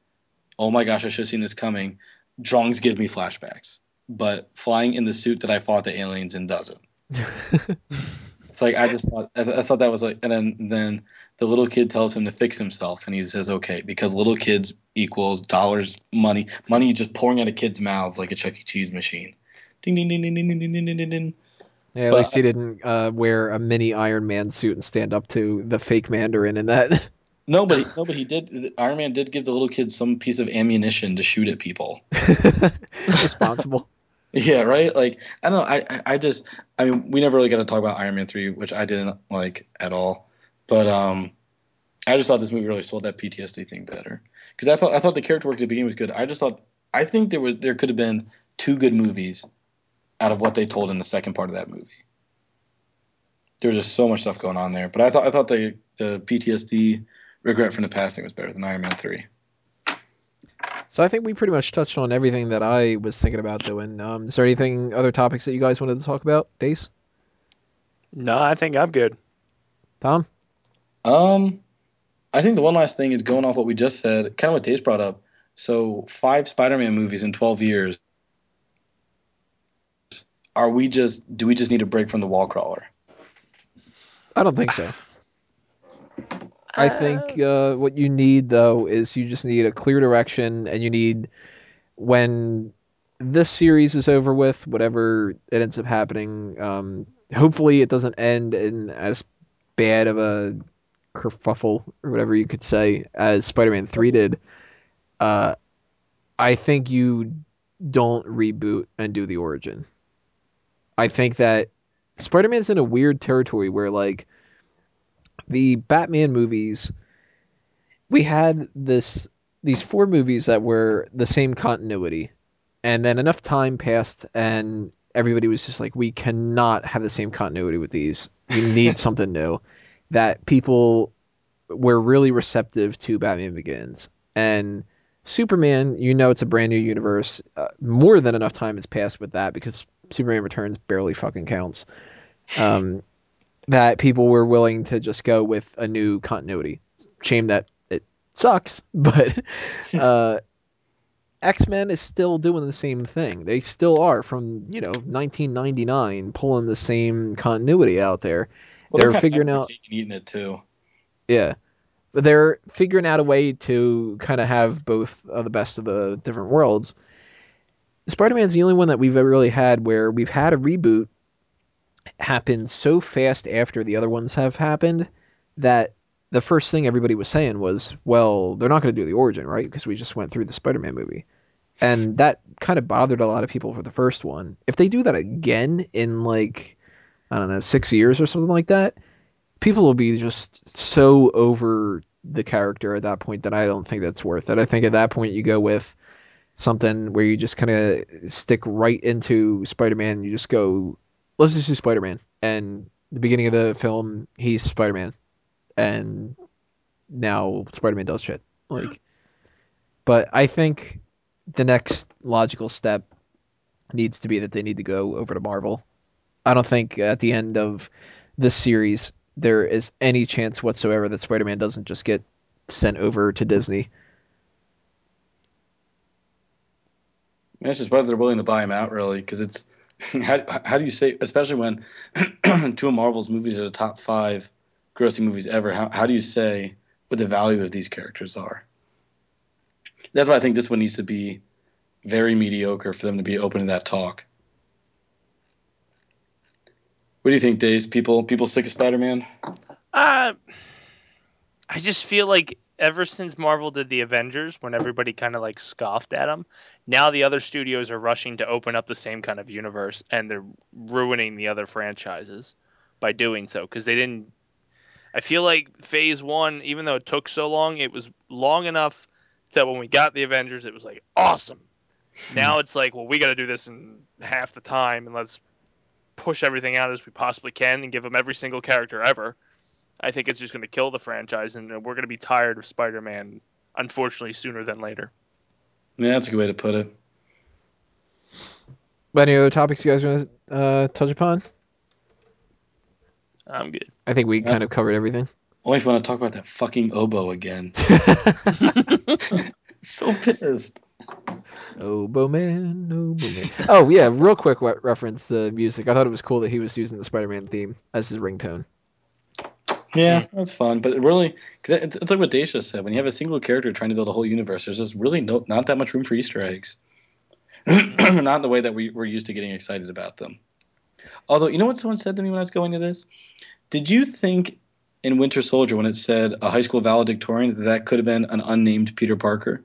Oh my gosh i should have seen this coming. Drongs give me flashbacks. But flying in the suit that i fought the aliens in doesn't it's like I just thought I, I thought that was like, and then then the little kid tells him to fix himself, and he says okay because little kids equals dollars, money, money just pouring out of kids' mouths like a Chuck E. Cheese machine. Ding ding ding ding ding ding ding ding ding ding. Yeah, at But least he didn't uh, wear a mini Iron Man suit and stand up to the fake Mandarin in that. No, but he, no, but he did. Iron Man did give the little kid some piece of ammunition to shoot at people. Responsible. Yeah, right. Like I don't know. I I- just I mean we never really got to talk about Iron Man three, which I didn't like at all. But um, I just thought this movie really sold that PTSD thing better because I thought I thought the character work at the beginning was good. I just thought I think there was there could have been two good movies out of what they told in the second part of that movie. There was just so much stuff going on there, but I thought I thought the the PTSD regret from the passing was better than Iron Man three. So I think we pretty much touched on everything that I was thinking about doing. Um, is there anything other topics that you guys wanted to talk about, Dace? No, I think I'm good. Tom? Um, I think the one last thing is going off what we just said, kind of what Dave's brought up. So five Spider-Man movies in twelve years. Are we just? Do we just need a break from the wall crawler? I don't think so. I think uh, what you need though is you just need a clear direction, and you need when this series is over with, whatever it ends up happening. Um, hopefully, it doesn't end in as bad of a kerfuffle or whatever you could say as Spider-Man Three did. Uh, I think you don't reboot and do the origin. I think that Spider-Man's in a weird territory where like the Batman movies, we had this these four movies that were the same continuity, and then enough time passed, and everybody was just like, we cannot have the same continuity with these. We need something new. That people were really receptive to Batman Begins and Superman. You know, it's a brand new universe. Uh, more than enough time has passed with that because Superman Returns barely fucking counts. Um, that people were willing to just go with a new continuity. Shame that it sucks, but uh, X Men is still doing the same thing. They still are from you know 1999, pulling the same continuity out there. Well, They're kinda figuring out- eating it too. Yeah, but they're figuring out a way to kind of have both of the best of the different worlds. Spider-Man's the only one that we've ever really had where we've had a reboot happen so fast after the other ones have happened that the first thing everybody was saying was, well, they're not going to do the origin, right? Because we just went through the Spider-Man movie. And that kind of bothered a lot of people for the first one. If they do that again in like I don't know, 6 years or something like that, people will be just so over the character at that point that I don't think that's worth it. I think at that point you go with something where you just kind of stick right into Spider-Man. You just go, let's just do Spider-Man. And the beginning of the film, he's Spider-Man, and now Spider-Man does shit. Like, but I think the next logical step needs to be that they need to go over to Marvel. I don't think at the end of this series there is any chance whatsoever that Spider-Man doesn't just get sent over to Disney. Man, it's just whether they're willing to buy him out, really, because it's how, how do you say, especially when two of Marvel's movies are the top five grossing movies ever. How, how do you say what the value of these characters are? That's why I think this one needs to be very mediocre for them to be open to that talk. What do you think, Dace? People people sick of Spider Man? Uh, I just feel like ever since Marvel did the Avengers, when everybody kind of like scoffed at them, now the other studios are rushing to open up the same kind of universe, and they're ruining the other franchises by doing so because they didn't. I feel like Phase One, even though it took so long, it was long enough that when we got the Avengers, it was like awesome. Hmm. Now it's like, well, we got to do this in half the time, and let's push everything out as we possibly can and give them every single character ever. I think it's just going to kill the franchise, and we're going to be tired of Spider-Man, unfortunately, sooner than later. Yeah, that's a good way to put it. Any other topics you guys want to uh, touch upon? I'm good. I think we Yeah. kind of covered everything. Only if you want to talk about that fucking oboe again. so pissed. Oboe man, oboe man. Oh yeah, real quick what reference the music. I thought it was cool that he was using the Spider-Man theme as his ringtone. Yeah, that's fun, but it really, cause it's, it's like what Dacia said. When you have a single character trying to build a whole universe, there's just really no, not that much room for Easter eggs. not in the way that we, we're used to getting excited about them. Although, you know what someone said to me when I was going to this? Did you think in Winter Soldier, when it said a high school valedictorian, that that could have been an unnamed Peter Parker?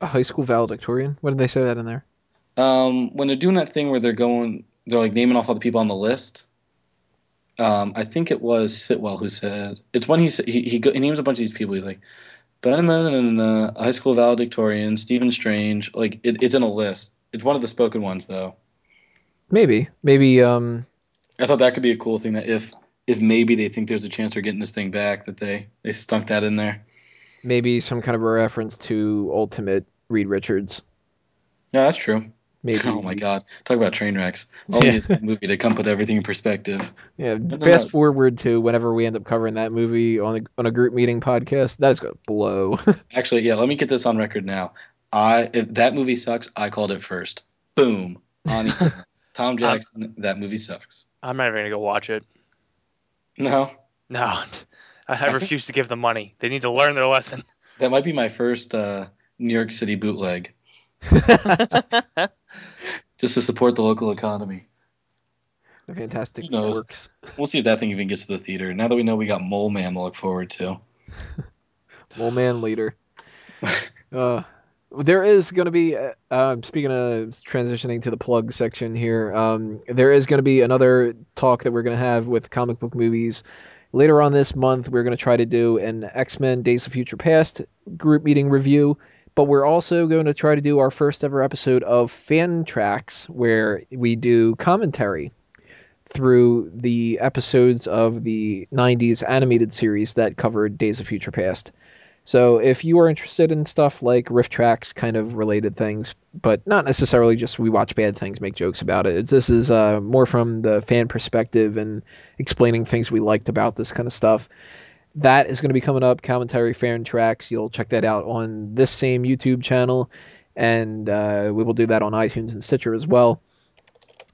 A high school valedictorian. What did they say that in there? Um, when they're doing that thing where they're going, they're like naming off all the people on the list. Um, I think it was Sitwell who said it's when he he he, he names a bunch of these people. He's like, "Ba-na-na-na-na-na, high school valedictorian, Stephen Strange. Like it, it's in a list. It's one of the spoken ones though. Maybe, maybe. Um, I thought that could be a cool thing that if if maybe they think there's a chance they're getting this thing back, that they they stunk that in there. maybe some kind of a reference to Ultimate Reed Richards. Yeah, that's true. Maybe. Oh my god, talk about train wrecks. Only Yeah. is movie to come put everything in perspective. Yeah. no, Fast no. forward to whenever we end up covering that movie on a on a group meeting podcast. That's gonna blow. Actually, yeah, let me get this on record now. I if that movie sucks, I called it first. Boom. On. Tom Jackson, that movie sucks. I'm not even going to go watch it. No, No, I I refuse to give them money. They need to learn their lesson. that might be my first uh, New York City bootleg, just to support the local economy. the Fantastic works. We'll see if that thing even gets to the theater. Now that we know we got Mole Man to look forward to. Mole man, leader. uh, there is going to be, uh, uh, speaking of transitioning to the plug section here, um, there is going to be another talk that we're going to have with comic book movies. Later on this month, we're going to try to do an X Men Days of Future Past group meeting review, but we're also going to try to do our first ever episode of Fan Tracks, where we do commentary through the episodes of the 90s animated series that covered Days of Future Past. So if you are interested in stuff like RiffTrax kind of related things, but not necessarily just we watch bad things, make jokes about it. It's, this is uh, more from the fan perspective and explaining things we liked about this kind of stuff. That is going to be coming up, commentary fan tracks. You'll check that out on this same YouTube channel, and uh, we will do that on iTunes and Stitcher as well.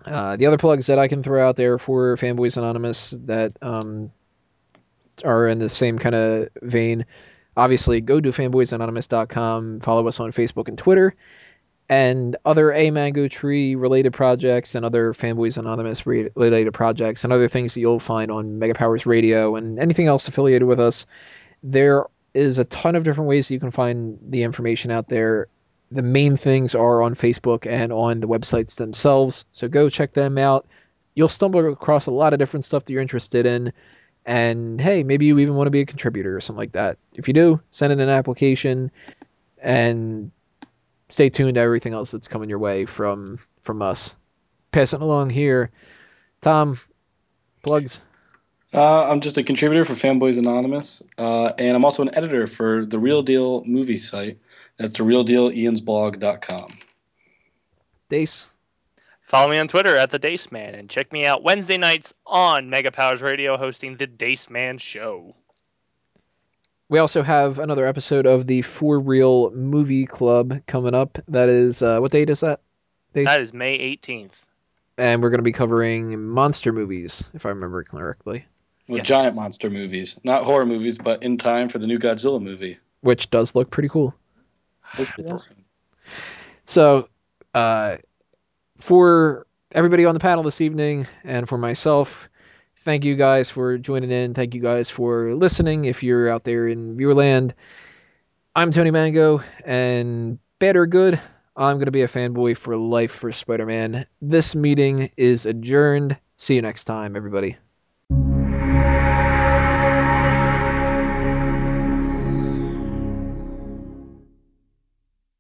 Uh, the other plugs that I can throw out there for Fanboys Anonymous that um, are in the same kind of vein obviously go to fanboysanonymous.com follow us on facebook and twitter and other a mango tree related projects and other fanboys anonymous re- related projects and other things that you'll find on mega powers radio and anything else affiliated with us there is a ton of different ways you can find the information out there the main things are on facebook and on the websites themselves so go check them out you'll stumble across a lot of different stuff that you're interested in and hey, maybe you even want to be a contributor or something like that. If you do, send in an application and stay tuned to everything else that's coming your way from from us. Passing along here, Tom, plugs. Uh, I'm just a contributor for Fanboys Anonymous, uh, and I'm also an editor for the Real Deal movie site. That's the realdealiansblog.com. Dace. Follow me on Twitter at the Dace Man and check me out Wednesday nights on Mega Powers Radio hosting the Dace Man Show. We also have another episode of the For Real Movie Club coming up. That is uh, what date is that? Dace? That is May 18th. and we're going to be covering monster movies, if I remember correctly, Well, Yes. giant monster movies, not horror movies, but in time for the new Godzilla movie. which does look pretty cool. Looks pretty awesome. So, uh, for everybody on the panel this evening and for myself, thank you guys for joining in. Thank you guys for listening if you're out there in viewerland. I'm Tony Mango, and or good, I'm going to be a fanboy for life for Spider Man. This meeting is adjourned. See you next time, everybody.